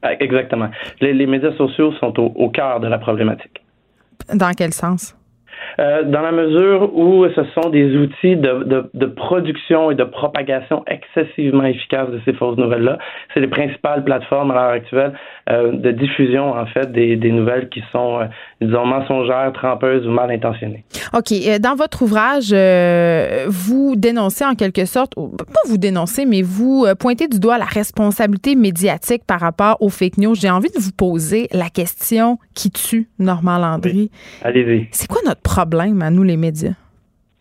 Exactement. Les, médias sociaux sont au cœur de la problématique. Dans quel sens? Euh, dans la mesure où ce sont des outils de, de, de, production et de propagation excessivement efficaces de ces fausses nouvelles-là. C'est les principales plateformes à l'heure actuelle euh, de diffusion, en fait, des, des nouvelles qui sont, euh, disons, mensongères, trompeuses ou mal intentionnées. OK. Euh, dans votre ouvrage, vous dénoncez en quelque sorte, pas vous dénoncez, mais vous pointez du doigt la responsabilité médiatique par rapport aux fake news. J'ai envie de vous poser la question qui tue Normand Landry. Allez-y. C'est quoi notre problème à nous, les médias?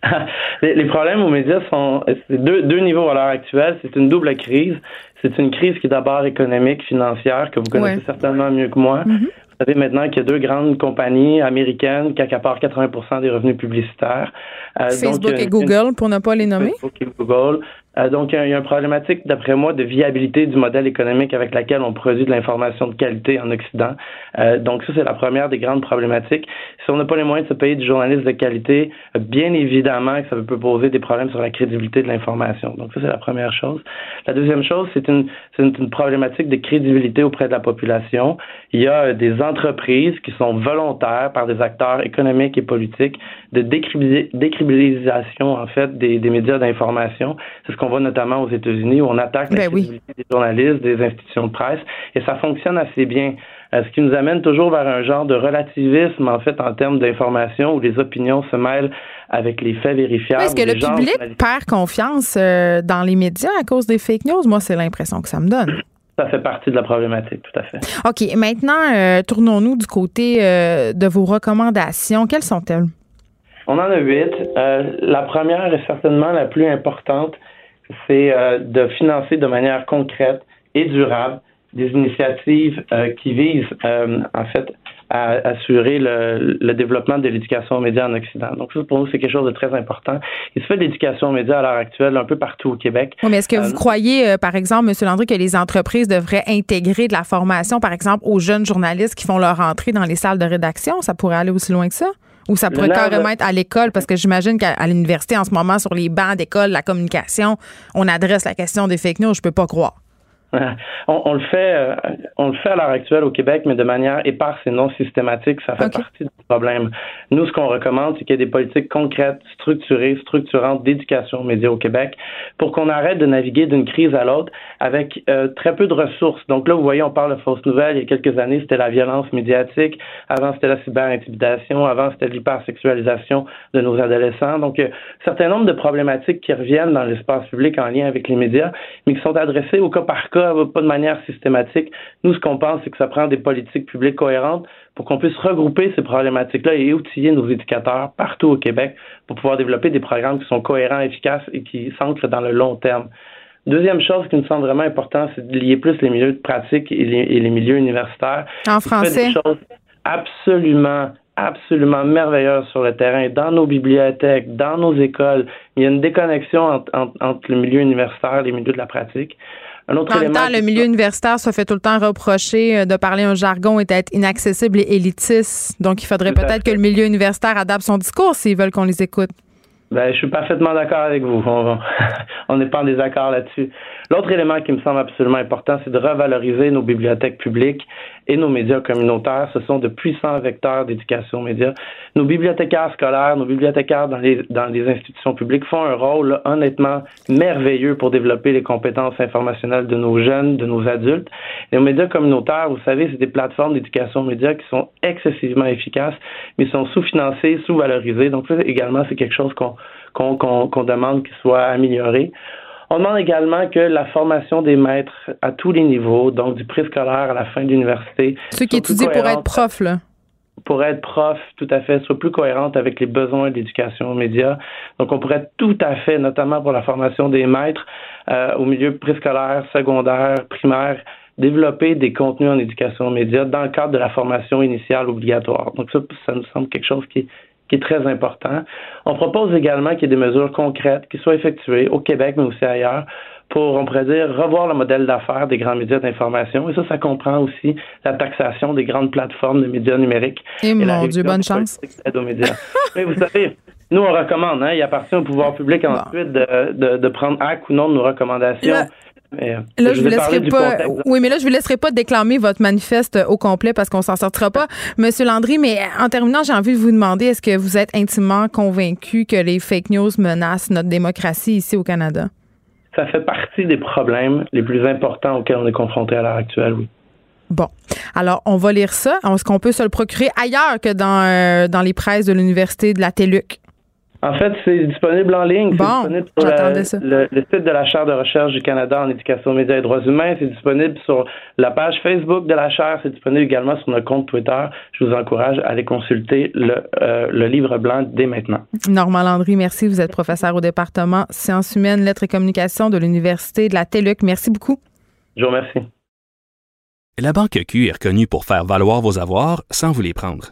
les, problèmes aux médias sont deux, deux niveaux à l'heure actuelle. C'est une double crise. C'est une crise qui est d'abord économique, financière, que vous connaissez certainement mieux que moi. Mm-hmm. Vous savez maintenant qu'il y a deux grandes compagnies américaines qui accaparent 80% des revenus publicitaires. Euh, Facebook et Google, pour ne pas les nommer. Facebook et Google. Euh, donc, il y a une problématique, d'après moi, de viabilité du modèle économique avec laquelle on produit de l'information de qualité en Occident. Euh, donc, ça, c'est la première des grandes problématiques. Si on n'a pas les moyens de se payer du journaliste de qualité, bien évidemment que ça peut poser des problèmes sur la crédibilité de l'information. Donc, ça, c'est la première chose. La deuxième chose, c'est une, problématique de crédibilité auprès de la population. Il y a des entreprises qui sont volontaires par des acteurs économiques et politiques de décribilisation, en fait, des, des médias d'information. C'est ce qu'on voit notamment aux États-Unis où on attaque la ben des journalistes, des institutions de presse, et ça fonctionne assez bien. Euh, ce qui nous amène toujours vers un genre de relativisme, en fait, en termes d'information où les opinions se mêlent avec les faits vérifiables. Est-ce que le public perd confiance euh, dans les médias à cause des fake news? Moi, c'est l'impression que ça me donne. Ça fait partie de la problématique, tout à fait. OK. Maintenant, euh, tournons-nous du côté de vos recommandations. Quelles sont-elles? On en a huit. la première est certainement la plus importante c'est euh, de financer de manière concrète et durable des initiatives euh, qui visent, euh, en fait, à assurer le, le développement de l'éducation aux médias en Occident. Donc, ça, pour nous, c'est quelque chose de très important. Il se fait de l'éducation aux médias à l'heure actuelle un peu partout au Québec. Oui, mais est-ce que vous croyez, par exemple, M. Landry, que les entreprises devraient intégrer de la formation, par exemple, aux jeunes journalistes qui font leur entrée dans les salles de rédaction? Ça pourrait aller aussi loin que ça? Ou ça pourrait carrément être à l'école, parce que j'imagine qu'à l'université, en ce moment, sur les bancs d'école, la communication, on adresse la question des fake news. Je peux pas croire. On, le fait, euh, on le fait à l'heure actuelle au Québec, mais de manière éparse et non systématique. Ça fait partie du problème. Nous, ce qu'on recommande, c'est qu'il y ait des politiques concrètes, structurées, structurantes d'éducation aux médias au Québec, pour qu'on arrête de naviguer d'une crise à l'autre avec euh, très peu de ressources. Donc là, vous voyez, on parle de fausses nouvelles. Il y a quelques années, c'était la violence médiatique. Avant, c'était la cyberintimidation. Avant, c'était l'hypersexualisation de nos adolescents. Donc, euh, un certain nombre de problématiques qui reviennent dans l'espace public en lien avec les médias, mais qui sont adressées au cas par cas pas de manière systématique. Nous, ce qu'on pense, c'est que ça prend des politiques publiques cohérentes pour qu'on puisse regrouper ces problématiques-là et outiller nos éducateurs partout au Québec pour pouvoir développer des programmes qui sont cohérents, efficaces et qui s'ancrent dans le long terme. Deuxième chose qui nous semble vraiment important, c'est de lier plus les milieux de pratique et les, milieux universitaires. En français. Des choses absolument absolument merveilleuses sur le terrain, dans nos bibliothèques, dans nos écoles. Il y a une déconnexion entre, entre le milieu universitaire et les milieux de la pratique. Un autre en même temps, le milieu universitaire se fait tout le temps reprocher de parler un jargon et d'être inaccessible et élitiste. Donc, il faudrait peut-être que le milieu universitaire adapte son discours s'ils veulent qu'on les écoute. Ben, je suis parfaitement d'accord avec vous. On n'est pas en désaccord là-dessus. L'autre élément qui me semble absolument important, c'est de revaloriser nos bibliothèques publiques et nos médias communautaires. Ce sont de puissants vecteurs d'éducation média. Nos bibliothécaires scolaires, nos bibliothécaires dans les, les institutions publiques font un rôle honnêtement merveilleux pour développer les compétences informationnelles de nos jeunes, de nos adultes. Nos médias communautaires, vous savez, c'est des plateformes d'éducation média qui sont excessivement efficaces, mais sont sous-financées, sous-valorisées. Donc ça également, c'est quelque chose qu'on qu'on demande qu'il soit amélioré. On demande également que la formation des maîtres à tous les niveaux, donc du préscolaire à la fin de l'université. Ceux qui étudient pour être prof, là. Pour être prof, tout à fait, soit plus cohérente avec les besoins d'éducation aux médias. Donc, on pourrait tout à fait, notamment pour la formation des maîtres euh, au milieu préscolaire, secondaire, primaire, développer des contenus en éducation aux médias dans le cadre de la formation initiale obligatoire. Donc, ça, ça nous semble quelque chose qui est qui est très important. On propose également qu'il y ait des mesures concrètes qui soient effectuées au Québec, mais aussi ailleurs, pour, on pourrait dire, revoir le modèle d'affaires des grands médias d'information. Et ça, ça comprend aussi la taxation des grandes plateformes de médias numériques. Et, mon Dieu, bonne chance. Aux médias. mais vous savez, nous, on recommande. Hein, il appartient au pouvoir public ensuite de, de, de, prendre acte ou non de nos recommandations. Euh, là, je, vous laisserai pas. Oui, mais là, je vous laisserai pas déclamer votre manifeste au complet parce qu'on s'en sortira pas, Monsieur Landry. Mais en terminant, j'ai envie de vous demander est-ce que vous êtes intimement convaincu que les fake news menacent notre démocratie ici au Canada? Ça fait partie des problèmes les plus importants auxquels on est confronté à l'heure actuelle, oui. Bon. Alors, on va lire ça. Est-ce qu'on peut se le procurer ailleurs que dans, euh, dans les presses de l'Université de la TELUC? En fait, c'est disponible en ligne. Bon, c'est disponible sur le, site de la Chaire de recherche du Canada en éducation, médias et droits humains. C'est disponible sur la page Facebook de la Chaire. C'est disponible également sur notre compte Twitter. Je vous encourage à aller consulter le, euh, le livre blanc dès maintenant. Normand Landry, merci. Vous êtes professeur au département sciences humaines, lettres et communications de l'Université de la TELUC. Merci beaucoup. Je vous remercie. La Banque Q est reconnue pour faire valoir vos avoirs sans vous les prendre.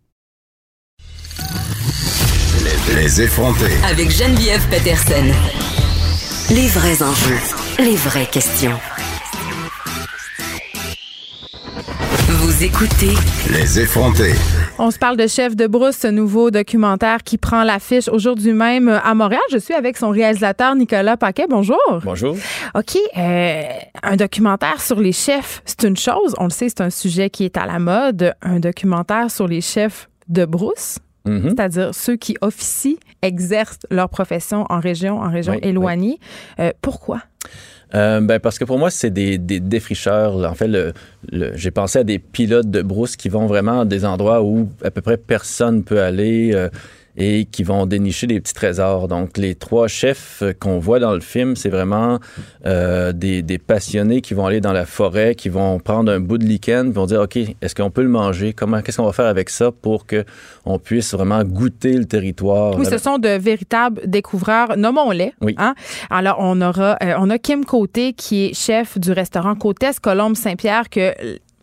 Les effronter. Avec Geneviève Peterson. Les vrais enjeux. Les vraies questions. Vous écoutez. Les effronter. On se parle de Chef de Brousse, ce nouveau documentaire qui prend l'affiche aujourd'hui même à Montréal. Je suis avec son réalisateur Nicolas Paquet. Bonjour. Bonjour. OK. Euh, un documentaire sur les chefs, c'est une chose. On le sait, c'est un sujet qui est à la mode. Un documentaire sur les chefs de Brousse, Mhm. c'est-à-dire ceux qui officient, exercent leur profession en région, en région éloignée. Euh, pourquoi? Euh, ben parce que pour moi, c'est des, des, défricheurs. En fait, le, j'ai pensé à des pilotes de brousse qui vont vraiment à des endroits où à peu près personne peut aller. Euh, et qui vont dénicher des petits trésors. Donc, les trois chefs qu'on voit dans le film, c'est vraiment euh, des, des, passionnés qui vont aller dans la forêt, qui vont prendre un bout de lichen, vont dire, OK, est-ce qu'on peut le manger? Comment, qu'est-ce qu'on va faire avec ça pour que on puisse vraiment goûter le territoire? Oui, ce sont de véritables découvreurs. Nommons-les. Oui. Hein? Alors, on aura, euh, on a Kim Côté, qui est chef du restaurant Côtesse Colombe Saint-Pierre, que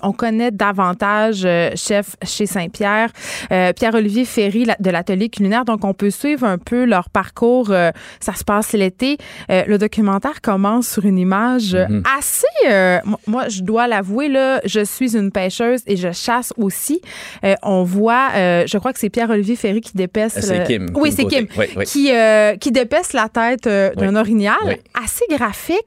on connaît davantage euh, chef chez Saint-Pierre, euh, Pierre-Olivier Ferry de l'atelier culinaire. Donc, on peut suivre un peu leur parcours. Euh, ça se passe l'été. le documentaire commence sur une image mhm. assez... moi, je dois l'avouer, là, je suis une pêcheuse et je chasse aussi. on voit, je crois que c'est Pierre-Olivier Ferry qui dépaisse... C'est Kim. Oui, c'est Kim. Qui, qui dépaisse la tête d'un orignal. Assez graphique.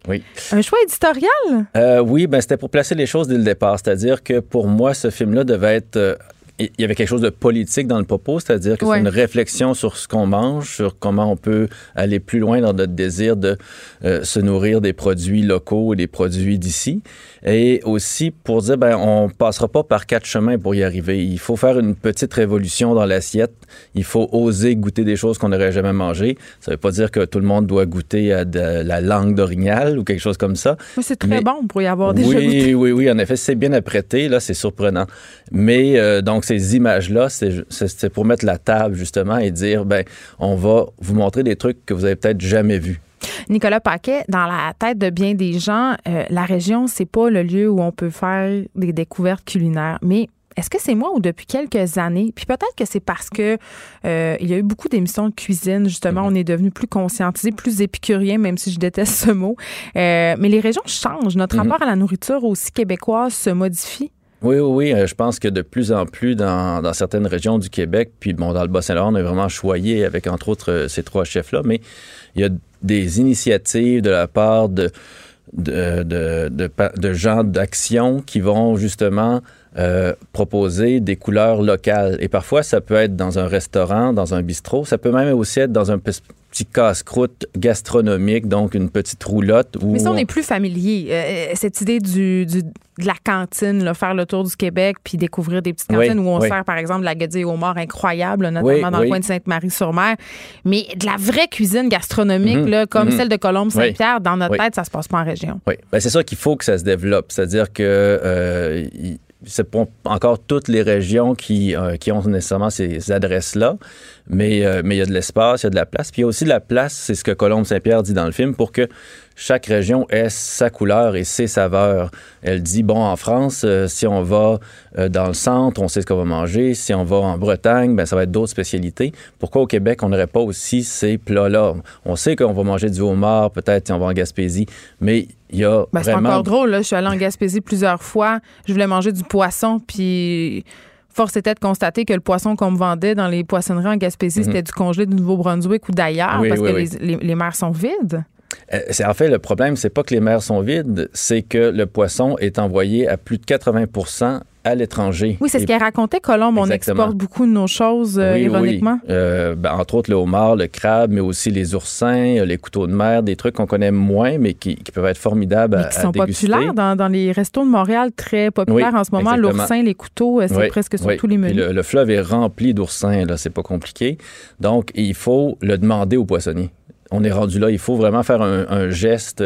Un choix éditorial? oui, ben c'était pour placer les choses dès le départ. C'est-à-dire que pour moi, ce film-là devait être euh, il y avait quelque chose de politique dans le propos, c'est-à-dire que c'est une réflexion sur ce qu'on mange, sur comment on peut aller plus loin dans notre désir de euh, se nourrir des produits locaux et des produits d'ici. Et aussi pour dire, ben, on passera pas par quatre chemins pour y arriver. Il faut faire une petite révolution dans l'assiette. Il faut oser goûter des choses qu'on n'aurait jamais mangées. Ça veut pas dire que tout le monde doit goûter à de la langue d'orignal ou quelque chose comme ça. c'est très bon pour y avoir des oui, Oui, oui, en effet, c'est bien apprêté. Là, c'est surprenant. Mais euh, donc, ces images-là, c'est pour mettre la table, justement, et dire, ben, on va vous montrer des trucs que vous avez peut-être jamais vus. Nicolas Paquet, dans la tête de bien des gens, euh, la région, c'est pas le lieu où on peut faire des découvertes culinaires. Mais est-ce que c'est moi ou depuis quelques années? Puis peut-être que c'est parce que euh, il y a eu beaucoup d'émissions de cuisine. Justement, mm-hmm. on est devenu plus conscientisé, plus épicurien, même si je déteste ce mot. mais les régions changent. Notre mm-hmm. rapport à la nourriture aussi québécoise se modifie. Oui, oui, oui. Euh, je pense que de plus en plus dans, dans certaines régions du Québec, puis bon, dans le Bas-Saint-Laurent, on est vraiment choyé avec, entre autres, euh, ces trois chefs-là, mais il y a des initiatives de la part de, de, de, de, de gens d'action qui vont justement euh, proposer des couleurs locales. Et parfois, ça peut être dans un restaurant, dans un bistrot. Ça peut même aussi être dans un petit casse-croûte gastronomique, donc une petite roulotte. Mais ça, on est plus familier. Euh, euh, cette idée du, de la cantine, faire le tour du Québec puis découvrir des petites cantines où on sert, par exemple, la guedille au mort incroyable, notamment dans le coin de Sainte-Marie-sur-Mer. Mais de la vraie cuisine gastronomique, mhm. là, comme mhm. celle de Colombe-Saint-Pierre, dans notre tête, ça se passe pas en région. Oui, ben, c'est ça qu'il faut que ça se développe. C'est-à-dire que c'est pas encore toutes les régions qui, euh, qui ont nécessairement ces adresses-là, mais euh, mais il y a de l'espace, il y a de la place. Puis il y a aussi de la place, c'est ce que Colombe Saint-Pierre dit dans le film, pour que chaque région ait sa couleur et ses saveurs. Elle dit, bon, en France, euh, si on va dans le centre, on sait ce qu'on va manger. Si on va en Bretagne, ben, ça va être d'autres spécialités. Pourquoi au Québec, on n'aurait pas aussi ces plats-là? On sait qu'on va manger du homard, peut-être si on va en Gaspésie, mais ben, c'est encore drôle. Là. Je suis allée en Gaspésie plusieurs fois. Je voulais manger du poisson, puis force était de constater que le poisson qu'on me vendait dans les poissonneries en Gaspésie, mhm. c'était du congelé du Nouveau-Brunswick ou d'ailleurs, parce que Les, les, mers sont vides. Euh, c'est en fait le problème, c'est pas que les mers sont vides, c'est que le poisson est envoyé à plus de 80% à l'étranger. Oui, c'est ce qu'elle racontait, Colombe. On exporte beaucoup de nos choses, euh, ironiquement. Euh, ben, entre autres, le homard, le crabe, mais aussi les oursins, euh, les couteaux de mer, des trucs qu'on connaît moins, mais qui, peuvent être formidables mais qui sont populaires dans, les restos de Montréal, très populaires en ce moment. L'oursin, les couteaux, c'est presque sur tous les menus. Le, le, fleuve est rempli d'oursins, là, c'est pas compliqué. Donc, il faut le demander aux poissonniers on est rendu là. Il faut vraiment faire un, geste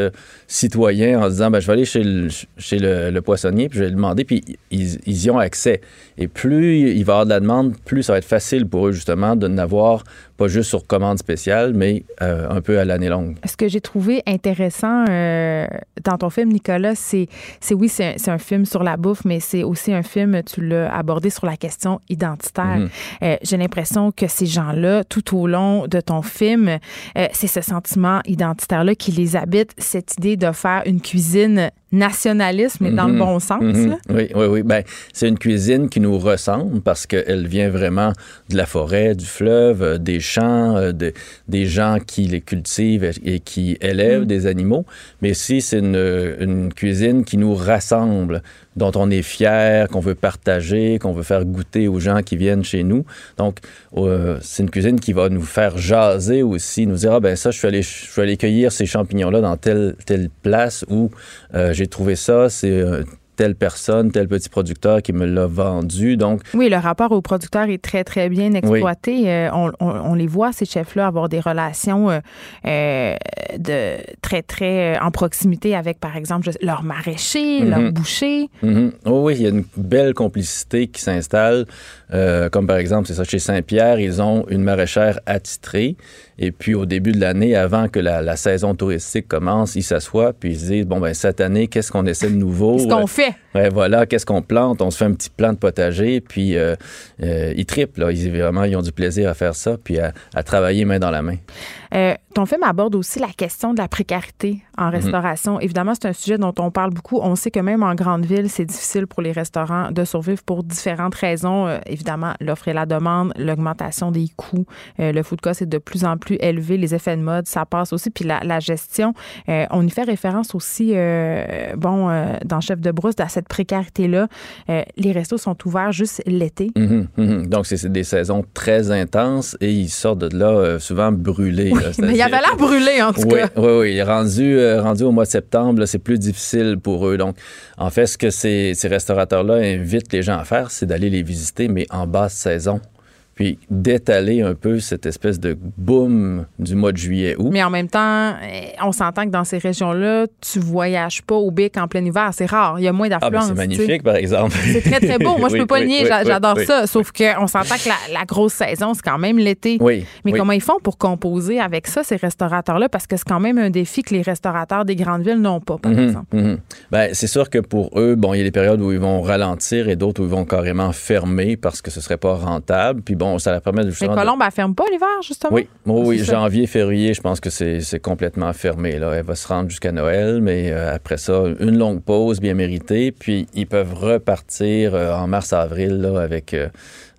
citoyen en se disant ben, je vais aller chez le, chez le, poissonnier, puis je vais lui demander, puis ils, y ont accès. Et plus il va y avoir de la demande, plus ça va être facile pour eux, justement, de n'avoir pas juste sur commande spéciale, mais euh, un peu à l'année longue. Ce que j'ai trouvé intéressant euh, dans ton film, Nicolas, c'est, c'est oui, c'est un, film sur la bouffe, mais c'est aussi un film, tu l'as abordé sur la question identitaire. Mhm. Euh, j'ai l'impression que ces gens-là, tout au long de ton film, c'est ce sentiment identitaire-là qui les habite, cette idée de faire une cuisine nationalisme, mais dans le mhm. bon sens. Mhm. Oui, oui, oui. Ben, c'est une cuisine qui nous ressemble parce qu'elle vient vraiment de la forêt, du fleuve, euh, des champs, euh, des gens qui les cultivent et qui élèvent mhm. des animaux. Mais si c'est une, une, cuisine qui nous rassemble, dont on est fier, qu'on veut partager, qu'on veut faire goûter aux gens qui viennent chez nous. Donc, euh, c'est une cuisine qui va nous faire jaser aussi, nous dire, ah ben ça, je suis allé, je suis allé cueillir ces champignons-là dans telle, telle place où j'ai trouvé ça, c'est euh, telle personne, tel petit producteur qui me l'a vendu. Donc oui, le rapport au producteur est très très bien exploité. Euh, on, les voit ces chefs-là avoir des relations euh, de très très en proximité avec par exemple leur maraîcher, leur mhm. boucher. Mhm. Oh oui, il y a une belle complicité qui s'installe. comme par exemple, c'est ça chez Saint-Pierre, ils ont une maraîchère attitrée et puis, au début de l'année, avant que la, saison touristique commence, ils s'assoient puis ils se disent bon ben cette année, qu'est-ce qu'on essaie de nouveau? Qu'est-ce qu'on fait? Ouais, voilà, qu'est-ce qu'on plante? On se fait un petit plant de potager, puis euh, euh, ils triplent. Là. Ils vraiment, ils ont du plaisir à faire ça, puis à, travailler main dans la main. Euh, ton film aborde aussi la question de la précarité en mhm. restauration. Évidemment, c'est un sujet dont on parle beaucoup. On sait que même en grande ville, c'est difficile pour les restaurants de survivre pour différentes raisons. évidemment, l'offre et la demande, l'augmentation des coûts, le food cost est de plus en plus élevé, les effets de mode, ça passe aussi. Puis la, gestion, on y fait référence aussi, bon, dans Chef de brousse, à cette cette précarité-là. Euh, les restos sont ouverts juste l'été. Mhm, mhm. Donc, c'est des saisons très intenses et ils sortent de là euh, souvent brûlés. mais il y avait l'air brûlé, en tout cas. Oui, oui. Rendu, rendu au mois de septembre, c'est plus difficile pour eux. Donc, en fait, ce que ces, ces restaurateurs-là invitent les gens à faire, c'est d'aller les visiter, mais en basse saison puis d'étaler un peu cette espèce de boom du mois de juillet août. Mais en même temps, eh, on s'entend que dans ces régions-là, tu voyages pas au bic en plein hiver, c'est rare, il y a moins d'affluence. Ah, ben c'est magnifique par exemple. C'est très très beau, moi je peux pas le nier, j'adore ça, sauf qu'on s'entend que la, grosse saison, c'est quand même l'été. Oui. Mais comment ils font pour composer avec ça ces restaurateurs-là? Parce que c'est quand même un défi que les restaurateurs des grandes villes n'ont pas par mhm, exemple. Mhm. Ben, c'est sûr que pour eux, bon, il y a des périodes où ils vont ralentir et d'autres où ils vont carrément fermer parce que ce serait pas rentable. Puis bon, ça la permet justement. Mais Colombe, elle ferme pas l'hiver, justement? Oui, oui, janvier, février, je pense que c'est complètement fermé. Là. Elle va se rendre jusqu'à Noël, mais euh, après ça, une longue pause bien méritée. Puis ils peuvent repartir euh, en mars-avril avec. Euh,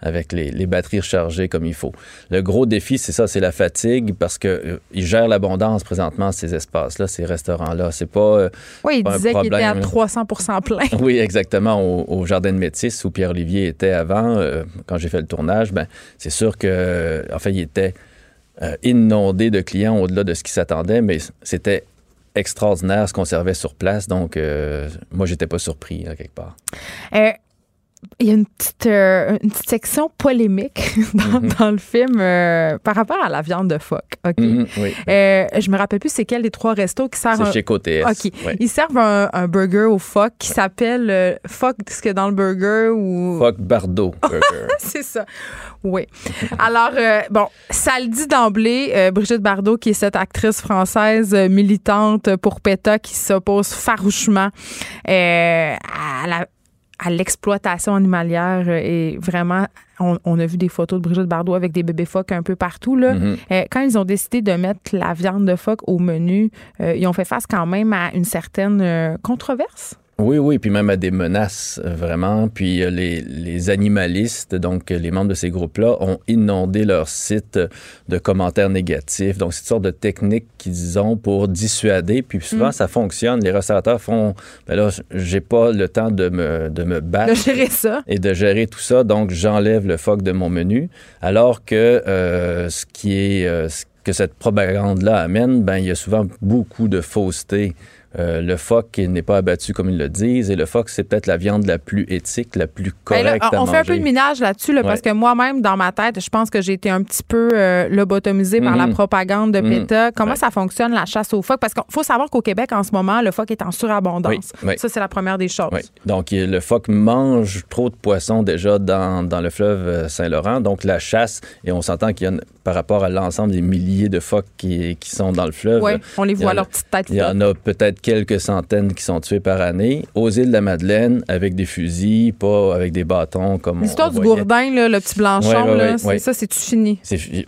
avec les, batteries rechargées comme il faut. Le gros défi, c'est ça, c'est la fatigue parce qu'ils gèrent l'abondance présentement, ces espaces-là, ces restaurants-là. C'est pas. oui, il disait qu'il était à 300 plein. oui, exactement. Au, Jardin de Métis, où Pierre-Olivier était avant, quand j'ai fait le tournage, ben, c'est sûr que, en fait, il était euh, inondé de clients au-delà de ce qui s'attendait, mais c'était extraordinaire ce qu'on servait sur place. Donc, euh, moi, j'étais pas surpris, quelque part. Euh, il y a une petite, euh, une petite section polémique dans, mhm. dans le film euh, par rapport à la viande de phoque. OK? Oui. euh, je me rappelle plus c'est quel des trois restos qui servent. C'est chez Côté OK. Ils servent un, burger au phoque qui s'appelle phoque, ce que dans le burger ou. Phoque Bardo Burger. c'est ça. Oui. Alors, bon, ça le dit d'emblée, Brigitte Bardot, qui est cette actrice française militante pour PETA qui s'oppose farouchement à la à l'exploitation animalière euh, et vraiment on, a vu des photos de Brigitte Bardot avec des bébés phoques un peu partout. Là. Mm-hmm. Euh, quand ils ont décidé de mettre la viande de phoque au menu, euh, ils ont fait face quand même à une certaine controverse. Oui, oui, puis même à des menaces, euh, vraiment. Puis euh, les, les animalistes, donc les membres de ces groupes-là, ont inondé leur site de commentaires négatifs. Donc, c'est une sorte de technique qu'ils ont pour dissuader. Puis souvent, mm. ça fonctionne. Les restaurateurs font, ben là, j'ai pas le temps de me, de me battre. De gérer ça. Et de gérer tout ça. Donc, j'enlève le phoque de mon menu. Alors que euh, ce qui est... ce que cette propagande-là amène, ben, il y a souvent beaucoup de fausseté euh, le phoque n'est pas abattu comme ils le disent et le phoque, c'est peut-être la viande la plus éthique, la plus ben correcte à On fait un peu de minage là-dessus parce que moi-même, dans ma tête, je pense que j'ai été un petit peu euh, lobotomisée par la mhm. propagande de mhm. PETA. Comment ça fonctionne, la chasse au phoque? Parce qu'il faut savoir qu'au Québec, en ce moment, le phoque est en surabondance. Ça, c'est la première des choses. Donc, le phoque mange trop de poissons déjà dans, dans le fleuve euh, Saint-Laurent. Donc, la chasse, et on s'entend qu'il y a par rapport à l'ensemble des milliers de phoques qui, qui sont dans le fleuve. Oui, on les voit à leur petite tête. Il y en a peut-être quelques centaines qui sont tués par année. Aux îles de la Madeleine, avec des fusils, pas avec des bâtons comme L'histoire du gourdin, là, le petit blanchon, ça, c'est-tu fini?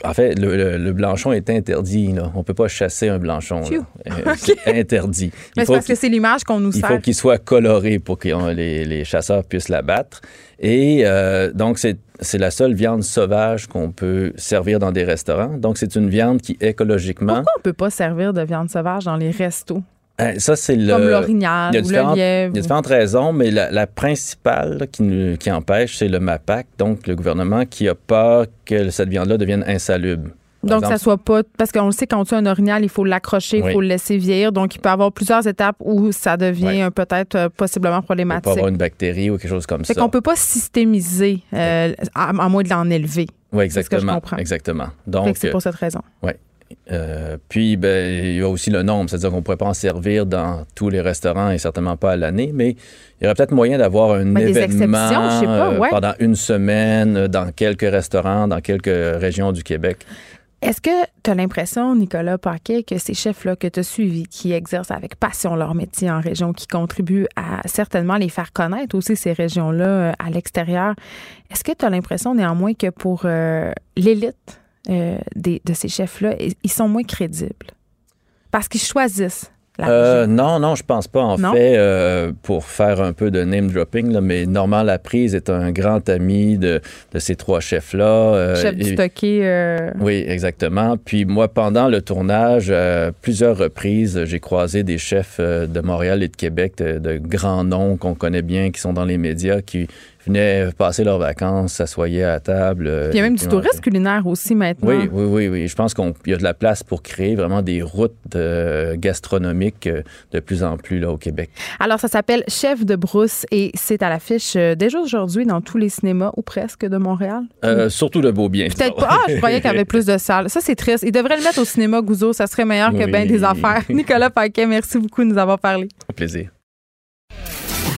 En fait, le, blanchon est interdit. Là. On peut pas chasser un blanchon. Euh, c'est interdit. Mais c'est parce que c'est l'image qu'on nous sert. Il faut qu'il soit coloré pour que les, les chasseurs puissent l'abattre. Et euh, donc, c'est c'est la seule viande sauvage qu'on peut servir dans des restaurants. Donc, c'est une viande qui écologiquement. Pourquoi on peut pas servir de viande sauvage dans les restos? Euh, ça, c'est le. Comme l'orignal ou le lièvre. Il y a différentes raisons, mais la, principale qui, qui empêche, c'est le MAPAC, donc le gouvernement qui a peur que cette viande-là devienne insalubre. Donc, ça soit pas. Parce qu'on le sait, quand tu as un orignal, il faut l'accrocher, il faut le laisser vieillir. Donc, il peut y avoir plusieurs étapes où ça devient peut-être euh, possiblement problématique. Il peut avoir une bactérie ou quelque chose comme ça. Fait qu'on peut pas systémiser, euh, à, moins de l'en élever. Oui, exactement. Ce que je comprends. Exactement. Donc, c'est pour cette raison. Oui. Euh, puis, ben, il y a aussi le nombre, c'est-à-dire qu'on ne pourrait pas en servir dans tous les restaurants et certainement pas à l'année, mais il y aurait peut-être moyen d'avoir un événement pas, pendant une semaine dans quelques restaurants, dans quelques régions du Québec. Est-ce que tu as l'impression, Nicolas Paquet, que ces chefs-là que tu as suivis, qui exercent avec passion leur métier en région, qui contribuent à certainement les faire connaître aussi ces régions-là euh, à l'extérieur, est-ce que tu as l'impression néanmoins que pour euh, l'élite euh, de ces chefs-là, ils sont moins crédibles? Parce qu'ils choisissent Euh, non, non, je pense pas. En fait, euh, pour faire un peu de name dropping, mais Normand Laprise est un grand ami de, de ces trois chefs-là. Euh, Chef du stocké. Oui, exactement. Puis moi, pendant le tournage, plusieurs reprises, j'ai croisé des chefs de Montréal et de Québec, de, de grands noms qu'on connaît bien, qui sont dans les médias, qui venaient passer leurs vacances, s'assoyaient à table. il y a même du tourisme culinaire aussi maintenant. Oui, oui, oui. oui. Je pense qu'il y a de la place pour créer vraiment des routes euh, gastronomiques euh, de plus en plus là, au Québec. Alors, ça s'appelle Chef de brousse et c'est à l'affiche euh, déjà aujourd'hui dans tous les cinémas ou presque de Montréal. surtout de Beaubien. Peut-être pas. Ah, je croyais qu'il y avait plus de salles. Ça, c'est triste. Il devrait le mettre au cinéma Gouzeau. Ça serait meilleur que bien des affaires. Nicolas Paquet, merci beaucoup de nous avoir parlé. Au plaisir.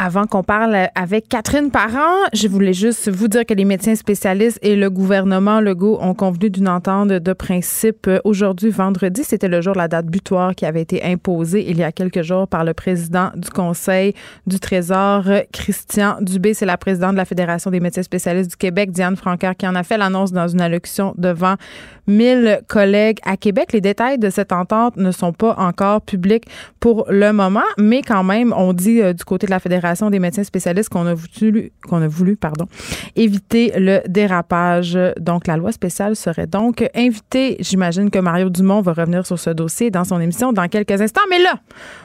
Avant qu'on parle avec Catherine Parent, je voulais juste vous dire que les médecins spécialistes et le gouvernement Legault ont convenu d'une entente de principe aujourd'hui, vendredi. C'était le jour de la date butoir qui avait été imposée il y a quelques jours par le président du Conseil du Trésor, Christian Dubé. C'est la présidente de la Fédération des médecins spécialistes du Québec, Diane Francaire, qui en a fait l'annonce dans une allocution devant 1000 collègues à Québec. Les détails de cette entente ne sont pas encore publics pour le moment, mais quand même, on dit euh, du côté de la Fédération des médecins spécialistes qu'on a voulu, qu'on a voulu pardon, éviter le dérapage. Donc, la loi spéciale serait donc invitée. J'imagine que Mario Dumont va revenir sur ce dossier dans son émission dans quelques instants. Mais là,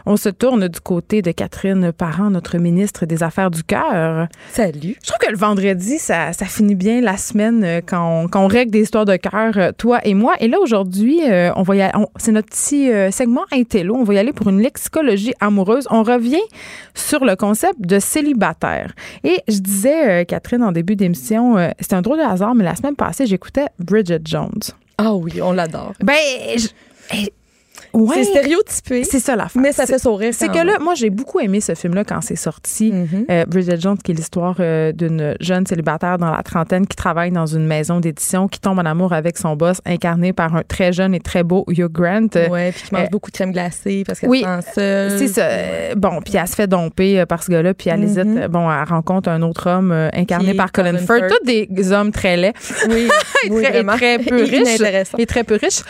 on se tourne du côté de Catherine Parent, notre ministre des Affaires du Cœur. Salut. Je trouve que le vendredi, ça, ça finit bien la semaine euh, quand on, quand on règle des histoires de cœur. Euh, toi, et moi. Et là, aujourd'hui, euh, on va c'est notre petit segment intello. On va y aller pour une lexicologie amoureuse. On revient sur le concept de célibataire. Et je disais, euh, Catherine, en début d'émission, c'était un drôle de hasard, mais la semaine passée, j'écoutais Bridget Jones. Ah oui, on l'adore. Ben, c'est stéréotypé. C'est ça la Mais ça fait sourire. C'est que là, moi, j'ai beaucoup aimé ce film-là quand c'est sorti. Mm-hmm. Euh, Bridget Jones, qui est l'histoire euh, d'une jeune célibataire dans la trentaine qui travaille dans une maison d'édition, qui tombe en amour avec son boss, incarné par un très jeune et très beau Hugh Grant. Ouais, puis qui mange euh, beaucoup de crème glacée parce qu'elle oui, se sent seule. C'est ça. Bon, puis elle se fait domper par ce gars-là, puis elle hésite. Mm-hmm. Bon, elle rencontre un autre homme incarné par Colin, Firth. Tous des hommes très laids. Oui, et, très, très, peu riches. Et très peu riches.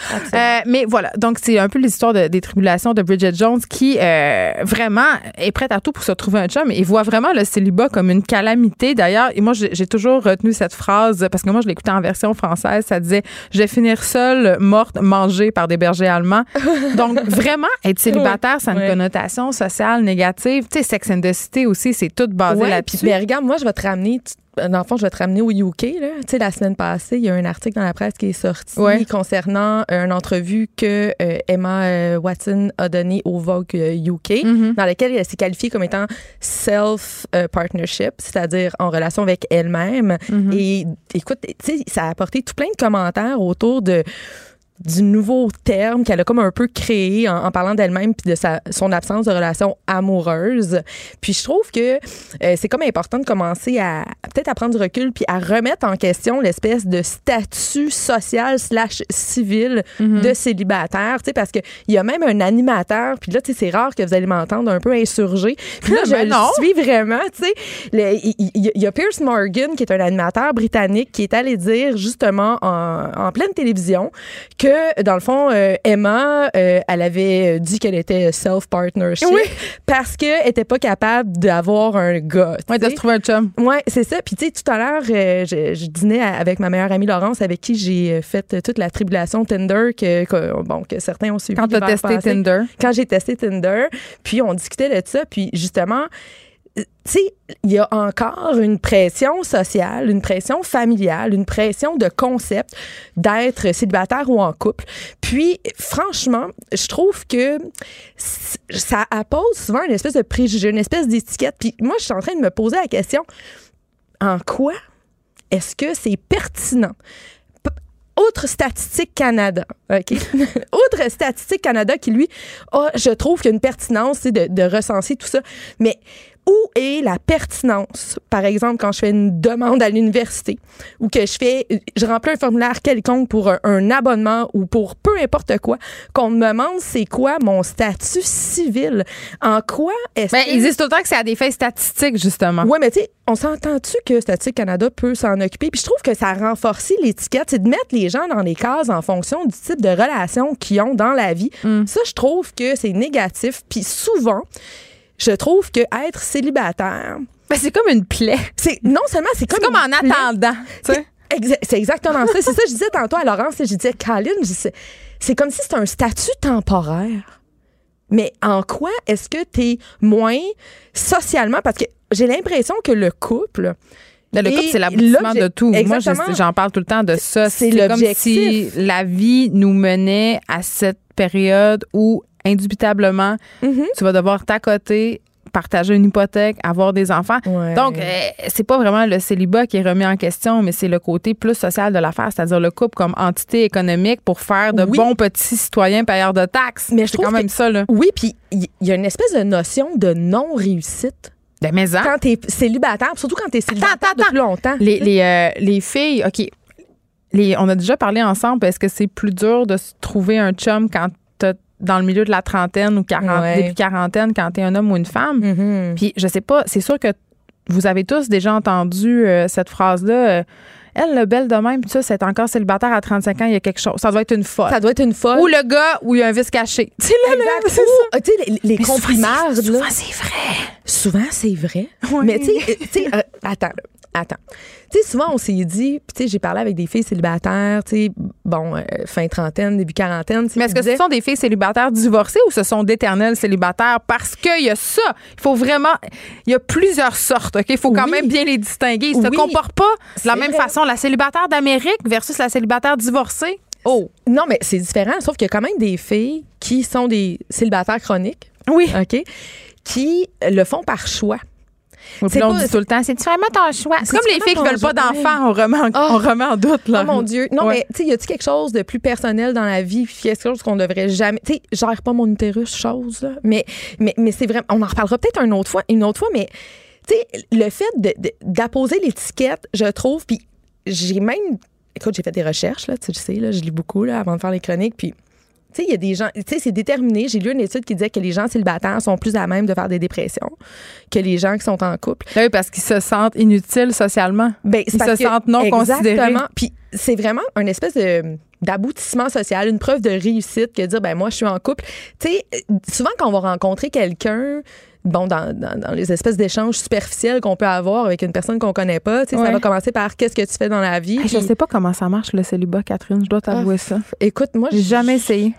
mais voilà, donc c'est un peu les l'histoire des tribulations de Bridget Jones qui euh, vraiment est prête à tout pour se trouver un chum et voit vraiment le célibat comme une calamité. D'ailleurs, et moi, j'ai toujours retenu cette phrase parce que moi, je l'écoutais en version française. Ça disait Je vais finir seule, morte, mangée par des bergers allemands. Donc, vraiment, être célibataire, ça a une connotation sociale négative. Tu sais, Sex and the City aussi, c'est tout basé là-dessus. Mais regarde, moi, je vais te ramener dans le fond, je vais te ramener au UK. Là. Tu sais, la semaine passée, il y a un article dans la presse qui est sorti concernant une entrevue que euh, Emma euh, Watson a donnée au Vogue UK, euh, mm-hmm. dans laquelle elle s'est qualifiée comme étant self-partnership, c'est-à-dire en relation avec elle-même. Mm-hmm. Et écoute, tu sais, ça a apporté tout plein de commentaires autour de du nouveau terme qu'elle a comme un peu créé en, parlant d'elle-même puis de sa, son absence de relation amoureuse. Puis je trouve que euh, c'est comme important de commencer à, peut-être à prendre du recul puis à remettre en question l'espèce de statut social slash civil mm-hmm. de célibataire, tu sais, parce qu'il y a même un animateur, puis là, tu sais, c'est rare que vous allez m'entendre un peu insurgé. Puis là, je le suis vraiment, tu sais. Il y, a Pierce Morgan, qui est un animateur britannique, qui est allé dire justement en, en pleine télévision que dans le fond, euh, Emma, euh, elle avait dit qu'elle était self-partnership parce qu'elle n'était pas capable d'avoir un gars. Oui, de se trouver un chum. Oui, c'est ça. Puis, tu sais, tout à l'heure, euh, je, dînais avec ma meilleure amie Laurence, avec qui j'ai fait toute la tribulation Tinder que, bon, que certains ont suivi. Quand tu as testé Tinder. Quand j'ai testé Tinder. Puis, on discutait de ça. Puis, justement, il y a encore une pression sociale, une pression familiale, une pression de concept d'être célibataire ou en couple. Puis, franchement, je trouve que ça appose souvent une espèce de préjugé, une espèce d'étiquette. Puis moi, je suis en train de me poser la question, en quoi est-ce que c'est pertinent? Autre statistique Canada, OK? Autre statistique Canada qui, lui, a, je trouve qu'il y a une pertinence de, de recenser tout ça. Mais où est la pertinence, par exemple, quand je fais une demande à l'université ou que je fais, je remplis un formulaire quelconque pour un, abonnement ou pour peu importe quoi, qu'on me demande c'est quoi mon statut civil, en quoi est-ce ben, Ils disent temps que c'est à des faits statistiques, justement. Oui, mais tu sais, on s'entend-tu que Statistique Canada peut s'en occuper? Puis je trouve que ça renforce l'étiquette, c'est de mettre les gens dans les cases en fonction du type de relation qu'ils ont dans la vie. Mm. Ça, je trouve que c'est négatif. Puis souvent, je trouve que être célibataire, ben, c'est comme une plaie. C'est non seulement c'est comme, comme en attendant. C'est exactement ça. C'est ça que je disais tantôt à Laurence. Je disais, Colin, c'est comme si c'était un statut temporaire. Mais en quoi est-ce que tu es moins socialement? Parce que j'ai l'impression que le couple. Ben, le couple, c'est l'aboutissement de tout. Moi, j'en parle tout le temps de ça. C'est comme si la vie nous menait à cette période où indubitablement, mm-hmm. tu vas devoir t'accoter partager une hypothèque, avoir des enfants. Donc, euh, c'est pas vraiment le célibat qui est remis en question, mais c'est le côté plus social de l'affaire, c'est-à-dire le couple comme entité économique pour faire de bons petits citoyens payeurs de taxes. Mais je quand même ça, là. Oui, puis il y, a une espèce de notion de non-réussite. De ben, maison. Quand t'es célibataire, surtout quand t'es célibataire attends, depuis longtemps. Les, les, euh, les filles, OK, les, on a déjà parlé ensemble, est-ce que c'est plus dur de se trouver un chum quand dans le milieu de la trentaine ou 40, début quarantaine quand tu es un homme ou une femme. Mm-hmm. Puis je sais pas, c'est sûr que vous avez tous déjà entendu euh, cette phrase-là. Euh, elle, le belle de même, ça, c'est encore célibataire à 35 ans, il y a quelque chose. Ça doit être une folle. Ça doit être une folle. Ou le gars où il y a un vice caché. Tu sais, là. Tu sais, les, les Souvent, c'est vrai. Souvent, c'est vrai. Mais tu sais, euh, attends, attends. Tu sais, souvent, on s'est dit, puis tu sais, j'ai parlé avec des filles célibataires, tu sais, bon, euh, fin trentaine, début quarantaine. Mais est-ce que ce sont des filles célibataires divorcées ou ce sont d'éternels célibataires? Parce qu'il y a ça. Il faut vraiment. Il y a plusieurs sortes, OK? Il faut quand même bien les distinguer. Ils ne se comportent pas de la même façon. La célibataire d'Amérique versus la célibataire divorcée? Oh! Non, mais c'est différent, sauf qu'il y a quand même des filles qui sont des célibataires chroniques. Oui. OK? Qui le font par choix. C'est on dit tout le temps, c'est vraiment ton choix? C'est comme les filles qui veulent pas d'enfants, on remet, en, oh. on remet en doute. Là. Oh mon Dieu. Non, mais tu sais, y a-tu quelque chose de plus personnel dans la vie, puis quelque chose qu'on devrait jamais. Tu sais, gère pas mon utérus, chose, là. Mais, mais, mais c'est vraiment. On en reparlera peut-être une autre fois, une autre fois, mais tu sais, le fait d'apposer l'étiquette, je trouve, puis j'ai même. Écoute, j'ai fait des recherches, là, tu sais, là, je lis beaucoup, là, avant de faire les chroniques, puis tu sais, il y a des gens, tu sais, c'est déterminé. J'ai lu une étude qui disait que les gens célibataires sont plus à même de faire des dépressions que les gens qui sont en couple. Ben oui, parce qu'ils se sentent inutiles socialement. Ben, Ils se sentent non considérés. Exactement. Puis c'est vraiment un espèce de d'aboutissement social, une preuve de réussite que de dire ben moi je suis en couple. Tu sais, souvent quand on va rencontrer quelqu'un bon, dans, dans, les espèces d'échanges superficiels qu'on peut avoir avec une personne qu'on connaît pas. Ça va commencer par qu'est-ce que tu fais dans la vie. Je sais pas comment ça marche le célibat, Catherine. Je dois t'avouer ah, ça. Écoute, moi, j'ai jamais essayé.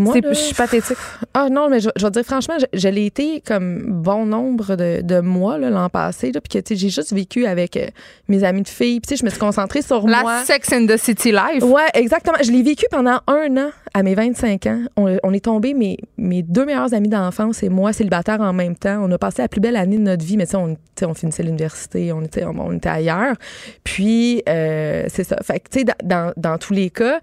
Moi, je suis pathétique. Ah non, mais je, je vais te dire franchement, je, l'ai été comme bon nombre de, de mois l'an passé, là, puis que j'ai juste vécu avec euh, mes amis de filles. Puis je me suis concentrée sur La moi. La Sex in the City life. Ouais, exactement. Je l'ai vécu pendant un an à mes 25 ans. On, on est tombés, mes, mes deux meilleurs amis d'enfance et moi, célibataire en même temps. On a passé la plus belle année de notre vie, mais tu sais, on, on finissait l'université, on était, on, était ailleurs. Puis, euh, c'est ça. Fait que, tu sais, dans, dans tous les cas,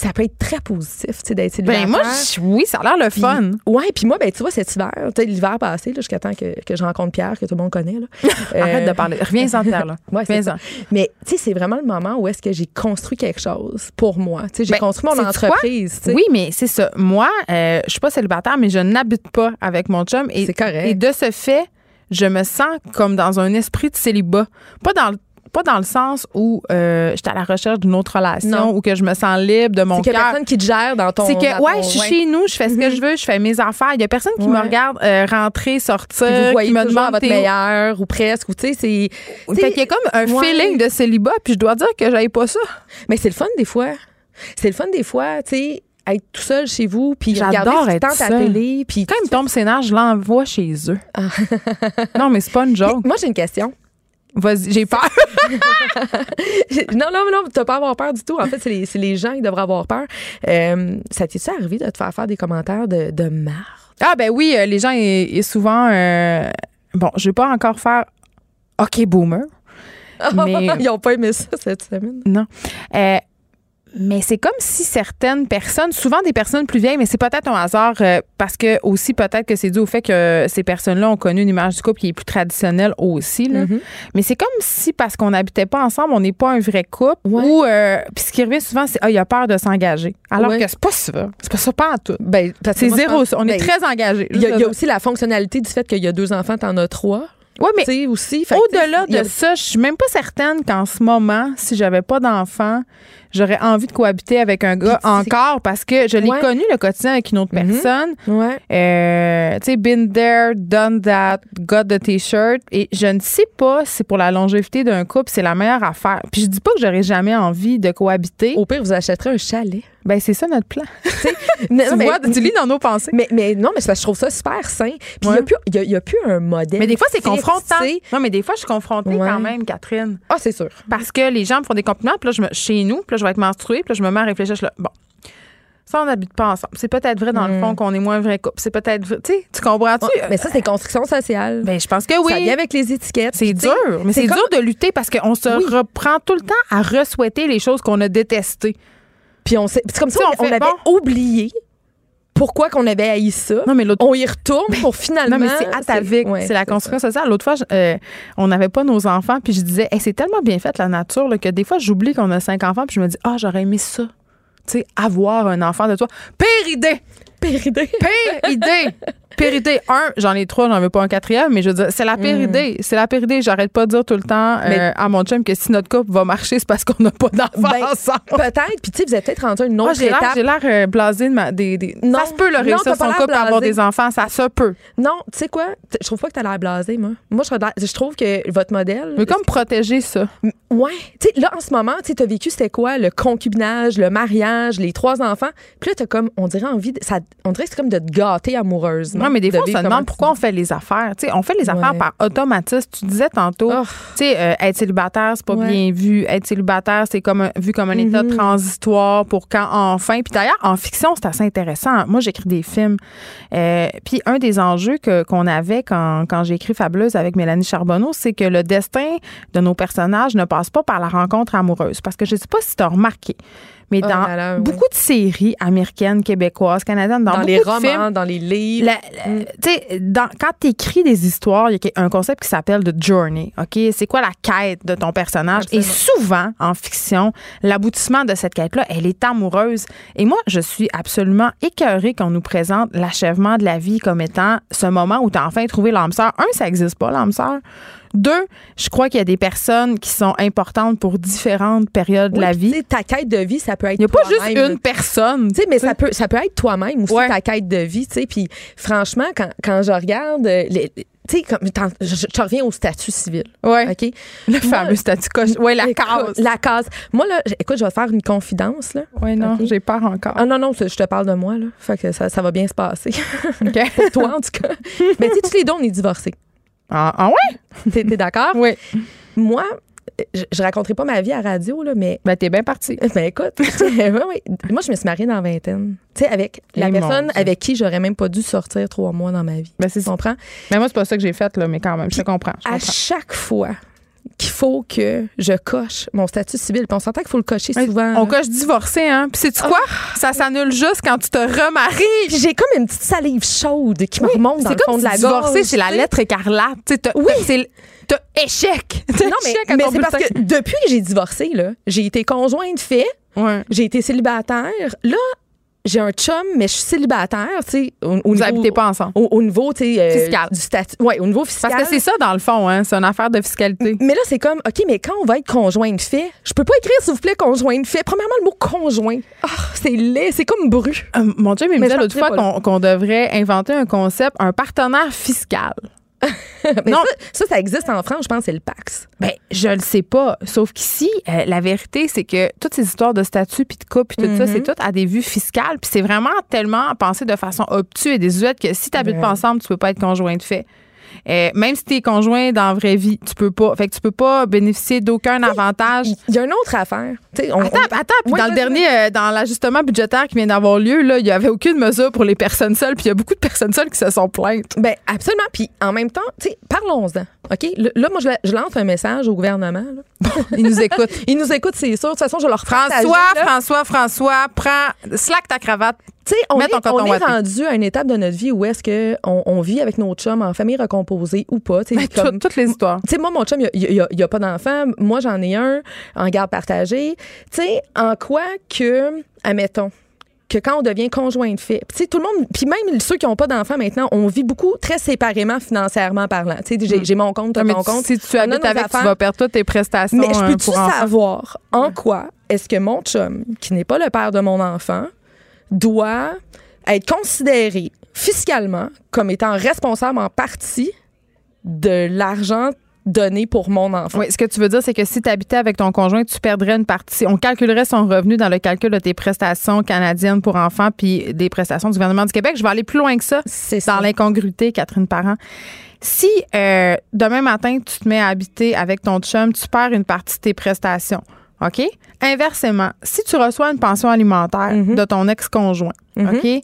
ça peut être très positif, tu sais, d'être célibataire. Ben moi, oui, ça a l'air le fun. Ouais, puis moi, ben tu vois, cet hiver, tu sais, l'hiver passé, jusqu'à temps que, que, je rencontre Pierre, que tout le monde connaît, là. Arrête de parler. Reviens-en, Pierre, là. ouais, Reviens-en. Mais, tu sais, c'est vraiment le moment où est-ce que j'ai construit quelque chose pour moi. Tu sais, j'ai ben, construit mon entreprise. Oui, mais c'est ça. Moi, euh, je suis pas célibataire, mais je n'habite pas avec mon chum. C'est correct. Et de ce fait, je me sens comme dans un esprit de célibat. Pas dans le pas dans le sens où euh, j'étais à la recherche d'une autre relation ou que je me sens libre de mon cœur. C'est qu'il personne qui te gère dans ton. C'est que, ouais, je suis chez nous, je fais ce que mhm. je veux, je fais mes affaires. Il y a personne qui me regarde euh, rentrer, sortir, vous voyez qui me demande votre meilleur ou presque. Ou, tu sais, c'est. Fait qu'il y a comme un feeling de célibat, puis je dois dire que j'avais pas ça. Mais c'est le fun des fois. C'est le fun des fois, tu sais être tout seul chez vous, puis J'adore être à télé, puis Quand il me tombe scénar, je l'envoie chez eux. non, mais c'est pas une joke. moi j'ai une question. Vas-y, j'ai peur. non, non, non, tu pas à avoir peur du tout. En fait, c'est les, les gens qui devraient avoir peur. Euh, ça t'est-tu arrivé de te faire faire des commentaires de, de marre? Ah ben oui, euh, les gens et, et souvent euh, bon, je vais pas encore faire OK boomer. Mais Ils ont pas aimé ça cette semaine. non. Euh, mais c'est comme si certaines personnes, souvent des personnes plus vieilles, mais c'est peut-être un hasard euh, parce que aussi peut-être que c'est dû au fait que ces personnes-là ont connu une image du couple qui est plus traditionnelle aussi. là. Mm-hmm. Mais c'est comme si parce qu'on n'habitait pas ensemble, on n'est pas un vrai couple. Ou euh, puis ce qui revient souvent, c'est ah il a peur de s'engager. Alors Ouais. que c'est pas ça. C'est pas ça pas en tout. Ben, C'est zéro. pense-. On est ben, très engagés. Il y, a- il y a aussi la fonctionnalité du fait qu'il y a deux enfants, t'en as trois. Ouais, mais aussi. Au-delà de a- ça, je suis même pas certaine qu'en ce moment, si j'avais pas d'enfant, j'aurais envie de cohabiter avec un gars encore parce que je l'ai Ouais. connu le quotidien avec une autre Mhm. personne. Ouais. Euh, tu sais, been there, done that, got the t-shirt. Et je ne sais pas si pour la longévité d'un couple, c'est la meilleure affaire. Puis je dis pas que j'aurais jamais envie de cohabiter. Au pire, vous achèterez un chalet. Ben, c'est ça notre plan. Non, tu mais- vois, tu lis dans nos pensées. Mais, mais non, mais je trouve ça super sain. Puis il Ouais. n'y a, y a- il y a plus un modèle. Mais des fois, c'est confrontant. Non, mais des fois, je suis confrontée quand même, Catherine. Ah, c'est sûr. Parce que les gens me font des compliments, puis là, je me, chez nous, puis là, je vais être menstruée, puis là, je me mets à réfléchir, je suis là, bon, ça, on n'habite pas ensemble. C'est peut-être vrai, dans le fond, qu'on est moins vrai couple. C'est peut-être vrai. Tu sais, tu comprends-tu? Mais ça, c'est construction sociale. Ben, je pense que oui. Ça vient avec les étiquettes. C'est dur, mais c'est comme- dur de lutter parce qu'on se Oui. reprend tout le temps à re-souhaiter les choses qu'on a détestées. Puis on c'est comme sais, on, on avait oublié pourquoi qu'on avait haï ça. Non, mais l'autre On y retourne pour finalement. Non, mais c'est atavique. ouais, c'est la construction sociale. L'autre fois, je- euh, on n'avait pas nos enfants, puis je disais, Hey, c'est tellement bien fait, la nature, là, que des fois, j'oublie qu'on a cinq enfants, puis je me dis, ah, j'aurais aimé ça. Tu sais, avoir un enfant de toi. Pire idée! Pire idée. Pire idée! Pire idée. Un, j'en ai trois, j'en veux pas un quatrième, mais je veux dire, c'est la pire idée. C'est la pire idée. J'arrête pas de dire tout le temps euh, Mais- à mon chum que si notre couple va marcher, c'est parce qu'on n'a pas d'enfants Ben, ensemble. Peut-être. Puis tu sais, vous êtes peut-être rendu à une Moi, autre j'ai l'air, étape. j'ai l'air euh, blasé de ma, des, des- Non. Ça se peut, le réussir son couple, avoir blasé. des enfants, ça se peut. Non, tu sais quoi? Je trouve pas que t'as l'air blasé, moi. Moi, je, trouve que votre modèle. Mais comme protéger ça. Ouais. Tu sais, là, en ce moment, tu t'as vécu, c'était quoi? Le concubinage, le mariage, les trois enfants. Puis là, t'as comme, on dirait envie, de, ça, on dirait que c'est comme de te gâter amoureusement. Non, mais des de fois, on se demande pourquoi on fait les affaires. Tu sais, on fait les affaires Ouais. par automatisme. Tu disais tantôt, Oh. tu sais, euh, être célibataire, c'est pas Ouais. bien vu. Être célibataire, c'est comme un- vu comme un état Mhm. transitoire pour quand enfin. Puis d'ailleurs, en fiction, c'est assez intéressant. Moi, j'écris des films. Euh, puis un des enjeux qu'on avait quand, quand j'ai écrit Fabuleuse avec Mélanie Charbonneau, c'est que le destin de nos personnages ne passe pas par la rencontre amoureuse. Parce que je sais pas si tu as remarqué, mais Oh dans là là, ouais. beaucoup de séries américaines, québécoises, canadiennes, dans, Dans, les de romans, films, dans les livres. la- la- tu sais, dans- quand tu écris des histoires, il y a un concept qui s'appelle de journey. OK? C'est quoi la quête de ton personnage? Et souvent, en fiction, l'aboutissement de cette quête-là, elle est amoureuse. Et moi, je suis absolument écœurée qu'on nous présente l'achèvement de la vie comme étant ce moment où tu as enfin trouvé l'âme sœur. Un, ça n'existe pas, l'âme sœur. Deux, je crois qu'il y a des personnes qui sont importantes pour différentes périodes de Oui, la vie. Ta quête de vie, ça peut être. Il n'y a pas juste une personne. Mais ça peut, ça peut être toi-même aussi, Ouais. ta quête de vie. Puis franchement, quand, quand je regarde, euh, les- tu sais, je, reviens au statut civil. Ouais. OK? Le fameux statut. Ouais, la case. La case. Moi, là, écoute, je vais te faire une confidence, là. Ouais, non, j'ai peur encore. Ah non, non, je te parle de moi, là. Fait que ça, ça va bien se passer. OK. Pour toi, en tout cas. Mais tu sais, tous les deux, on est divorcés. Ah, ah ouais? T'es d'accord? Oui. Moi, je, je raconterai pas ma vie à radio, là, mais Ben, t'es bien parti. Ben écoute, moi je me suis mariée dans la vingtaine. Tu sais, avec la Eh, personne avec qui j'aurais même pas dû sortir trois mois dans ma vie. Ben, c'est Tu comprends? Mais moi, c'est pas ça que j'ai fait, là, mais quand même, je te comprends. je À comprends. chaque fois qu'il faut que je coche mon statut civil, puis on s'entend qu'il faut le cocher souvent. On là. coche divorcé, hein? Puis sais-tu quoi? Ça s'annule juste quand tu te remaries. Puis j'ai comme une petite salive chaude qui me remonte dans c'est le fond de la gorge. divorcé, c'est la tu lettre écarlate. Tu t'as- Oui. t'as- c'est- T'as échec. T'as Non, mais, échec c'est parce que depuis que j'ai divorcé, là, j'ai été conjointe fait, Ouais. j'ai été célibataire. Là, j'ai un chum, mais je suis célibataire, tu sais, au, au Vous niveau- habitez pas ensemble? Au, au niveau, tu sais, euh, Fiscal. du statut. Ouais, au niveau fiscal. Parce que c'est ça, dans le fond, hein? C'est une affaire de fiscalité. Mais là, c'est comme, OK, mais quand on va être conjoint de fait, je peux pas écrire, s'il vous plaît, conjoint de fait. Premièrement, le mot conjoint. Ah, c'est laid, c'est comme bru. Euh, mon Dieu, mais il me Mais disait l'autre fois qu'on devrait inventer un concept, un partenaire fiscal. non. Ça, ça, existe en France, je pense, c'est le Pax. Ben, je le sais pas. Sauf qu'ici, euh, la vérité, c'est que toutes ces histoires de statut puis de couple puis tout ça, c'est mm-hmm. tout à des vues fiscales. Puis c'est vraiment tellement pensé de façon obtuse et désuète que si tu n'habites pas ensemble, tu peux pas être conjoint de fait. Euh, même si tu es conjoint dans la vraie vie, tu peux pas. Fait que tu peux pas bénéficier d'aucun avantage. Il y a une autre affaire. Attends, attends. Puis dans le dernier, euh, dans l'ajustement budgétaire qui vient d'avoir lieu, là, il y avait aucune mesure pour les personnes seules. Puis il y a beaucoup de personnes seules qui se sont plaintes. Ben absolument. Puis en même temps, parlons-en. OK? là, moi, je, lance un message au gouvernement. ils nous écoutent. ils nous écoutent, c'est sûr. De toute façon, je leur François, François, François, prends, slack ta cravate, on est, rendu à une étape de notre vie où est-ce qu'on on vit avec nos chums en famille recomposée ou pas. Ben, comme, toutes les histoires. moi, mon chum, il n'y a, pas d'enfant. Moi, j'en ai un en garde partagée. Tu sais, en quoi que, admettons, que quand on devient conjoint de fait, tu tout le monde, puis même ceux qui n'ont pas d'enfants maintenant, on vit beaucoup très séparément financièrement parlant. Tu sais, j'ai, mon compte, mon compte. Si tu habites avec, tu vas perdre toutes tes prestations. Mais je peux-tu savoir en quoi est-ce que mon chum, qui n'est pas le père de mon enfant, doit être considéré fiscalement comme étant responsable en partie de l'argent donné pour mon enfant. Oui, ce que tu veux dire, c'est que si tu habitais avec ton conjoint, tu perdrais une partie. On calculerait son revenu dans le calcul de tes prestations canadiennes pour enfants puis des prestations du gouvernement du Québec. Je vais aller plus loin que ça. C'est dans l'incongruité, Catherine Parent. Si euh, demain matin, tu te mets à habiter avec ton chum, tu perds une partie de tes prestations. OK? Inversement, si tu reçois une pension alimentaire mhm. de ton ex-conjoint, mhm. OK?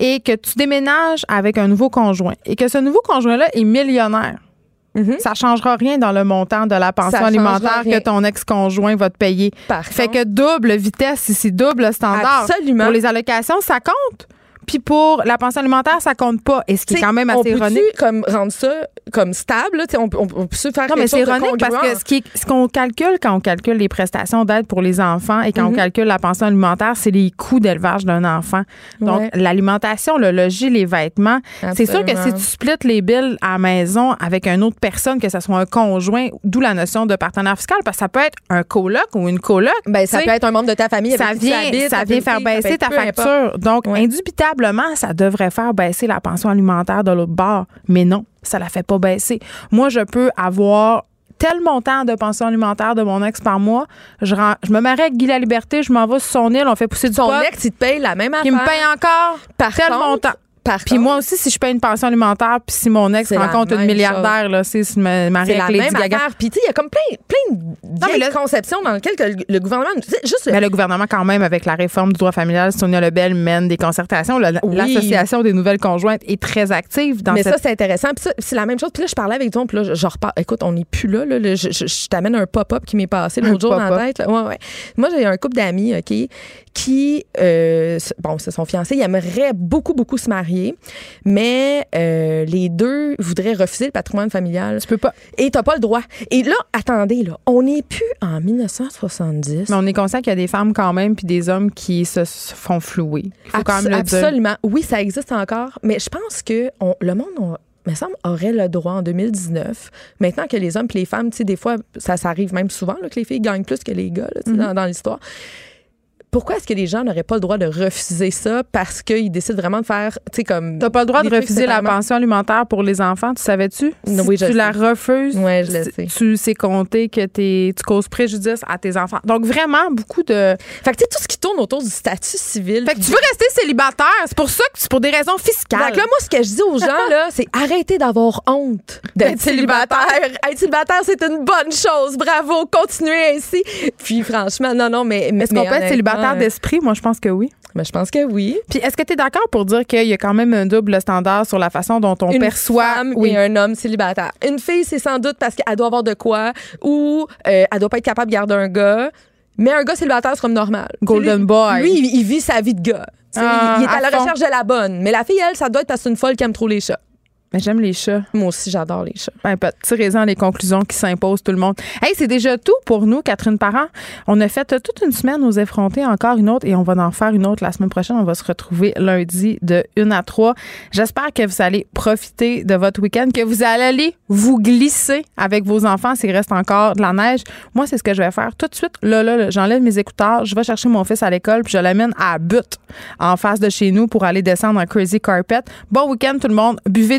Et que tu déménages avec un nouveau conjoint et que ce nouveau conjoint-là est millionnaire, mhm. Ça changera rien dans le montant de la pension alimentaire que ton ex-conjoint va te payer. fait que double vitesse ici, double standard. Absolument. Pour les allocations, ça compte. Puis pour la pension alimentaire, ça compte pas. Et ce qui est quand même assez ironique. comme rendre ça comme stable, on, on, peut se faire Non, mais c'est ironique parce que ce qu'on calcule quand on calcule les prestations d'aide pour les enfants et quand on mhm. calcule la pension alimentaire, c'est les coûts d'élevage d'un enfant. Donc l'alimentation, le logis, les vêtements, c'est sûr que si tu splits les billes à la maison avec une autre personne, que ce soit un conjoint, d'où la notion de partenaire fiscal, parce que ça peut être un coloc ou une coloc. Ben, ça peut être un membre de ta famille. Ça vient, ça, vient faire baisser ta facture. Donc indubitablement ça devrait faire baisser la pension alimentaire de l'autre bord. Mais non, ça la fait pas baisser. Moi, je peux avoir tel montant de pension alimentaire de mon ex par mois. Je, je me marie avec Guy La Liberté, je m'en vais sur son île, on fait pousser du Son ex, il te paye la même affaire. Il me paye encore par tel montant puis moi aussi, si je paye une pension alimentaire, puis si mon ex rencontre une milliardaire, là, c'est ma, ma C'est la même affaire. Puis tu sais, il y a comme plein, plein de conceptions dans lesquelles le, gouvernement... Juste, mais le gouvernement, quand même, avec la réforme du droit familial, Sonia Lebel mène des concertations. L'association des nouvelles conjointes est très active dans Mais ça, c'est intéressant. Puis c'est la même chose. Puis là, je parlais avec toi, puis là, je, repars. Écoute, on n'est plus là. là, je, t'amène un pop-up qui m'est passé l'autre jour dans la tête. Ouais, ouais. Moi, j'ai un couple d'amis, OK, qui, euh, bon, se sont fiancés. Ils aimeraient beaucoup, beaucoup se marier, mais euh, les deux voudraient refuser le patrimoine familial. Tu peux pas. Et t'as pas le droit. Et là, attendez, là, on n'est plus en 1970. Mais on est conscient qu'il y a des femmes quand même puis des hommes qui se font flouer. Il faut quand même le absolument. Oui, ça existe encore, mais je pense que le monde me semble, aurait le droit en 2019. Maintenant que les hommes et les femmes, tu sais, des fois, ça, ça arrive même souvent que les filles gagnent plus que les gars là, mm-hmm. dans l'histoire pourquoi est-ce que les gens n'auraient pas le droit de refuser ça parce qu'ils décident vraiment de faire, tu sais, comme. T'as pas le droit de refuser la pension alimentaire pour les enfants, tu savais-tu? oui, tu la refuses, je le sais. tu sais compter que tu causes préjudice à tes enfants. Donc, vraiment, beaucoup de. Fait que, tu sais, tout ce qui tourne autour du statut civil. Fait que tu veux rester célibataire. C'est pour ça que c'est pour des raisons fiscales. Donc, là, moi, ce que je dis aux gens, là, c'est arrêtez d'avoir honte d'être célibataire. Être célibataire, c'est une bonne chose. Bravo, continuez ainsi. Puis, franchement, non, non, mais. Est-ce qu'on peut être célibataire? D'esprit? Moi, je pense que oui. Mais je pense que oui. Puis est-ce que tu es d'accord pour dire qu'il y a quand même un double standard sur la façon dont on perçoit? femme oui. un homme célibataire? Une fille, c'est sans doute parce qu'elle doit avoir de quoi ou euh, elle doit pas être capable de garder un gars. Mais un gars célibataire, c'est comme normal. Golden boy. Lui, il, vit sa vie de gars. Ah, il, est à, la recherche de la bonne. Mais la fille, elle, ça doit être parce que c'est une folle qui aime trop les chats. Mais j'aime les chats. Moi aussi, j'adore les chats. Ben, tirez-en les conclusions qui s'imposent tout le monde. Hey, c'est déjà tout pour nous, Catherine Parent. On a fait toute une semaine aux effrontés, encore une autre, et on va en faire une autre la semaine prochaine. On va se retrouver lundi de 1 à 3. J'espère que vous allez profiter de votre week-end, que vous allez aller vous glisser avec vos enfants s'il reste encore de la neige. Moi, c'est ce que je vais faire tout de suite. Là, là, j'enlève mes écouteurs, je vais chercher mon fils à l'école, puis je l'amène à but en face de chez nous pour aller descendre un crazy carpet. Bon week-end, tout le monde. Buvez